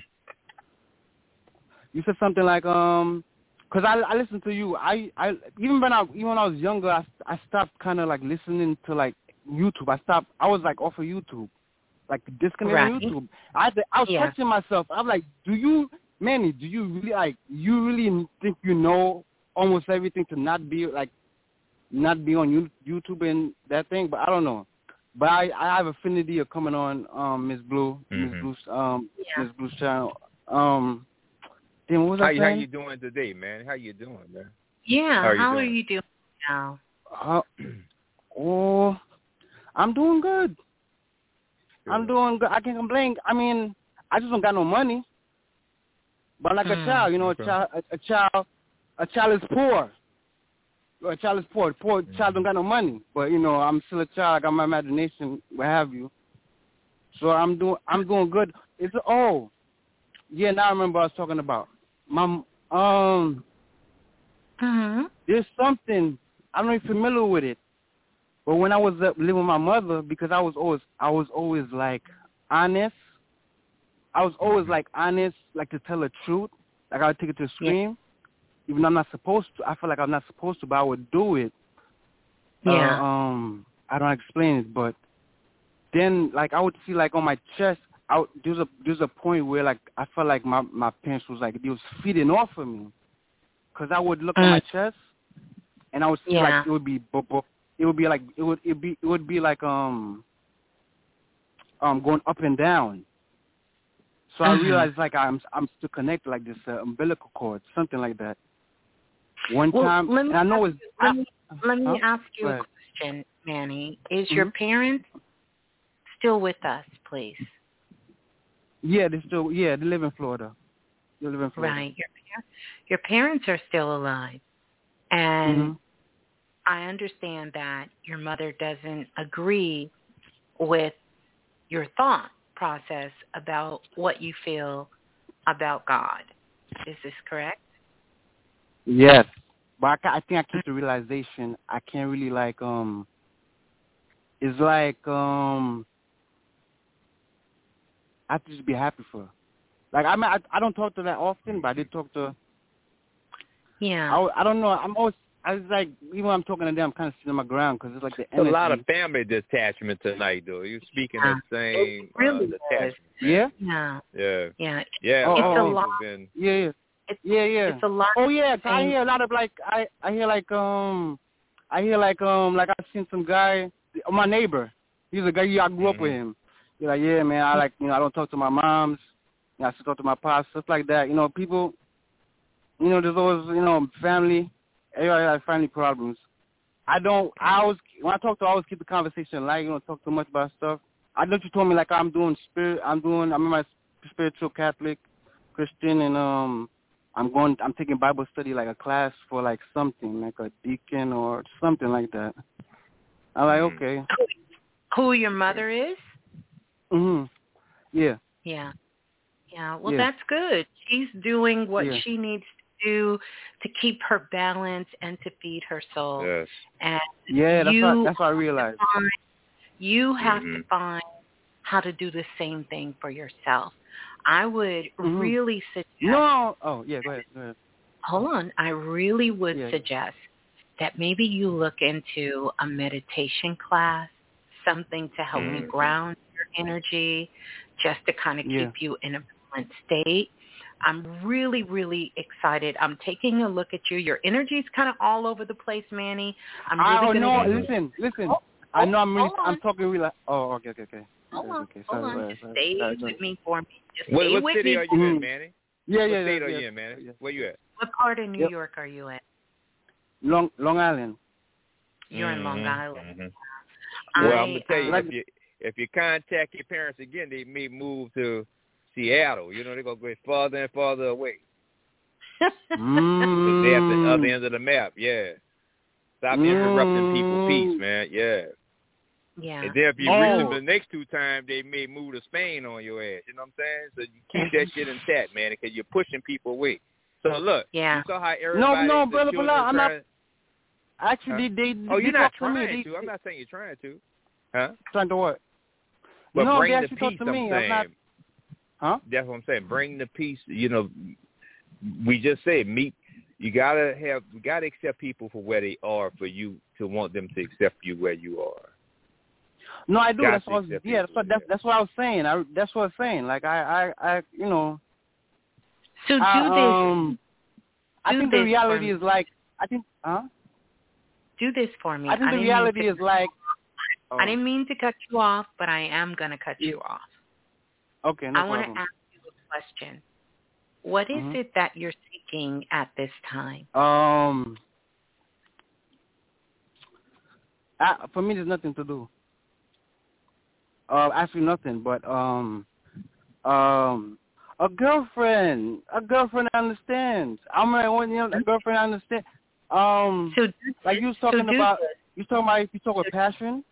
You said something like um, cause I I listened to you. I I even when I even when I was younger, I I stopped kind of like listening to like YouTube. I stopped. I was like off of YouTube, like disconnected Right. YouTube. I had to, I was Yeah. touching myself. I'm like, do you, Manny? Do you really like? You really think you know almost everything to not be like not be on YouTube and that thing, but I don't know. But I I have affinity of coming on um Miss Blue, Miss Mhm. Blue's um Yeah. Miss Blue's channel. Um, then what was How, I you- how you doing today, man? How you doing, man? Yeah. How are you are doing? you doing now? Uh, oh, I'm doing good. I'm doing good. I can't complain. I mean, I just don't got no money. But like Hmm, a child, you know, okay. a child, a, a child, a child is poor. A child is poor. Poor Hmm. child don't got no money. But you know, I'm still a child. I got my imagination, what have you. So I'm doing, I'm doing good. It's oh, yeah. Now I remember what I was talking about. My um, Mm-hmm. there's something I'm not even familiar with it. But when I was uh, living with my mother, because I was always I was always like honest. I was always like honest, like to tell the truth. Like I would take it to the scream, even though I'm not supposed to. I feel like I'm not supposed to, but I would do it. Yeah. Uh, um, I don't explain it, but then like I would see like on my chest, I a there's a point where like I felt like my my parents was like they was feeding off of me, cause I would look at my chest, and I would see Yeah. like it would be bu- bu- it would be like it would it be it would be like um um going up and down. So I Mhm. realized like I'm I'm still connected like this uh, umbilical cord, something like that. One Well, time, let me and I know it's Let me let me Huh? ask you a question, Manny. Is your Mhm. parents still with us, please? Yeah, they still yeah they live in Florida. They live in Florida. Right. Your your parents are still alive, and Mhm. I understand that your mother doesn't agree with your thought process about what you feel about God. Is this correct? Yes, but I, I think I came to realization I can't really like um. It's like um. I have to just be happy for her. Like I mean, I I don't talk to her that often, but I did talk to her. Yeah. I I don't know. I'm always I was like even when I'm talking to them, I'm kind of sitting on my ground because it's like the It's a lot of family detachment tonight, though. You're speaking the same It really uh, detachment. yeah, yeah. Yeah, Yeah. yeah. Oh, a lot oh, of oh. lot. been- yeah, yeah, It's yeah, yeah. it's a lot. Oh yeah, 'cause I hear a lot of like I I hear like um I hear like um like I've seen some guy my neighbor. He's a guy I grew up with Mhm. him. He's like, Yeah man, I like you know, I don't talk to my moms, you know, I still talk to my pops, stuff like that. You know, people you know, there's always, you know, family everybody has family problems. I don't I always when I talk to I always keep the conversation light, you don't talk too much about stuff. I know you told me like I'm doing spirit I'm doing I'm in my spiritual Catholic Christian and um I'm going I'm taking Bible study like a class for like something, like a deacon or something like that. I'm like, Mhm. okay. Who your mother is? Mhm. Yeah. Yeah. Yeah. Well, Yeah. that's good. She's doing what Yeah. she needs to do to keep her balance and to feed her soul. Yes. And Yeah, that's You- what that's what I realized. find, you have to Mhm. find how to do the same thing for yourself. I would Mhm. really suggest No oh yeah, go ahead, go ahead. hold on. I really would Yeah. suggest that maybe you look into a meditation class, something to help you Mhm. ground your energy, just to kind of Yeah. keep you in a balanced state. I'm really, really excited. I'm taking a look at you. Your energy's kind of all over the place, Manny. I'm really I, oh no, do- listen, listen. Oh, I know I'm really hold on. I'm talking real oh okay, okay, okay. Hold on, okay, hold sorry, on. sorry, Just sorry, stay sorry, sorry. with me for me. Just What, stay what with city me. are you in, Mhm. Manny? Yeah, what yeah, state yeah, are yeah. you in, Manny? Yeah. Where you at? What part of New Yep. York are you in? Long Long Island. You're in Long Mhm, Island. mhm. I, Well, I'm gonna tell you, uh, if you if you contact your parents again, they may move to Seattle. You know, they're gonna go farther and farther away. Mm. They're at the other end of the map. Yeah. Stop interrupting people. Peace, Mm. man. Yeah. yeah. And then if you Oh. reach them the next two times, they may move to Spain on your ass. You know what I'm saying? So you keep that shit intact, man, because you're pushing people away. So look, Yeah. you saw how everybody, no, the brother, children Balah, I'm not- trying- Actually, they, they Oh, they you're not talk to me. trying They, to. I'm not saying you're trying to. Huh? trying to what? But no, bring they the talk peace. to I'm me. saying. I'm not. Huh? That's what I'm saying. Bring the peace. You know, we just said meet. You gotta have. You gotta accept people for where they are for you to want them to accept you where you are. No, I do. Got That's what. I was, yeah, that's what. That's, that's what I was saying. I. That's what I was saying. Like I, I, I you know. So do I, this. um, I do think this the reality is like. I think. Huh? do this for me. I think the didn't reality is like. Oh, I didn't mean to cut you off, but I am going to cut you off. Okay, no I want to ask you a question. What is Mhm. it that you're seeking at this time? Um. I, for me, there's nothing to do. uh, actually nothing, but um, um, a girlfriend, a girlfriend understands. I'm like, when you know, a girlfriend understands. Um, So like you was talking so about, you talking about if you talk with passion,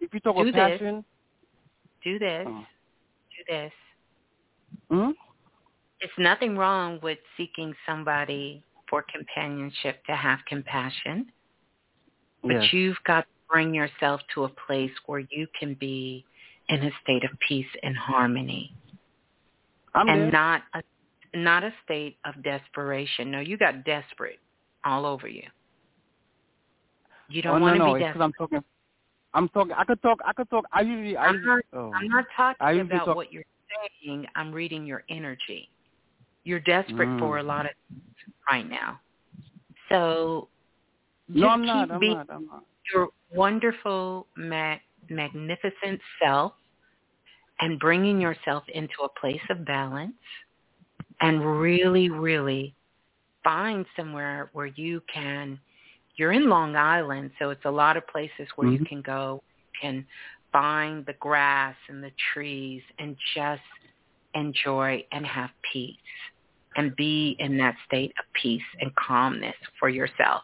if you talk Do with this. passion, do this. Oh. Do this. hmm? It's nothing wrong with seeking somebody for companionship to have compassion, but yes. you've got to bring yourself to a place where you can be in a state of peace and harmony I'm and there. not a not a state of desperation. No, you got desperate all over you. You don't oh, want no, to be 'cause desperate. I'm talking. I'm talking. I could talk. I could talk. I usually. I I'm usually. not, oh. I'm not talking about talk- what you're saying. I'm reading your energy. You're desperate Mm. for a lot of things right now. So just no, I'm keep not. I'm being not. I'm not. your wonderful, ma- magnificent self and bringing yourself into a place of balance and really, really find somewhere where you can, you're in Long Island, so it's a lot of places where you Mhm. can go, can find the grass and the trees and just enjoy and have peace and be in that state of peace and calmness for yourself.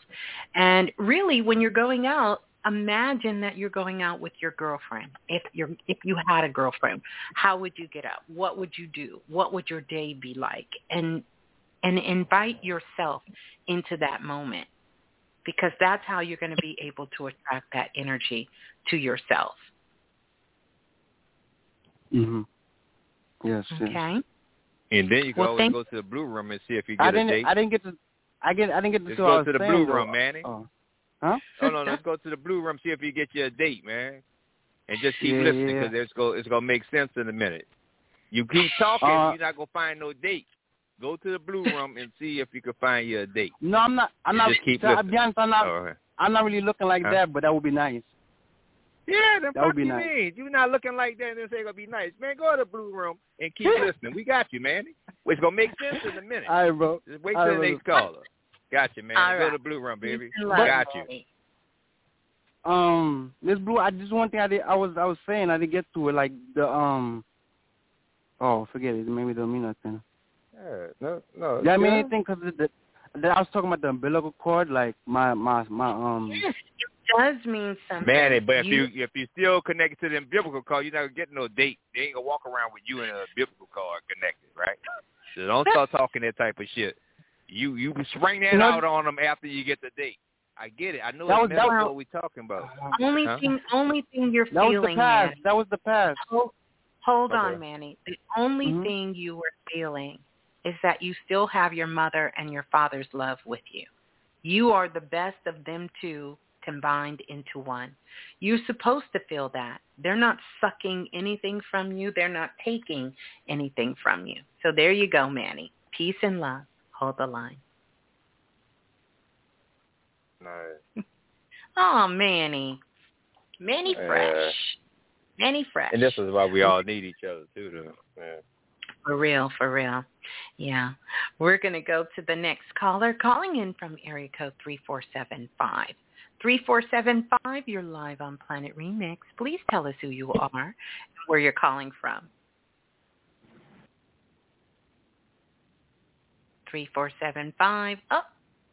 And really when you're going out, imagine that you're going out with your girlfriend. If you're if you had a girlfriend, how would you get up? What would you do? What would your day be like? And and invite yourself into that moment because that's how you're going to be able to attract that energy to yourself. Mhm. Yes. yes. Okay? And then you can Well, always go to the blue room and see if you get a didn't. date. I didn't get to. I get. I didn't get to. Let's see I go was to the blue though. room, Manny. Oh. Huh? Oh no, no, let's go to the blue room see if you get you a date, man. And just keep Yeah, listening yeah. because it's go it's gonna make sense in a minute. You keep talking, Uh, you're not gonna find no date. Go to the blue room and see if you can find you a date. No, I'm not. I'm not. Just keep so, I'll listening. be honest. I'm not. All right. I'm not really looking like Huh? that, but that would be nice. Yeah, then That would be you nice. mean? You're not looking like that and then say it's gonna be nice. Man, go to the blue room and keep listening. We got you, man. It's gonna make sense in a minute. All right, bro. Just wait all till the right, next caller. Got you, man. All Go right. to the blue room, baby. Peace Got you. Um, Miss Blue, I just one thing I did. I was I was saying I didn't get to it. Like the um. Oh, forget it. Maybe it don't mean nothing. Yeah, no, no. Did I mean yeah. anything? Because the, the, I was talking about the umbilical cord. Like my my my um. Yes, it does mean something. Man, but if you if you still connected to them biblical card, you're not gonna get no date. They ain't gonna walk around with you in a biblical card connected, right? So don't start talking that type of shit. You you can spring that You know- out on them after you get the date. I get it. I know That was- that was- what we talking about. only Huh? thing only thing you're That was the past. Manny. That was the past. Hold, hold Okay. on, Manny. The only Mhm. thing you were feeling is that you still have your mother and your father's love with you. You are the best of them two combined into one. You're supposed to feel that. They're not sucking anything from you. They're not taking anything from you. So there you go, Manny. Peace and love. Hold the line. Nice. Oh, Manny. Manny Yeah. Fresh. Manny Fresh. And this is why we all need each other too, though. Yeah. For real, for real. Yeah. We're going to go to the next caller calling in from area code 3475. 3475, you're live on Planet Remix. Please tell us who you are and where you're calling from. 3475. Oh,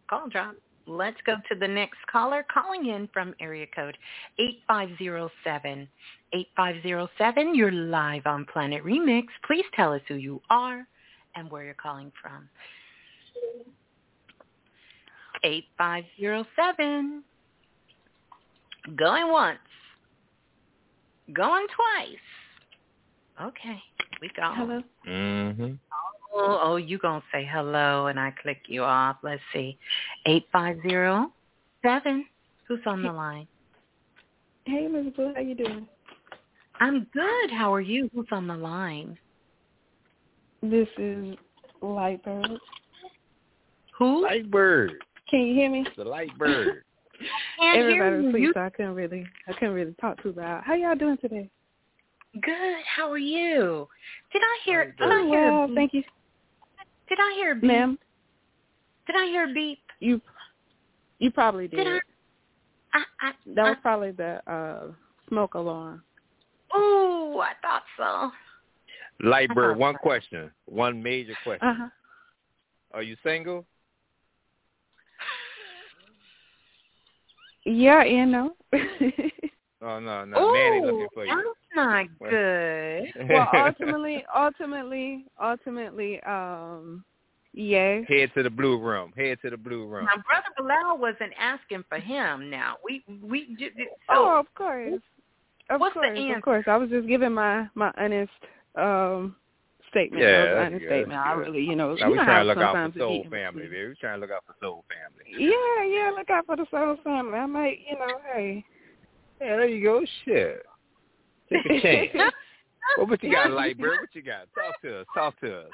call drop. Let's go to the next caller calling in from area code 8507. 8507, you're live on Planet Remix. Please tell us who you are and where you're calling from. 8507. Going once. Going twice. Okay, we go. Hello. Mm-hmm. Oh, oh, you gonna say hello and I click you off. Let's see. Eight five zero seven. Who's on the line? Hey, Ms. Blue, how you doing? I'm good. How are you? Who's on the line? This is Lightbird. Who? Light bird. Can you hear me? The light bird. Can't Everybody's asleep, You- so I couldn't really, I couldn't really talk too loud. How y'all doing today? Good. How are you? Did I hear? Did I Oh, hear? well, thank you, Did I hear a beep? ma'am. Did I hear a beep? You, you probably did. Did I? I, I That was I- probably the uh smoke alarm. Oh, I thought so. Lightbird, one question, one major question. Uh huh. Are you single? Yeah, you know. Oh no, no, Manny Ooh, looking for you. that's not What? good. well, ultimately, ultimately, ultimately, um, yes. Head to the blue room. Head to the blue room. Now, Brother Balah wasn't asking for him. Now we we ju- ju- Oh, of course. Of What's the course, answer? of course. I was just giving my my honest um statement. Yeah, That was an that's honest good, statement. I really, you know, Now you we know trying to look out for soul family, baby. We trying to look out for soul family. Yeah, yeah. Look out for the soul family. I might, you know, hey. Yeah, there you go. Shit. Take a chance. well, what you got, Lightbird? What you got? Talk to us. Talk to us.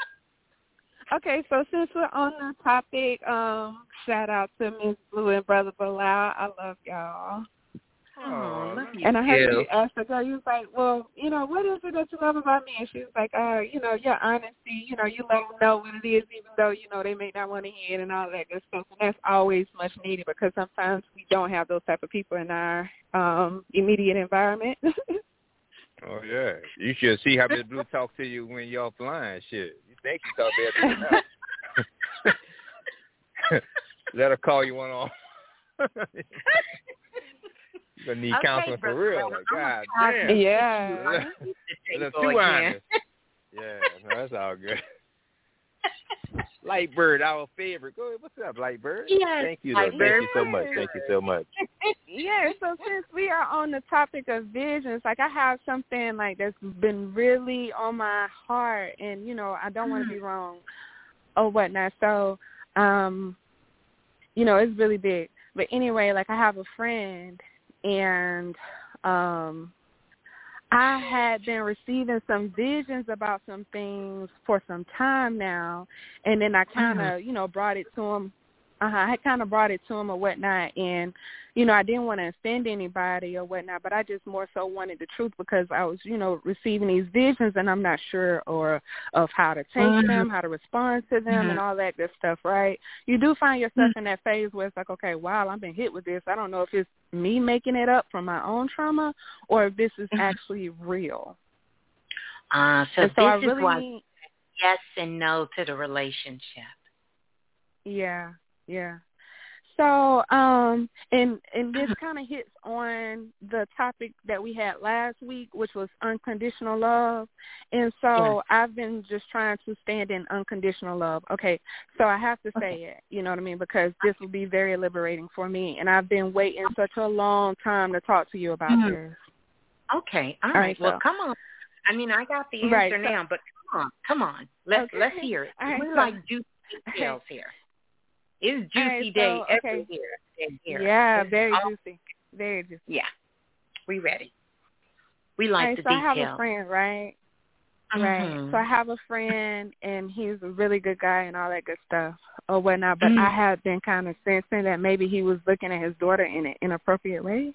Okay, so since we're on the topic, um, shout out to Miss Blue and Brother Balah. I love y'all. Oh. And I heard Yeah. you ask the girl, you was like, well, you know, what is it that you love about me? And she was like, uh, you know, your honesty, you know, you let them know what it is, even though, you know, they may not want to hear it and all that good stuff. And that's always much needed because sometimes we don't have those type of people in our um immediate environment. Oh yeah. You should see how Miss Blue talks to you when you're offline. Shit. You think you talk to everything else. Let her call you one off. You're gonna need Okay, counseling for real. Balah, Like, I'm God gonna try damn. yeah. Look, Go too again. honest. Yeah, no, that's all good. Lightbird, our favorite. Go ahead. What's up, Lightbird? Yes, Thank you, though. Thank you so much. Thank you so much. yeah, so since we are on the topic of visions, like I have something like that's been really on my heart and, you know, I don't want to be wrong or whatnot. So, um, you know, it's really big. But anyway, like I have a friend and um I had been receiving some visions about some things for some time now, and then I kind of, you know, brought it to him. Uh-huh, I had kind of brought it to him or whatnot, and you know, I didn't want to offend anybody or whatnot, but I just more so wanted the truth because I was, you know, receiving these visions, and I'm not sure or of how to take them, how to respond to them, and all that good stuff, right? You do find yourself in that phase where it's like, okay, wow, I've been hit with this. I don't know if it's me making it up from my own trauma or if this is actually real. Uh, so and so this I is why yes and no to the relationship. yeah, yeah. So, um, and and this kind of hits on the topic that we had last week, which was unconditional love. And so I've been just trying to stand in unconditional love. Okay, so I have to say it, you know what I mean, because this will be very liberating for me. And I've been waiting such a long time to talk to you about Mhm. this. Okay, all All right. right, well, so- come on. I mean, I got the answer Right, so- now, but come on, come on. Let's Okay. let's hear it. All right, we so- like juicy details here. It's juicy right, day okay. every year. Yeah, It's very all- juicy, very juicy. Yeah, we ready. We like right, the so I have a friend, right? Right. Mhm. So I have a friend, and he's a really good guy and all that good stuff or whatnot. But Mhm. I have been kind of sensing that maybe he was looking at his daughter in an inappropriate way,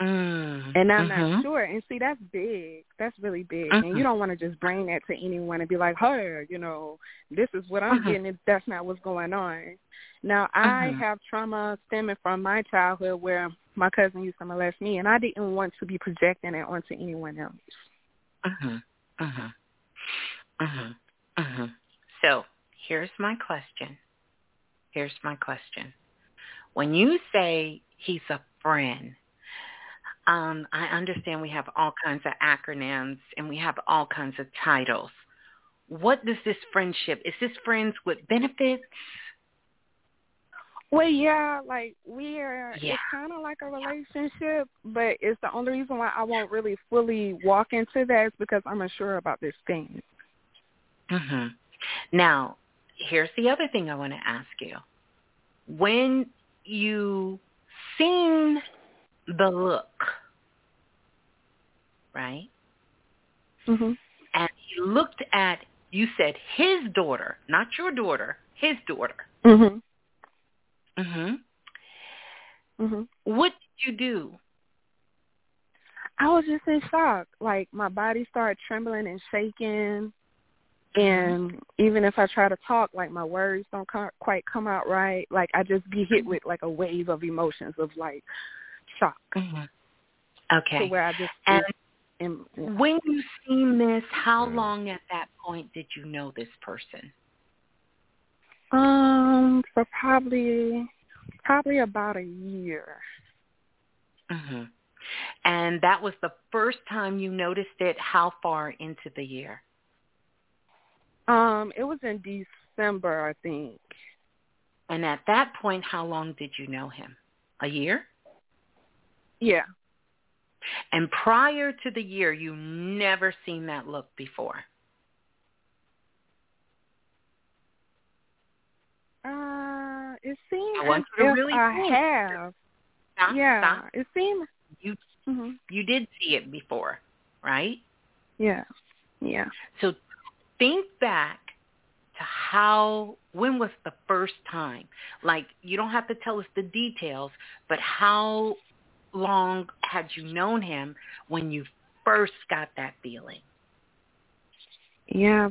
Mm. and I'm not sure. And see, that's big. That's really big. And you don't want to just bring that to anyone and be like, "Hey, you know, this is what I'm Mhm. getting. If that's not what's going on." Now, I have trauma stemming from my childhood where my cousin used to molest me, and I didn't want to be projecting it onto anyone else. Mhm. Mhm. Mhm. Mhm. So here's my question. Here's my question. When you say he's a friend, um, I understand we have all kinds of acronyms and we have all kinds of titles. What does this friendship? Is this friends with benefits? Well, yeah, like we are. Yeah. It's kind of like a relationship, but it's the only reason why I won't really fully walk into that is because I'm unsure about this thing. hmm Now, here's the other thing I want to ask you. When you seen the look, right? Mhm. And he looked at, you said his daughter, not your daughter, his daughter. Mhm. Mhm. Mhm. What did you do? I was just in shock. Like my body started trembling and shaking, and even if I try to talk, like my words don't co- quite come out right. Like I just be hit with like a wave of emotions of like shock Mhm. to Okay. where I just And And, when you seen this, how long at that point did you know this person? Um, for probably probably about a year. Mhm. And that was the first time you noticed it. How far into the year? Um, it was in December, I think. And at that point, how long did you know him? A year? Yeah. And prior to the year, you never seen that look before. Uh, it seems I want you to really I think. have. Stop, yeah, stop. it seems. You hmm you did see it before, right? Yeah, yeah. So think back to how when was the first time? Like you don't have to tell us the details, but how long had you known him when you first got that feeling? Yeah,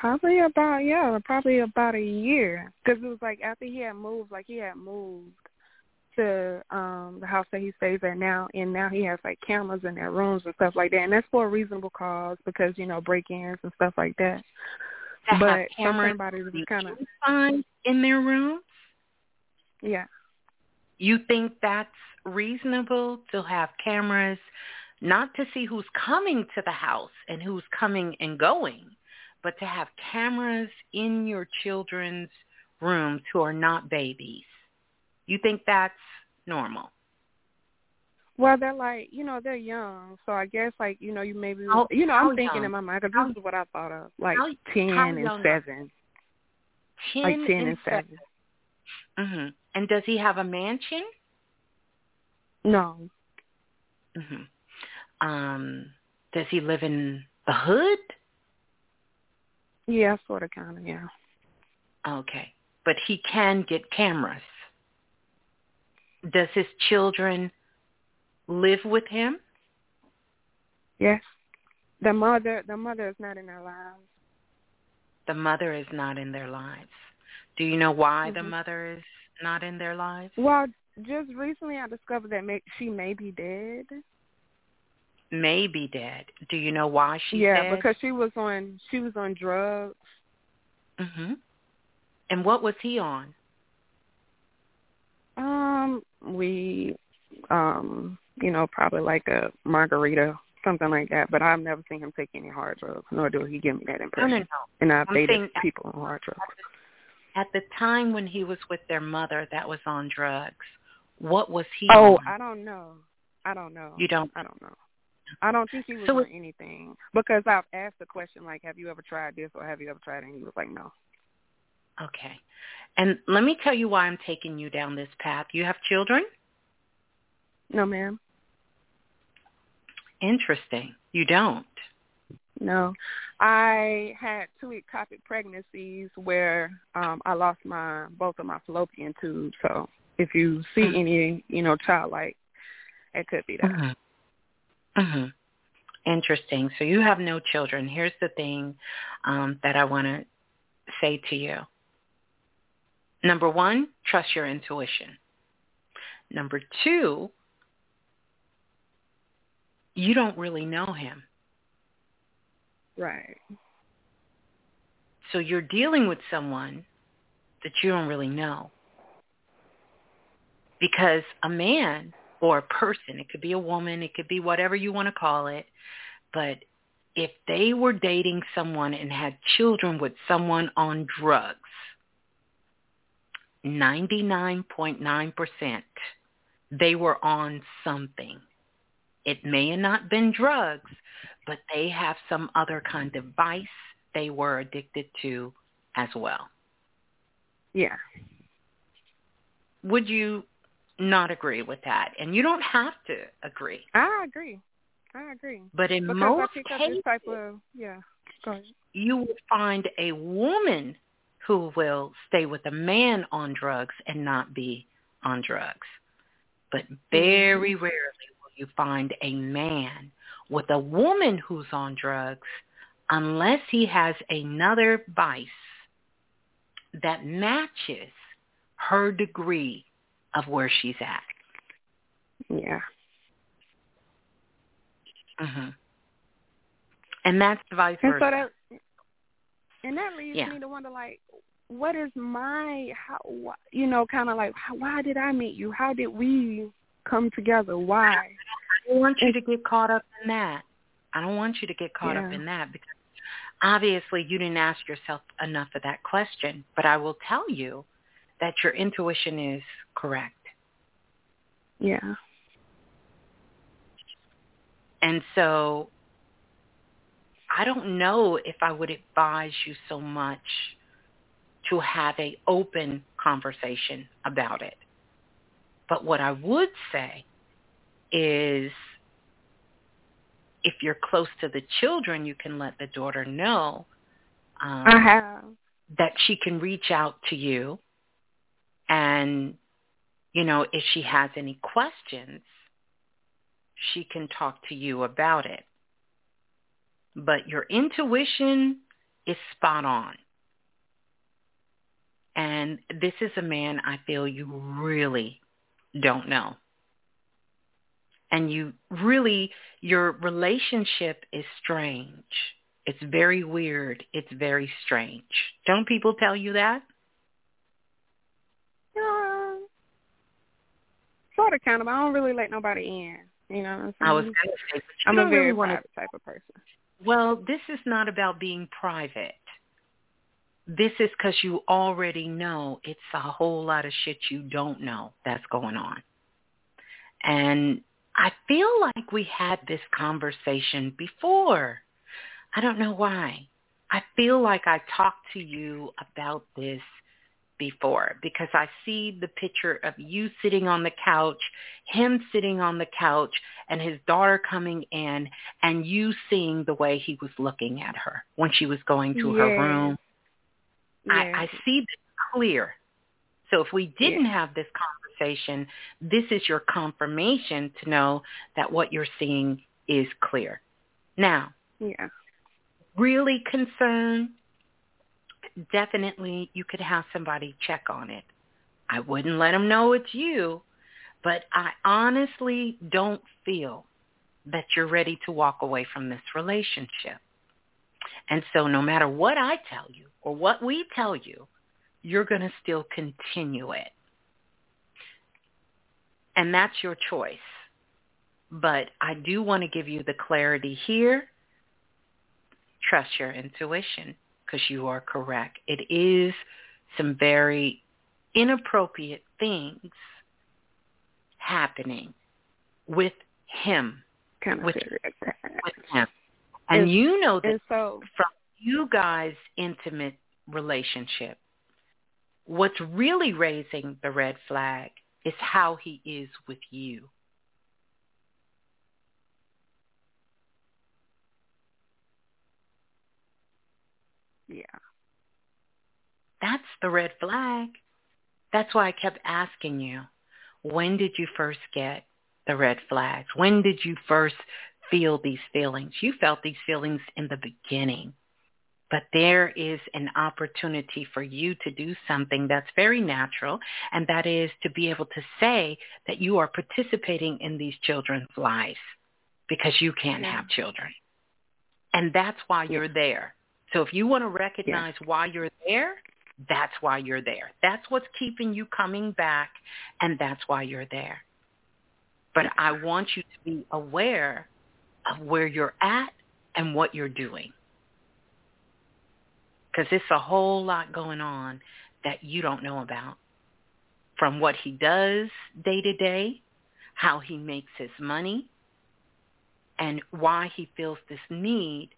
probably about yeah, probably about a year. Because it was like after he had moved, like he had moved to um the house that he stays at now, and now he has like cameras in their rooms and stuff like that, and that's for a reasonable cause because you know break-ins and stuff like that. But something about it was kind of in their room? yeah. You think that's reasonable to have cameras not to see who's coming to the house and who's coming and going, but to have cameras in your children's rooms who are not babies? You think that's normal? Well, they're like, you know, they're young, so I guess like, you know, you maybe, How- you know, I'm thinking young? in my mind because this is what I thought of, like how- ten how and seven, are- seven, Ten like ten and and seven. hmm And does he have a mansion? No, hmm Um, does he live in the hood? yeah, sort of, kind of, yeah. Okay. But he can get cameras. Does his children live with him? Yes, the mother, the mother is not in their lives. The mother is not in their lives. Do you know why the Mhm. mother is not in their lives? Well, just recently I discovered that may, she may be dead. May be dead. Do you know why she? yeah, dead? because she was on she was on drugs. hmm And what was he on? Um, we, um, you know, probably like a margarita, something like that. But I've never seen him take any hard drugs, nor do he give me that No, impression. no, no. And I've I'm dated saying- people on hard drugs. At the time when he was with their mother that was on drugs, what was he Oh, on? I don't know. I don't know. You don't? I don't know. I don't think he was So on anything because I've asked the question like, "Have you ever tried this?" or "Have you ever tried?" it? And he was like, "No." Okay. And let me tell you why I'm taking you down this path. You have children? No, ma'am. Interesting. You don't. No. I had two ectopic pregnancies where um I lost my both of my fallopian tubes. So if you see Mhm. any, you know, childlike, it could be that. Mm-hmm. hmm Interesting. So you have no children. Here's the thing um, that I want to say to you. Number one, trust your intuition. Number two, you don't really know him. Right. So you're dealing with someone that you don't really know. Because a man or a person, it could be a woman, it could be whatever you want to call it, but if they were dating someone and had children with someone on drugs, 99.9% they were on something. It may have not been drugs, but they have some other kind of vice they were addicted to as well. Yeah. Would you not agree with that? And you don't have to agree. I agree. I agree. But in Because most I pick up cases, type of yeah. You will find a woman who will stay with a man on drugs and not be on drugs. But mm-hmm. very rarely you find a man with a woman who's on drugs unless he has another vice that matches her degree of where she's at. Yeah. Mhm. And that's the vice and versa. so that and that leads Yeah. me to wonder like what is my how wh- you know kind of like how, why did I meet you? How did we come together? Why? I don't want you to get caught up in that. I don't want you to get caught up in that because obviously you didn't ask yourself enough of that question. But I will tell you that your intuition is correct. Yeah. And so I don't know if I would advise you so much to have a open conversation about it. But what I would say is if you're close to the children, you can let the daughter know um, that she can reach out to you. And you know if she has any questions she can talk to you about it. But your intuition is spot on. And this is a man i feel you really don't know and you really your relationship is strange it's very weird. It's very strange. Don't people tell you that? Yeah. Sort of, kind of. I don't really let nobody in. You know what I'm saying? I was going to say, I'm a very really private type of person. Well, this is not about being private. This is because you already know it's a whole lot of shit you don't know that's going on. And I feel like we had this conversation before. I don't know why. I feel like I talked to you about this before because I see the picture of you sitting on the couch, him sitting on the couch, and his daughter coming in, and you seeing the way he was looking at her when she was going to her Yes. Room. I, I see this clear. So if we didn't have this conversation, this is your confirmation to know that what you're seeing is clear. Now, Yeah. really concerned, definitely you could have somebody check on it. I wouldn't let them know it's you, but I honestly don't feel that you're ready to walk away from this relationship. And so no matter what I tell you or what we tell you, you're going to still continue it. And that's your choice. But I do want to give you the clarity here trust your intuition because you are correct. It is some very inappropriate things happening with him. Kind of with, with him. And, And- you know that And so, from you guys' intimate relationship, what's really raising the red flag is how he is with you. yeah. That's the red flag. That's why I kept asking you, when did you first get the red flags? When did you first feel these feelings? You felt these feelings in the beginning. But there is an opportunity for you to do something that's very natural, and that is to be able to say that you are participating in these children's lives because you can't Yeah. have children. And that's why you're there. So if you want to recognize why you're there, that's why you're there. That's what's keeping you coming back, and that's why you're there. But I want you to be aware of where you're at and what you're doing. Because it's a whole lot going on that you don't know about. From what he does day to day, how he makes his money, and why he feels this need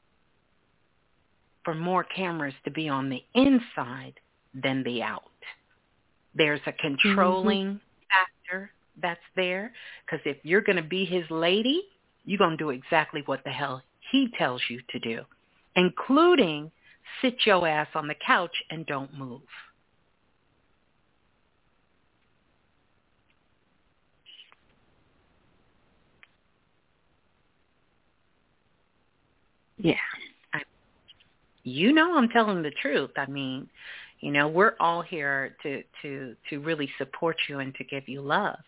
for more cameras to be on the inside than the out. There's a mm-hmm. controlling factor that's there because if you're going to be his lady, you're going to do exactly what the hell he tells you to do, including sit your ass on the couch and don't move. Yeah. I, you know I'm telling the truth. I mean, you know, we're all here to to to really support you and to give you love.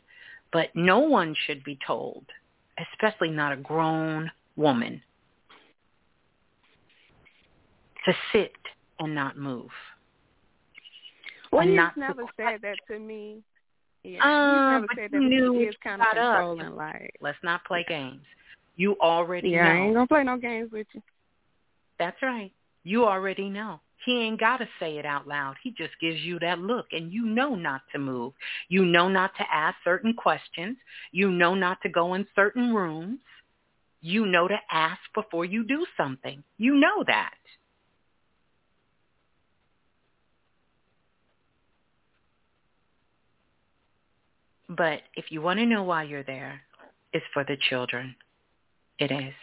But no one should be told, especially not a grown woman to sit and not move. Well, and he's not never said that to me. Yeah, um, he's never said that, knew he is kind of up. like. Let's not play games. You already Yeah, know. I ain't gonna play no games with you. That's right. You already know. He ain't got to say it out loud. He just gives you that look and you know not to move. You know not to ask certain questions. You know not to go in certain rooms. You know to ask before you do something. You know that. But if you want to know why you're there, it's for the children. It is.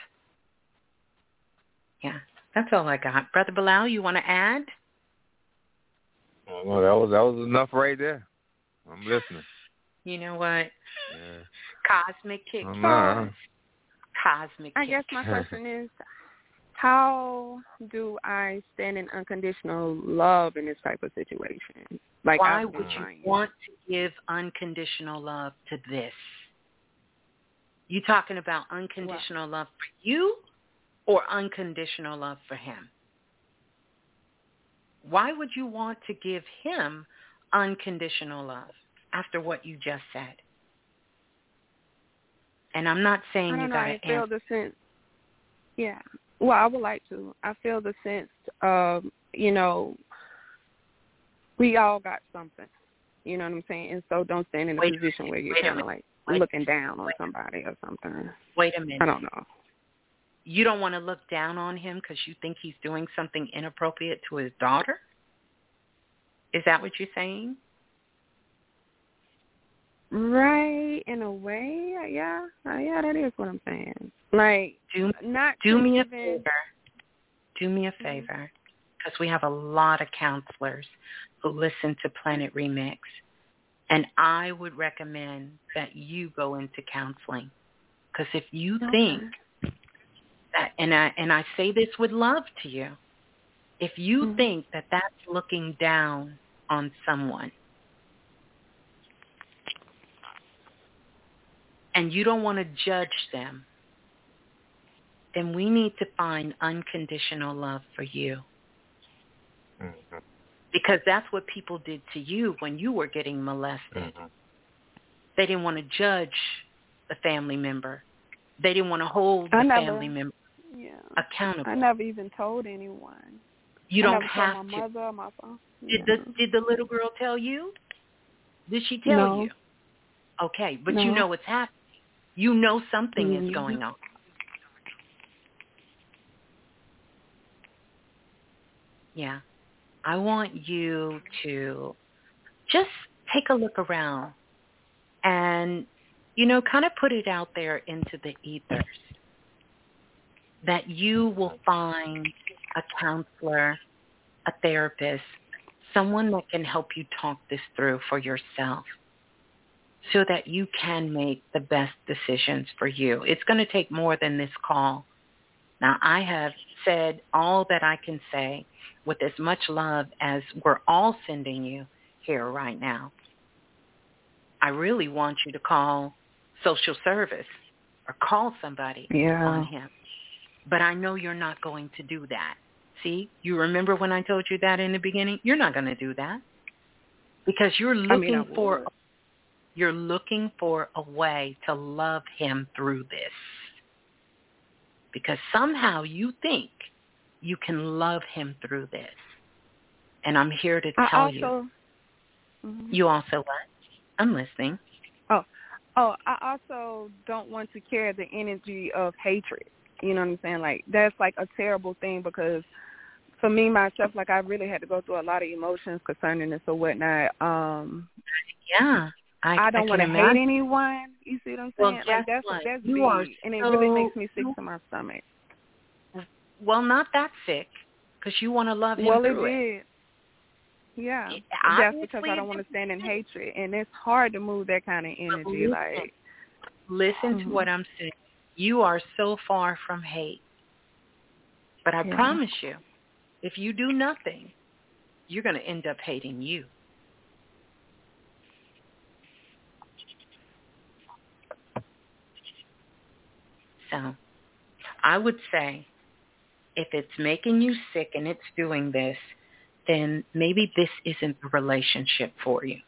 Yeah, that's all I got. Brother Balah, you want to add? Oh, no, that was that was enough right there. I'm listening. You know what? Yeah. Cosmic kick. Oh. Cosmic I kick. guess my question is, how do I stand in unconditional love in this type of situation? Like, Why I've been would you want to give unconditional love to this? You talking about unconditional love for you or unconditional love for him? Why would you want to give him unconditional love after what you just said? And I'm not saying you know. got I to feel the sense. Yeah. Well, I would like to. I feel the sense of, you know, we all got something. You know what I'm saying? And so don't stand in a Wait a position where you're kind of like Wait. looking down on somebody or something. Wait a minute. I don't know. You don't want to look down on him because you think he's doing something inappropriate to his daughter? Is that what you're saying? Right, in a way, yeah, yeah, that is what I'm saying. Like, Do not do me a favor. Do me a Mm-hmm. favor, because we have a lot of counselors who listen to Planet Remix, and I would recommend that you go into counseling, because if you Okay. think and I and I say this with love to you, if you Mhm. think that that's looking down on someone, and you don't want to judge them, then we need to find unconditional love for you. Mhm. Because that's what people did to you when you were getting molested. Mhm. They didn't want to judge the family member. They didn't want to hold the never- family member yeah, accountable. I never even told anyone. you I don't have my to. mother or my father. Did Yeah. the did the little girl tell you? Did she tell No. you? Okay, but you know what's happening. You know something Mhm. is going on. Yeah. I want you to just take a look around and, you know, kind of put it out there into the ethers that you will find a counselor, a therapist, someone that can help you talk this through for yourself so that you can make the best decisions for you. It's going to take more than this call. Now, I have said all that I can say with as much love as we're all sending you here right now. I really want you to call social service or call somebody Yeah. on him. But I know you're not going to do that. See, you remember when I told you that in the beginning? You're not going to do that because you're I mean, looking I for you're looking for a way to love him through this. Because somehow you think you can love him through this. And I'm here to tell also, you. Mhm. You also what? I'm listening. Oh, I also don't want to carry the energy of hatred. You know what I'm saying? Like that's like a terrible thing because for me myself, like I really had to go through a lot of emotions concerning this or whatnot. Um Yeah. I, I don't want to hate anyone. You see what I'm saying? guess like that's what? that's You big, are and it really makes me sick to my stomach. Well, not that sick because you want to love him Well, it it. did. Yeah, that's because I don't want to stand in hatred, and it's hard to move that kind of energy. listen. Like, Listen to Mhm. what I'm saying. You are so far from hate. But I Yeah. promise you, if you do nothing, you're going to end up hating you. So I would say if it's making you sick and it's doing this, then maybe this isn't the relationship for you.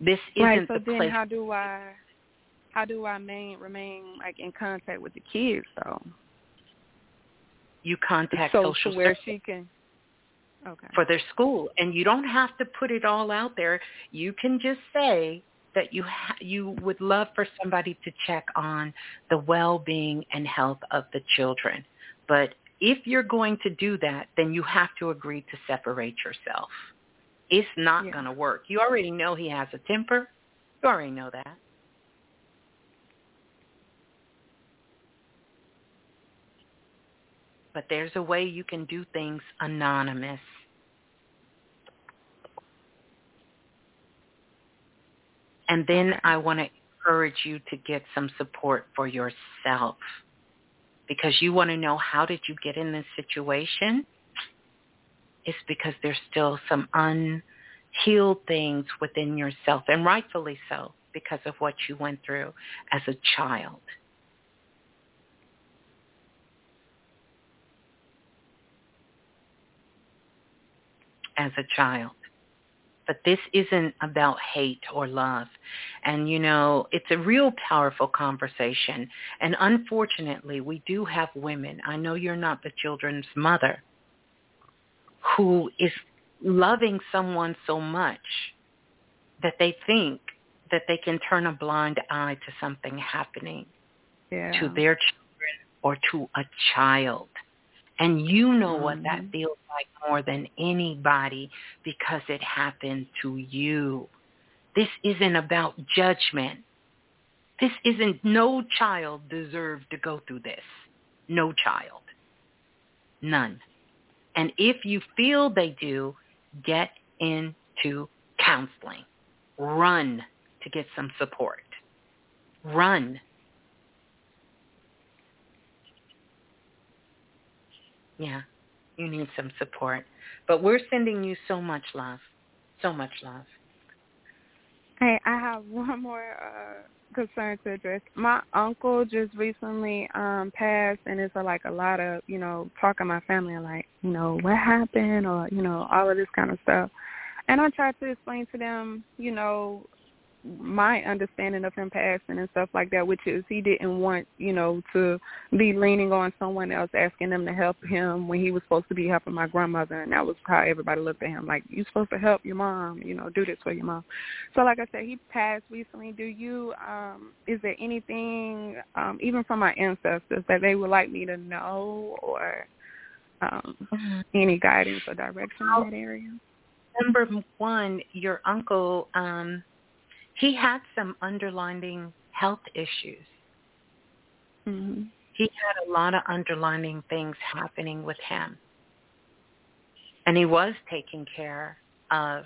This isn't right, so the then place. how do I how do I main, remain like in contact with the kids though? You contact so social where services she can Okay. for their school, and you don't have to put it all out there. You can just say that you ha- you would love for somebody to check on the well-being and health of the children. But if you're going to do that, then you have to agree to separate yourself. It's not Yeah. going to work. You already know he has a temper. You already know that. But there's a way you can do things anonymous. And then. I want to encourage you to get some support for yourself because you want to know how did you get in this situation? It's because there's still some unhealed things within yourself, and rightfully so because of what you went through as a child. As a child but this isn't about hate or love. And, you know, it's a real powerful conversation. And unfortunately, we do have women, I know you're not the children's mother, who is loving someone so much that they think that they can turn a blind eye to something happening yeah. to their children or to a child. And you know what that Mhm. feels like more than anybody because it happened to you. This isn't about judgment. This isn't, no child deserves to go through this. No child. None. And if you feel they do, get into counseling. Run to get some support. Run. Yeah, you need some support. But we're sending you so much love. So much love. Hey, I have one more uh concern to address. My uncle just recently um passed and it's uh, like a lot of, you know, talking my family like, you know, what happened or, you know, all of this kind of stuff. And I tried to explain to them, you know, my understanding of him passing and stuff like that, which is he didn't want, you know, to be leaning on someone else asking them to help him when he was supposed to be helping my grandmother and that was how everybody looked at him, like, You're supposed to help your mom, you know, do this for your mom. So like I said, he passed recently. Do you um is there anything, um, even from my ancestors that they would like me to know or um any guidance or direction in that area? Number one, your uncle, um, he had some underlying health issues. Mhm. He had a lot of underlying things happening with him. And he was taking care of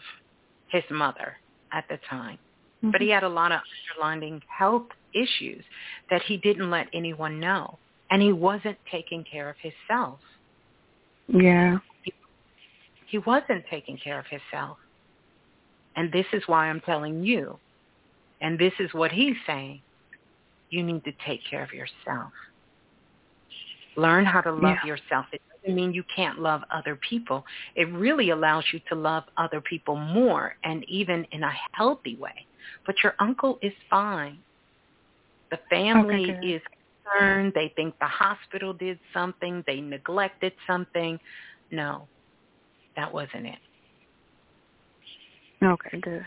his mother at the time. But he had a lot of underlying health issues that he didn't let anyone know. And he wasn't taking care of himself. Yeah. He wasn't taking care of himself. And this is why I'm telling you, and this is what he's saying, you need to take care of yourself. Learn how to love Yeah. yourself. It doesn't mean you can't love other people. It really allows you to love other people more and even in a healthy way. But your uncle is fine. The family good. is concerned. They think the hospital did something. They neglected something. No, that wasn't it. Okay, good.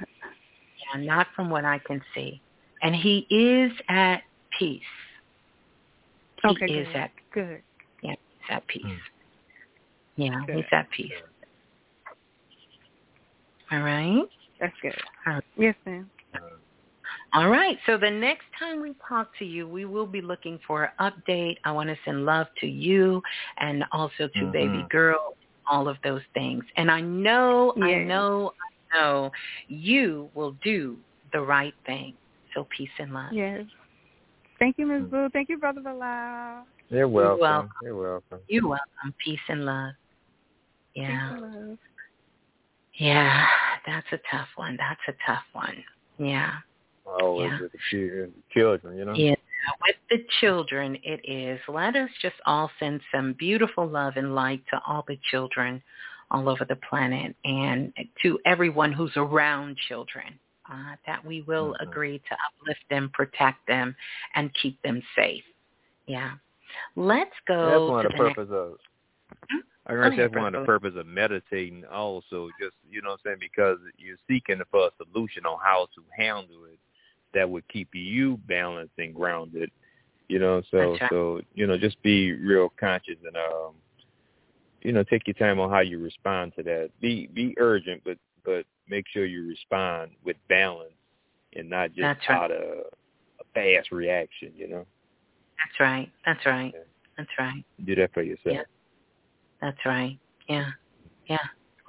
Yeah, not from what I can see. And he is at peace. He Okay, is good. at Good. yeah, he's at peace. Hmm. Yeah, Good. he's at peace. All right. That's good. All right. Yes, ma'am. All right. So the next time we talk to you, we will be looking for an update. I want to send love to you and also to Mhm. baby girl, all of those things. And I know, Yes. know, I know you will do the right thing. So peace and love. Yes. Thank you, Ms. Mm. Boo. Thank you, Brother Balah. You're welcome. welcome. You're welcome. You're welcome. Peace and love. Yeah. Love. Yeah. That's a tough one. That's a tough one. Yeah. Always Yeah. with the chi- children, you know. Yeah. with the children it is. Let us just all send some beautiful love and light to all the children all over the planet and to everyone who's around children. Uh, that we will mm-hmm. agree to uplift them, protect them, and keep them safe. Yeah. Let's go. That's one of the purpose of. Hmm? I guess that's one of the purpose of meditating. Also, just you know, what I'm saying because you're seeking for a solution on how to handle it that would keep you balanced and grounded. You know, so right. so you know, just be real conscious and um, you know, take your time on how you respond to that. Be be urgent, but but make sure you respond with balance and not just That's right. out of a fast reaction. You know. That's right. That's right. Yeah. That's right. Do that for yourself. Yeah. That's right. Yeah. Yeah.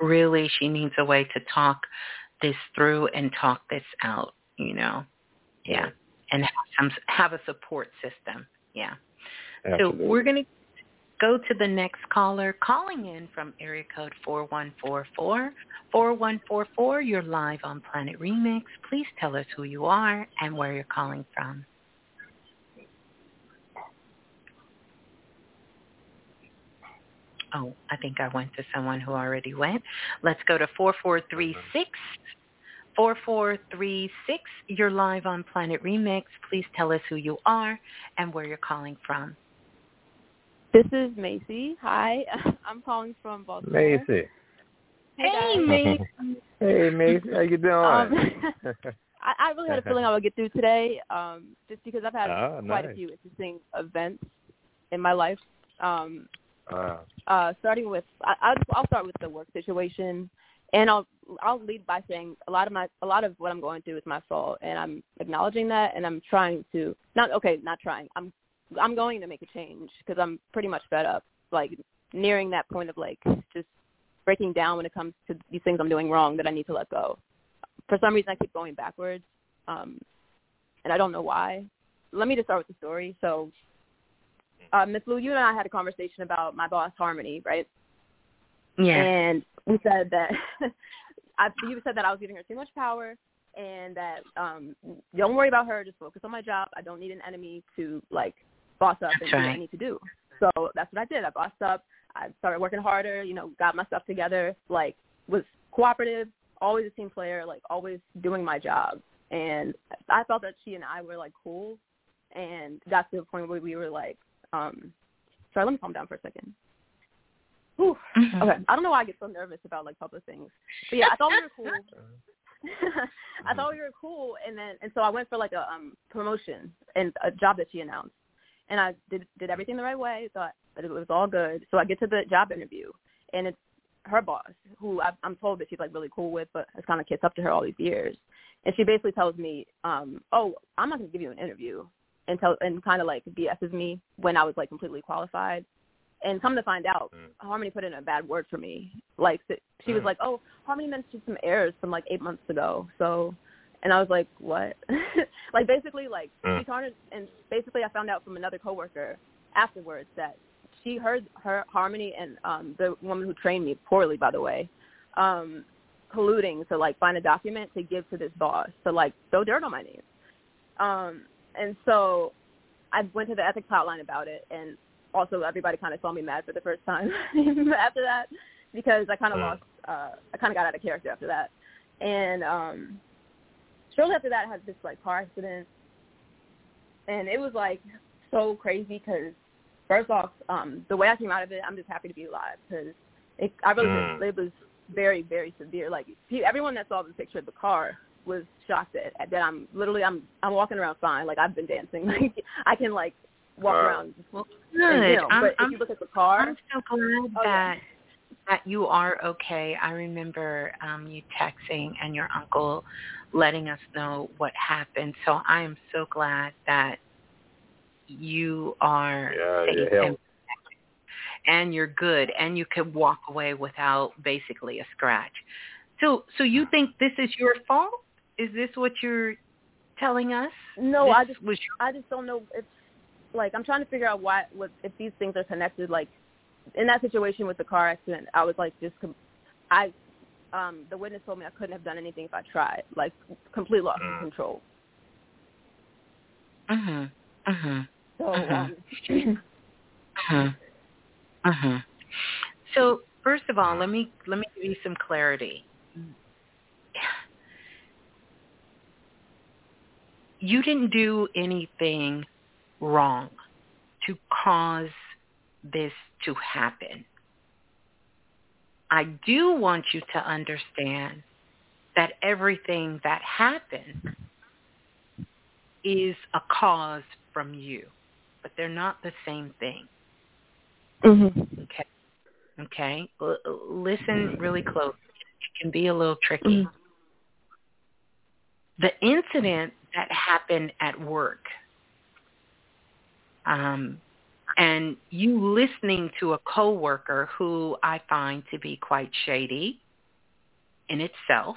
Really, she needs a way to talk this through and talk this out, you know. Yeah. yeah. And have some have a support system. Yeah. Absolutely. So we're going to go to the next caller calling in from area code 4144. 4144, you're live on Planet Remix. Please tell us who you are and where you're calling from. Oh, I think I went to someone who already went. Let's go to 4436. 4436, you're live on Planet Remix. Please tell us who you are and where you're calling from. This is Macy. Hi, I'm calling from Baltimore. Macy. Hey, Macy. hey, Macy. How you doing? Um, I, I really had a feeling I would get through today, um, just because I've had oh, quite nice. a few interesting events in my life. Um, uh, uh, starting with, I, I'll, I'll start with the work situation, and I'll I'll lead by saying a lot of my a lot of what I'm going through is my fault, and I'm acknowledging that, and I'm trying to not okay, not trying. I'm I'm going to make a change because I'm pretty much fed up, like nearing that point of like just breaking down when it comes to these things I'm doing wrong that I need to let go. For some reason, I keep going backwards, um, and I don't know why. Let me just start with the story. So, uh, Miss Blue, you and I had a conversation about my boss Harmony, right? Yeah. And we said that I, you said that I was giving her too much power, and that um don't worry about her, just focus on my job. I don't need an enemy to like boss up That's and do right. what I need to do. So that's what I did. I bossed up. I started working harder. You know, got my stuff together. Like was cooperative, always a team player. Like always doing my job. And I felt that she and I were like cool, and got to the point where we were like, um, sorry, let me calm down for a second. Whew. Mhm. Okay, I don't know why I get so nervous about like public things, but yeah, I thought we were cool. I thought we were cool, and then and so I went for like a um promotion and a job that she announced, and I did did everything the right way. Thought that it was all good. So I get to the job interview, and it's her boss, who I, I'm told that she's like really cool with, but has kind of kicked up to her all these years, and she basically tells me, um, "Oh, I'm not going to give you an interview," and tell and kind of like BS's me when I was like completely qualified. And come to find out, Mm. Harmony put in a bad word for me. Like she was Mm. like, "Oh, Harmony mentioned some errors from like eight months ago." So, and I was like, "What?" like basically, like Mm. she tarnished. And basically, I found out from another coworker afterwards that she heard her Harmony and um the woman who trained me poorly, by the way, um, colluding to like find a document to give to this boss to like throw dirt on my name. Um, and so I went to the ethics hotline about it, and also everybody kind of saw me mad for the first time after that because I kind of Mm. lost, uh, I kind of got out of character after that. And um, shortly after that, I had this like car accident, and it was like so crazy because first off, um, the way I came out of it, I'm just happy to be alive because it, I really Mm. it was very very severe. Like pe- everyone that saw the picture of the car was shocked that that I'm literally I'm I'm walking around fine. Like I've been dancing. Like I can like walk Wow. around. Well, and, good. you know, I'm, but I'm, if you look at the car, I'm so glad Oh, yeah. That that you are okay. I remember um, you texting and your uncle letting us know what happened. So I am so glad that you are Yeah, safe your and and you're good and you can walk away without basically a scratch. So so you think this is your fault? Is this what you're telling us? no, This I just was I just don't know if like I'm trying to figure out why what if these things are connected. Like in that situation with the car accident, I was like just com- I um the witness told me I couldn't have done anything if I tried. Like complete loss of control. Mhm. Mhm. So Mhm. um, Mhm. Mhm. So first of all, let me let me give you some clarity. You didn't do anything wrong to cause this to happen. I do want you to understand that everything that happened is a cause from you, but they're not the same thing. Mhm. Okay. Okay. L- listen really close. It can be a little tricky. Mhm. The incident that happened at work, um, and you listening to a coworker who I find to be quite shady in itself,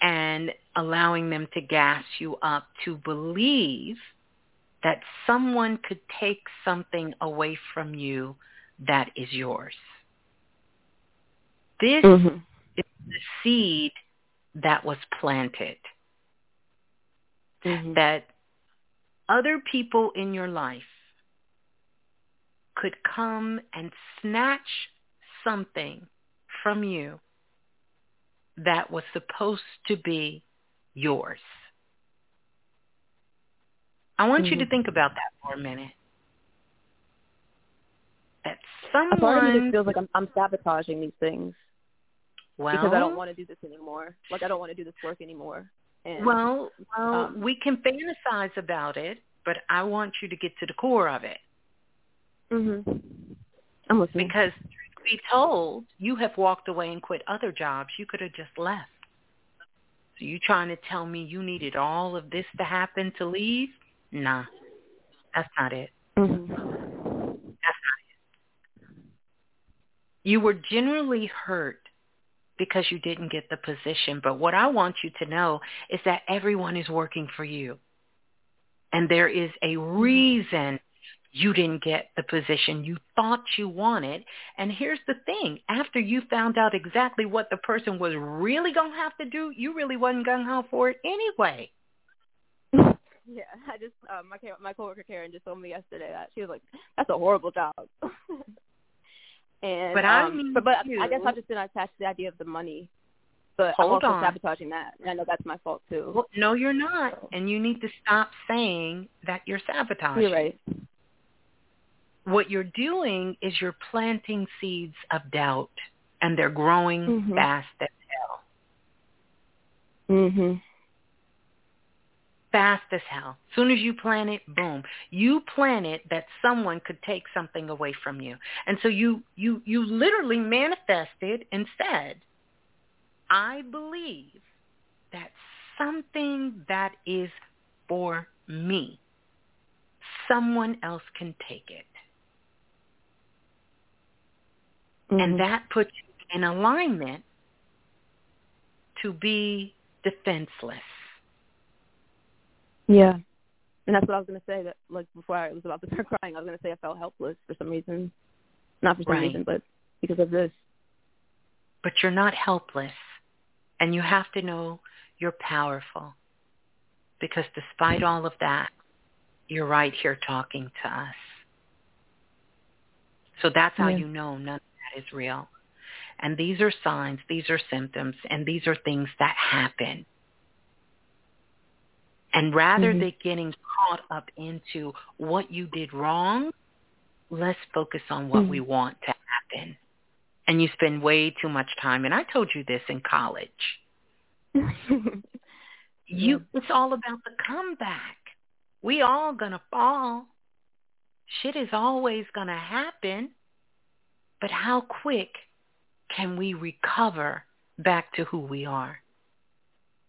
and allowing them to gas you up to believe that someone could take something away from you that is yours. This Mhm. is the seed that was planted. Mhm. That other people in your life could come and snatch something from you that was supposed to be yours. I want you to Mhm. think about that for a minute. That A part of me someone just feels like I'm, I'm sabotaging these things well, because I don't want to do this anymore. Like I don't want to do this work anymore. And Well, well, um, we can fantasize about it, but I want you to get to the core of it Mhm. I'm listening. because truth be told, you have walked away and quit other jobs. You could have just left. So you trying to tell me you needed all of this to happen to leave? Nah, that's not it. Mhm. That's not it. You were generally hurt because you didn't get the position. But what I want you to know is that everyone is working for you. And there is a reason you didn't get the position you thought you wanted. And here's the thing. After you found out exactly what the person was really going to have to do, you really wasn't gung-ho for it anyway. Yeah, I just um, my my coworker Karen just told me yesterday that she was like, "That's a horrible job." and But I um, mean but, but I guess I've just been attached to the idea of the money. But Hold I'm also on. sabotaging that, and I know that's my fault too. Well, no, you're not. And you need to stop saying that you're sabotaging. You're right. what you're doing is you're planting seeds of doubt and they're growing Mhm. fast as hell. Mhm. Fast as hell. Soon as you plant it, boom. You planted that someone could take something away from you. And so you you you literally manifested and said, I believe that something that is for me, someone else can take it. Mhm. And that puts you in alignment to be defenseless. Yeah. And that's what I was gonna say. That like before I was about to start crying, I was gonna say I felt helpless for some reason. Not for some Right. reason, but because of this. But you're not helpless. And you have to know you're powerful. Because despite all of that, you're right here talking to us. So that's how Yeah. you know none of that is real. And these are signs, these are symptoms, and these are things that happen. And rather Mhm. than getting caught up into what you did wrong, let's focus on what Mhm. we want to happen. And you spend way too much time, and I told you this in college. You it's all about the comeback. We all gonna fall. Shit is always gonna happen. But how quick can we recover back to who we are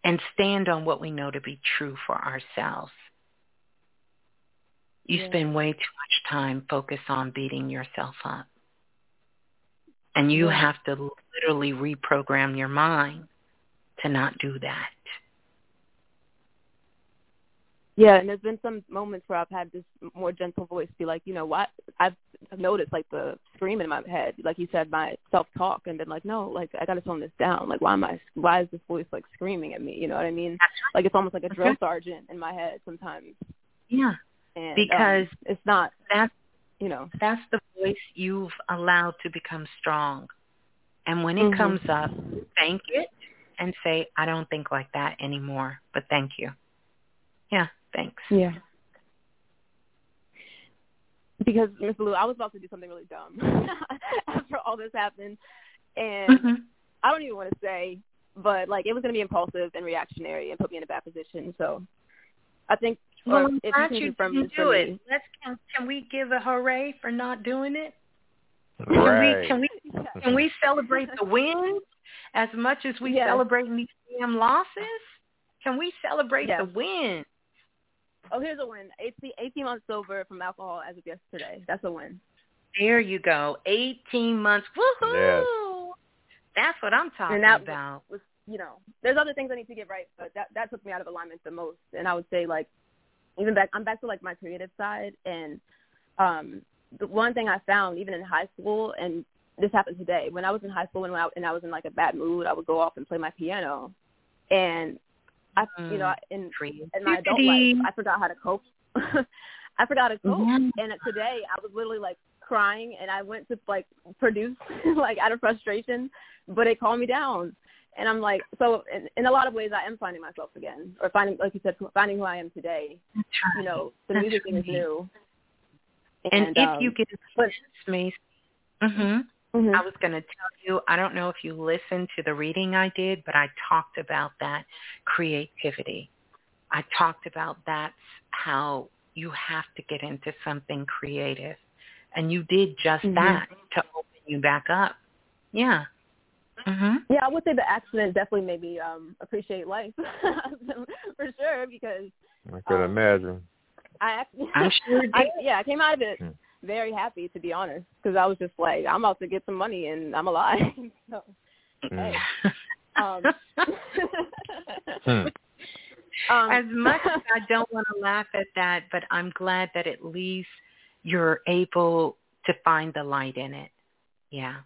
and stand on what we know to be true for ourselves? You Yeah. spend way too much time focused on beating yourself up. And you Yeah. have to literally reprogram your mind to not do that. Yeah, and there's been some moments where I've had this more gentle voice be like, you know, what I've noticed like the scream in my head, like you said, my self talk, and been like, no, like I got to tone this down. Like, why am I? Why is this voice like screaming at me? You know what I mean? Like it's almost like a drill sergeant in my head sometimes. Yeah, and because um, it's not. That's you know that's the voice you've allowed to become strong, and when it Mhm. comes up, thank it and say, I don't think like that anymore, but thank you. Yeah, thanks. Yeah. Because Miss Blue, I was about to do something really dumb after all this happened, and Mhm. I don't even want to say, but like it was going to be impulsive and reactionary and put me in a bad position. So I think Well, I'm if you glad can you confirm didn't this for do me, it. Let's can, can we give a hooray for not doing it? Right. Can we can we can we celebrate the wins as much as we Yes. celebrating these damn losses? Can we celebrate Yes. the wins? Oh, here's a win. 18, 18 months sober from alcohol as of yesterday. That's a win. There you go. Eighteen months. Woohoo! That's what I'm talking and that about. was, you know, there's other things I need to get right, but that that took me out of alignment the most. And I would say like, even back, I'm back to like my creative side. And um, the one thing I found, even in high school, and this happened today, when I was in high school and when I, and I was in like a bad mood, I would go off and play my piano, and I, you know, in in my adult life, I forgot how to cope. I forgot to cope. Mhm. And today, I was literally like crying, and I went to like produce like out of frustration, but it calmed me down. And I'm like, so in, in a lot of ways, I am finding myself again, or finding, like you said, finding who I am today. Right. You know, the That's music thing is new. And, if um, you could assist me, hmm mhm. I was going to tell you, I don't know if you listened to the reading I did, but I talked about that creativity. I talked about that's how you have to get into something creative. And you did just Mhm. that to open you back up. Yeah. Mhm. Yeah, I would say the accident definitely made me um appreciate life for sure because I could Um, imagine. I actually, I'm sure I, did. yeah, I came out of it Hmm. Very happy to be honest because I was just like, I'm about to get some money and I'm alive. so, hey, um, Hmm. um, as much as I don't want to laugh at that, but I'm glad that at least you're able to find the light in it. Yeah.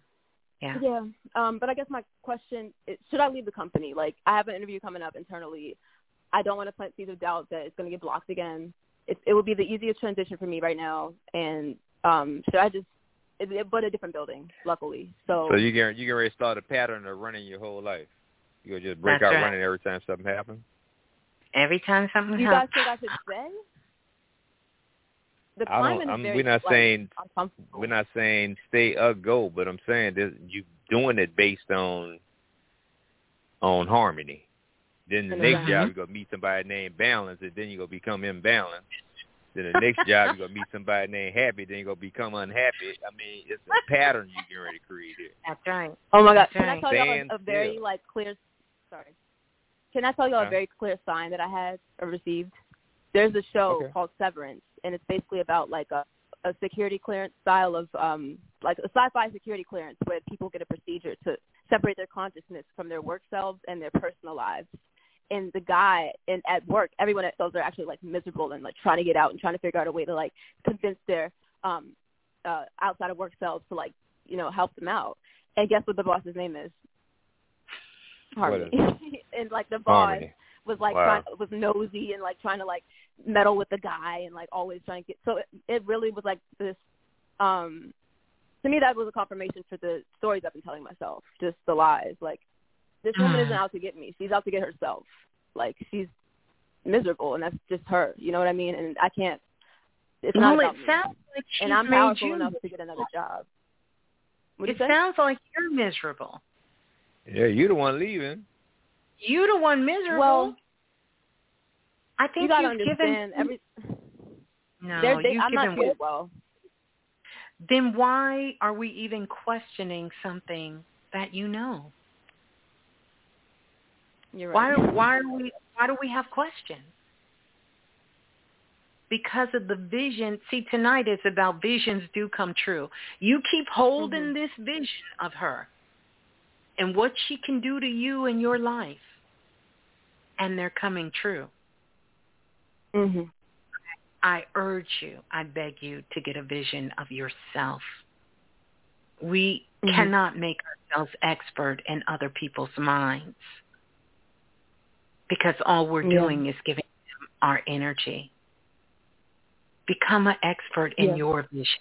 Yeah. Yeah. Um, but I guess my question is, should I leave the company? Like, I have an interview coming up internally. I don't want to plant seeds of doubt that it's going to get blocked again. It, it would be the easiest transition for me right now. And um, should I just, it, it, but a different building, luckily. So, So you can you can already start a pattern of running your whole life. You gonna just break That's out right. running every time something happens. Every time something you guys happens. think I should stay? The I climate don't. is I'm, very, we're not like, saying we're not saying stay or go, but I'm saying this, you doing it based on on harmony. Then the And next job you're gonna meet somebody named balance, and then you're gonna become imbalanced. Then the next job you're gonna meet somebody named happy, then you're gonna become unhappy. I mean, it's a pattern you can already create here. That's right. Oh my God! That's Can I right. tell y'all a, a very still. like clear? Sorry. Can I tell y'all Huh? a very clear sign that I had or received? There's a show Okay. called Severance, and it's basically about like a a security clearance style of um like a sci-fi security clearance where people get a procedure to separate their consciousness from their work selves and their personal lives. And the guy in at work, everyone at those are actually like miserable and like trying to get out and trying to figure out a way to like convince their um uh outside of work selves to like you know help them out. And guess what the boss's name is? Harmony. and like the boss Harmony. was like Wow. trying, was nosy and like trying to like meddle with the guy and like always trying to get. So it, it really was like this. um To me, that was a confirmation for the stories I've been telling myself, just the lies. Like this woman Mm. isn't out to get me; she's out to get herself. Like she's miserable, and that's just her. You know what I mean? And I can't. It's not well, about it me. sounds like she's and I'm made powerful you. enough to get another job. What it sounds like you're miserable. Yeah, you're the one leaving. You the one miserable. Well, I think you gotta have understand given every. no. they're- they, you've I'm given not treated well. then why are we even questioning something that you know? You're Why right. why are we why do we have questions? Because of the vision. See, tonight is about visions do come true. You keep holding Mhm. this vision of her and what she can do to you in your life. And they're coming true. hmm I urge you, I beg you to get a vision of yourself. We Mhm. cannot make ourselves expert in other people's minds because all we're Yeah. doing is giving them our energy. Become an expert in Yeah. your vision.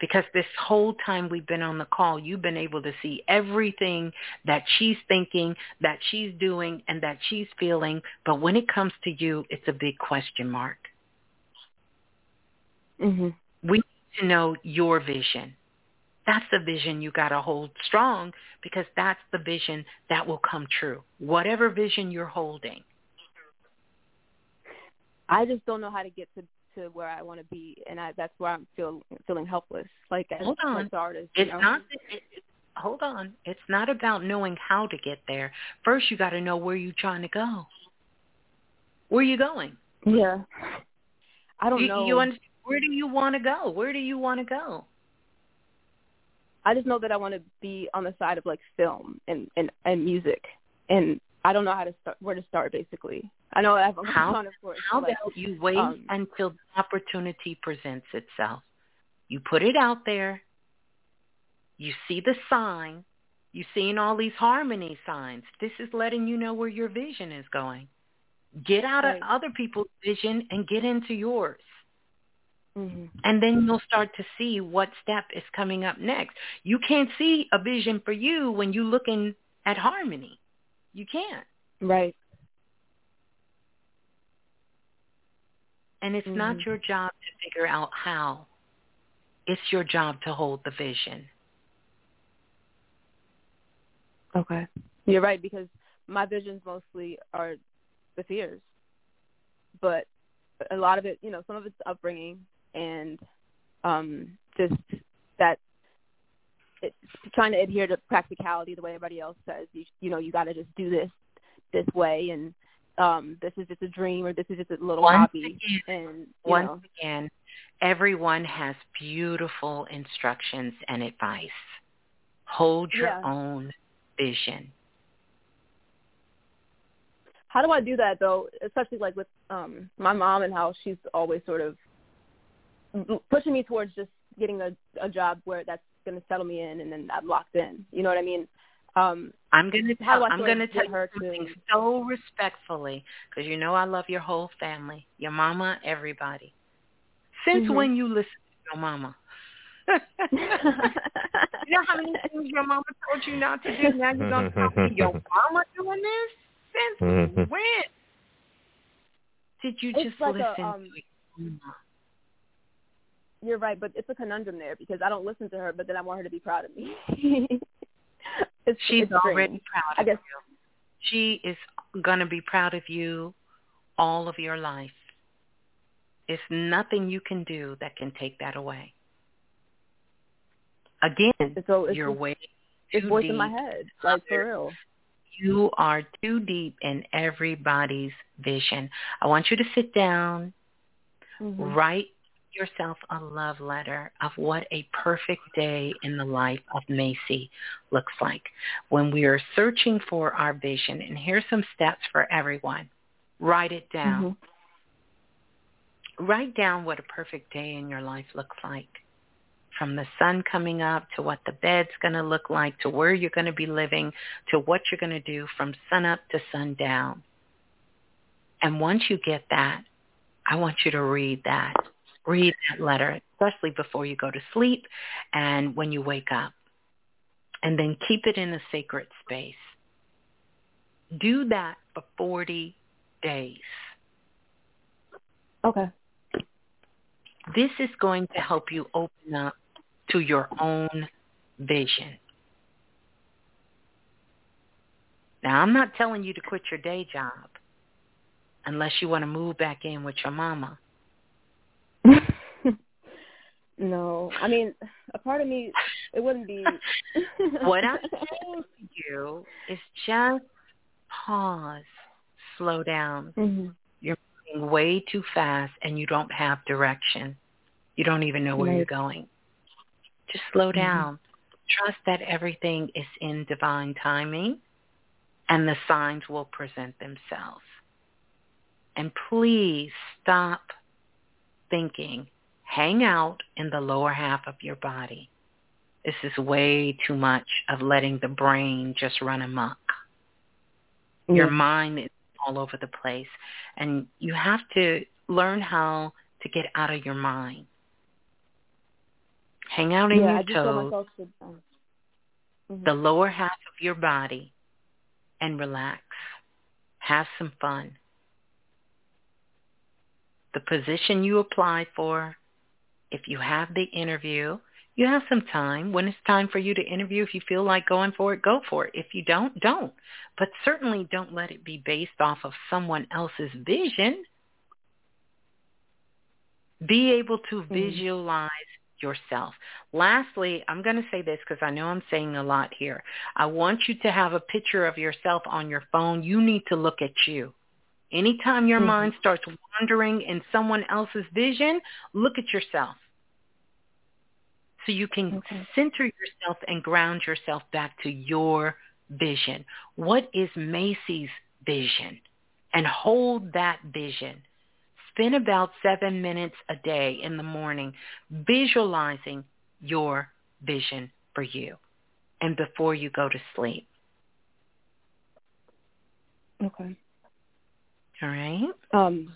Because this whole time we've been on the call, you've been able to see everything that she's thinking, that she's doing, and that she's feeling. But when it comes to you, it's a big question mark. hmm We need to know your vision. That's the vision you got to hold strong because that's the vision that will come true. Whatever vision you're holding. I just don't know how to get to to where I want to be, and I, that's where I'm feel, feeling helpless. Like as Hold on. as an artist, It's know? not. It, it, hold on. It's not about knowing how to get there. First, you got to know where you're trying to go. Where are you going? Yeah. I don't you, know. You understand? Where do you want to go? Where do you want to go? I just know that I want to be on the side of like film and and and music, and I don't know how to start where to start. Basically, I know I have a How- ton of course. How but, like, about you wait um, until the opportunity presents itself? You put it out there. You see the sign. You're seeing all these harmony signs. This is letting you know where your vision is going. Get out Right. of other people's vision and get into yours. Mhm. And then you'll start to see what step is coming up next. You can't see a vision for you when you're looking at harmony. You can't. Right. And it's not Mhm. your job to figure out how. It's your job to hold the vision. Okay. You're right because my visions mostly are the fears, but a lot of it, you know, some of it's upbringing and um just that it's trying to adhere to practicality the way everybody else says. You you know, you got to just do this this way and um this is just a dream or this is just a little Once hobby again- and Once know again, everyone has beautiful instructions and advice. Hold your Yeah. own vision. how do I do that though? Especially like with um my mom and how she's always sort of pushing me towards just getting a a job where that's going to settle me in and then I'm locked in. You know what I mean? Um I'm going to tell, I'm going to tell her something to- so respectfully because you know I love your whole family, your mama, everybody. Since Mhm. when you listen to your mama? you know how many things your mama told you not to do? Now you're going to tell me your mama doing this? Since when? Did you It's just like a, listen um, to your mama? You're right, but it's a conundrum there because I don't listen to her, but then I want her to be proud of me. it's, She's it's already strange. proud I guess you. She is going to be proud of you all of your life. It's nothing you can do that can take that away. Again, so it's you're just, way it's voice in my head, like for real. You are too deep in everybody's vision. I want you to sit down, Mhm. write yourself a love letter of what a perfect day in the life of Macy looks like. When we are searching for our vision, and here's some steps for everyone. Write it down. Mhm. Write down what a perfect day in your life looks like. From the sun coming up to what the bed's going to look like to where you're going to be living to what you're going to do from sun up to sundown. And once you get that, I want you to read that. Read that letter, especially before you go to sleep and when you wake up. And then keep it in a sacred space. Do that for 40 days. Okay. This is going to help you open up to your own vision. Now, I'm not telling you to quit your day job unless you want to move back in with your mama. no, I mean, a part of me, it wouldn't be. What I'm saying to you is just pause, slow down. Mhm. You're moving way too fast and you don't have direction. You don't even know where you're going. Just slow Mhm. down. Trust that everything is in divine timing and the signs will present themselves. And please stop thinking. Hang out in the lower half of your body. This is way too much of letting the brain just run amok. Mm-hmm. Your mind is all over the place. And you have to learn how to get out of your mind. Hang out in yeah, your toes, to, um, mm-hmm. the lower half of your body, and relax. Have some fun. The position you apply for, if you have the interview, you have some time. When it's time for you to interview, if you feel like going for it, go for it. If you don't, don't. But certainly don't let it be based off of someone else's vision. Be able to mm-hmm. visualize yourself. Lastly, I'm going to say this because I know I'm saying a lot here. I want you to have a picture of yourself on your phone. You need to look at you. Anytime your mm-hmm. mind starts wandering in someone else's vision, look at yourself. So you can okay. center yourself and ground yourself back to your vision. What is Macy's vision? And hold that vision Spend about seven minutes a day in the morning visualizing your vision for you and before you go to sleep. Okay. All right. Um,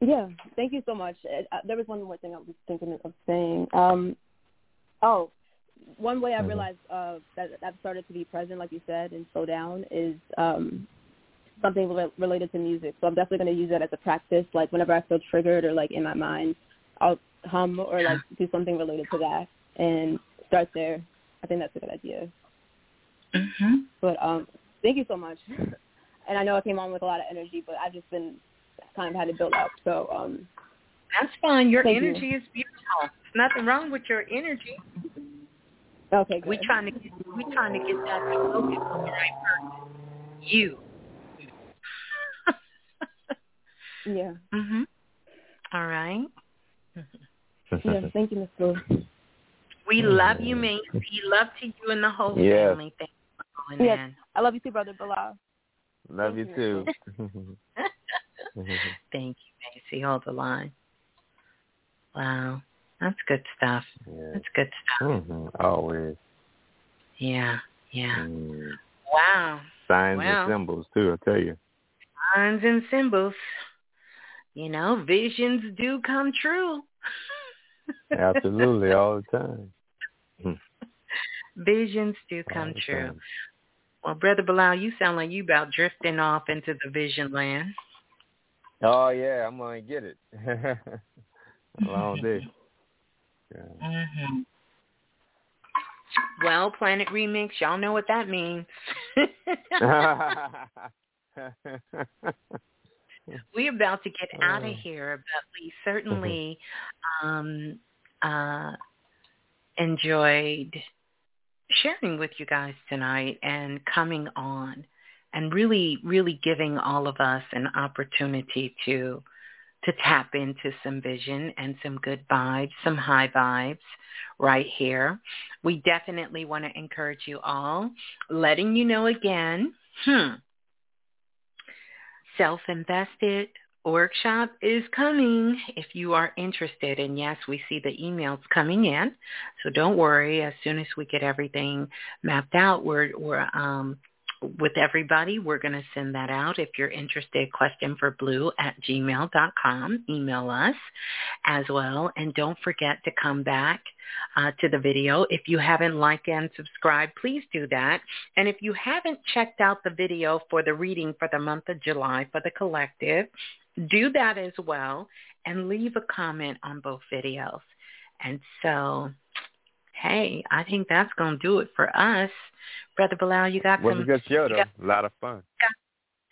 yeah, thank you so much. Uh, there was one more thing I was thinking of saying. Um, oh, one way I realized uh, that I've started to be present, like you said, and slow down is um, something re- related to music. So I'm definitely going to use that as a practice. Like whenever I feel triggered or like in my mind, I'll hum or like do something related to that and start there. I think that's a good idea. Mm-hmm. But um, thank you so much. and I know I came on with a lot of energy, but I've just been kind of had to build up. So um, that's fine. Your energy you. is beautiful. There's nothing wrong with your energy. Okay, good. We trying to get we trying to get that focus on the right person. You. Yeah. Mhm. All right. yeah. Thank you, Miss Blue. We love you, Macy. Love to you and the whole yes. family. Thank you for yes. I love you too, brother Balah. Love you too. Thank you, Macy. Hold the line. Wow. That's good stuff. Yeah. That's good stuff. Mm-hmm. Always. Yeah. Yeah. Mm. Wow. Signs well, and symbols too, I tell you. Signs and symbols you know, visions do come true. Absolutely, all the time. visions do come true. Time. Well, Brother Balah, you sound like you about drifting off into the vision land. Oh yeah, I'm gonna get it. Long day. Yeah. Mm-hmm. Well, Planet Remix, y'all know what that means we're about to get out of oh. here, but we certainly um, uh, enjoyed sharing with you guys tonight and coming on and really, really giving all of us an opportunity to to tap into some vision and some good vibes, some high vibes right here. We definitely want to encourage you all, letting you know again, hmm, self-invested workshop is coming if you are interested. And yes, we see the emails coming in. So don't worry. As soon as we get everything mapped out, we're, we're um, with everybody. We're going to send that out. If you're interested, question for blue at gmail.com. Email us as well. And don't forget to come back uh, to the video. If you haven't liked and subscribed, please do that. And if you haven't checked out the video for the reading for the month of July for the collective, do that as well and leave a comment on both videos. And so hey, I think that's going to do it for us. Brother Balah, you got was some... Was a good show, though. Got, a lot of fun.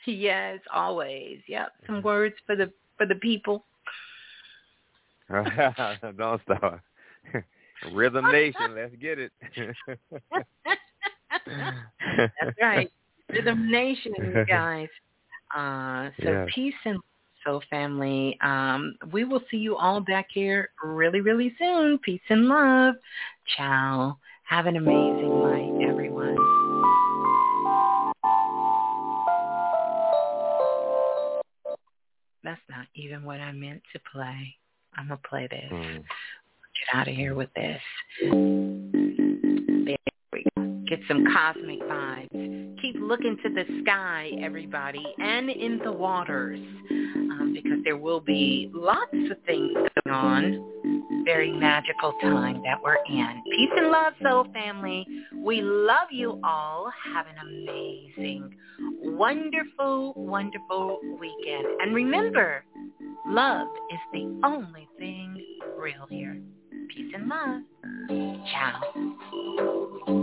Yes, always. Yep, some words for the for the people. Don't stop. Rhythm Nation, let's get it. That's right. Rhythm Nation, you guys. Uh, so yes. peace and so family. Um, we will see you all back here really, really soon. Peace and love. Ciao. Have an amazing night, everyone. that's not even what I meant to play. I'm gonna play this. Mm. Get out of here with this. Get some cosmic vibes. Keep looking to the sky, everybody, and in the waters, um, because there will be lots of things going on. Very magical time that we're in. Peace and love, soul family. We love you all. Have an amazing, wonderful, wonderful weekend. And remember, love is the only thing real here. Peace and love. Ciao.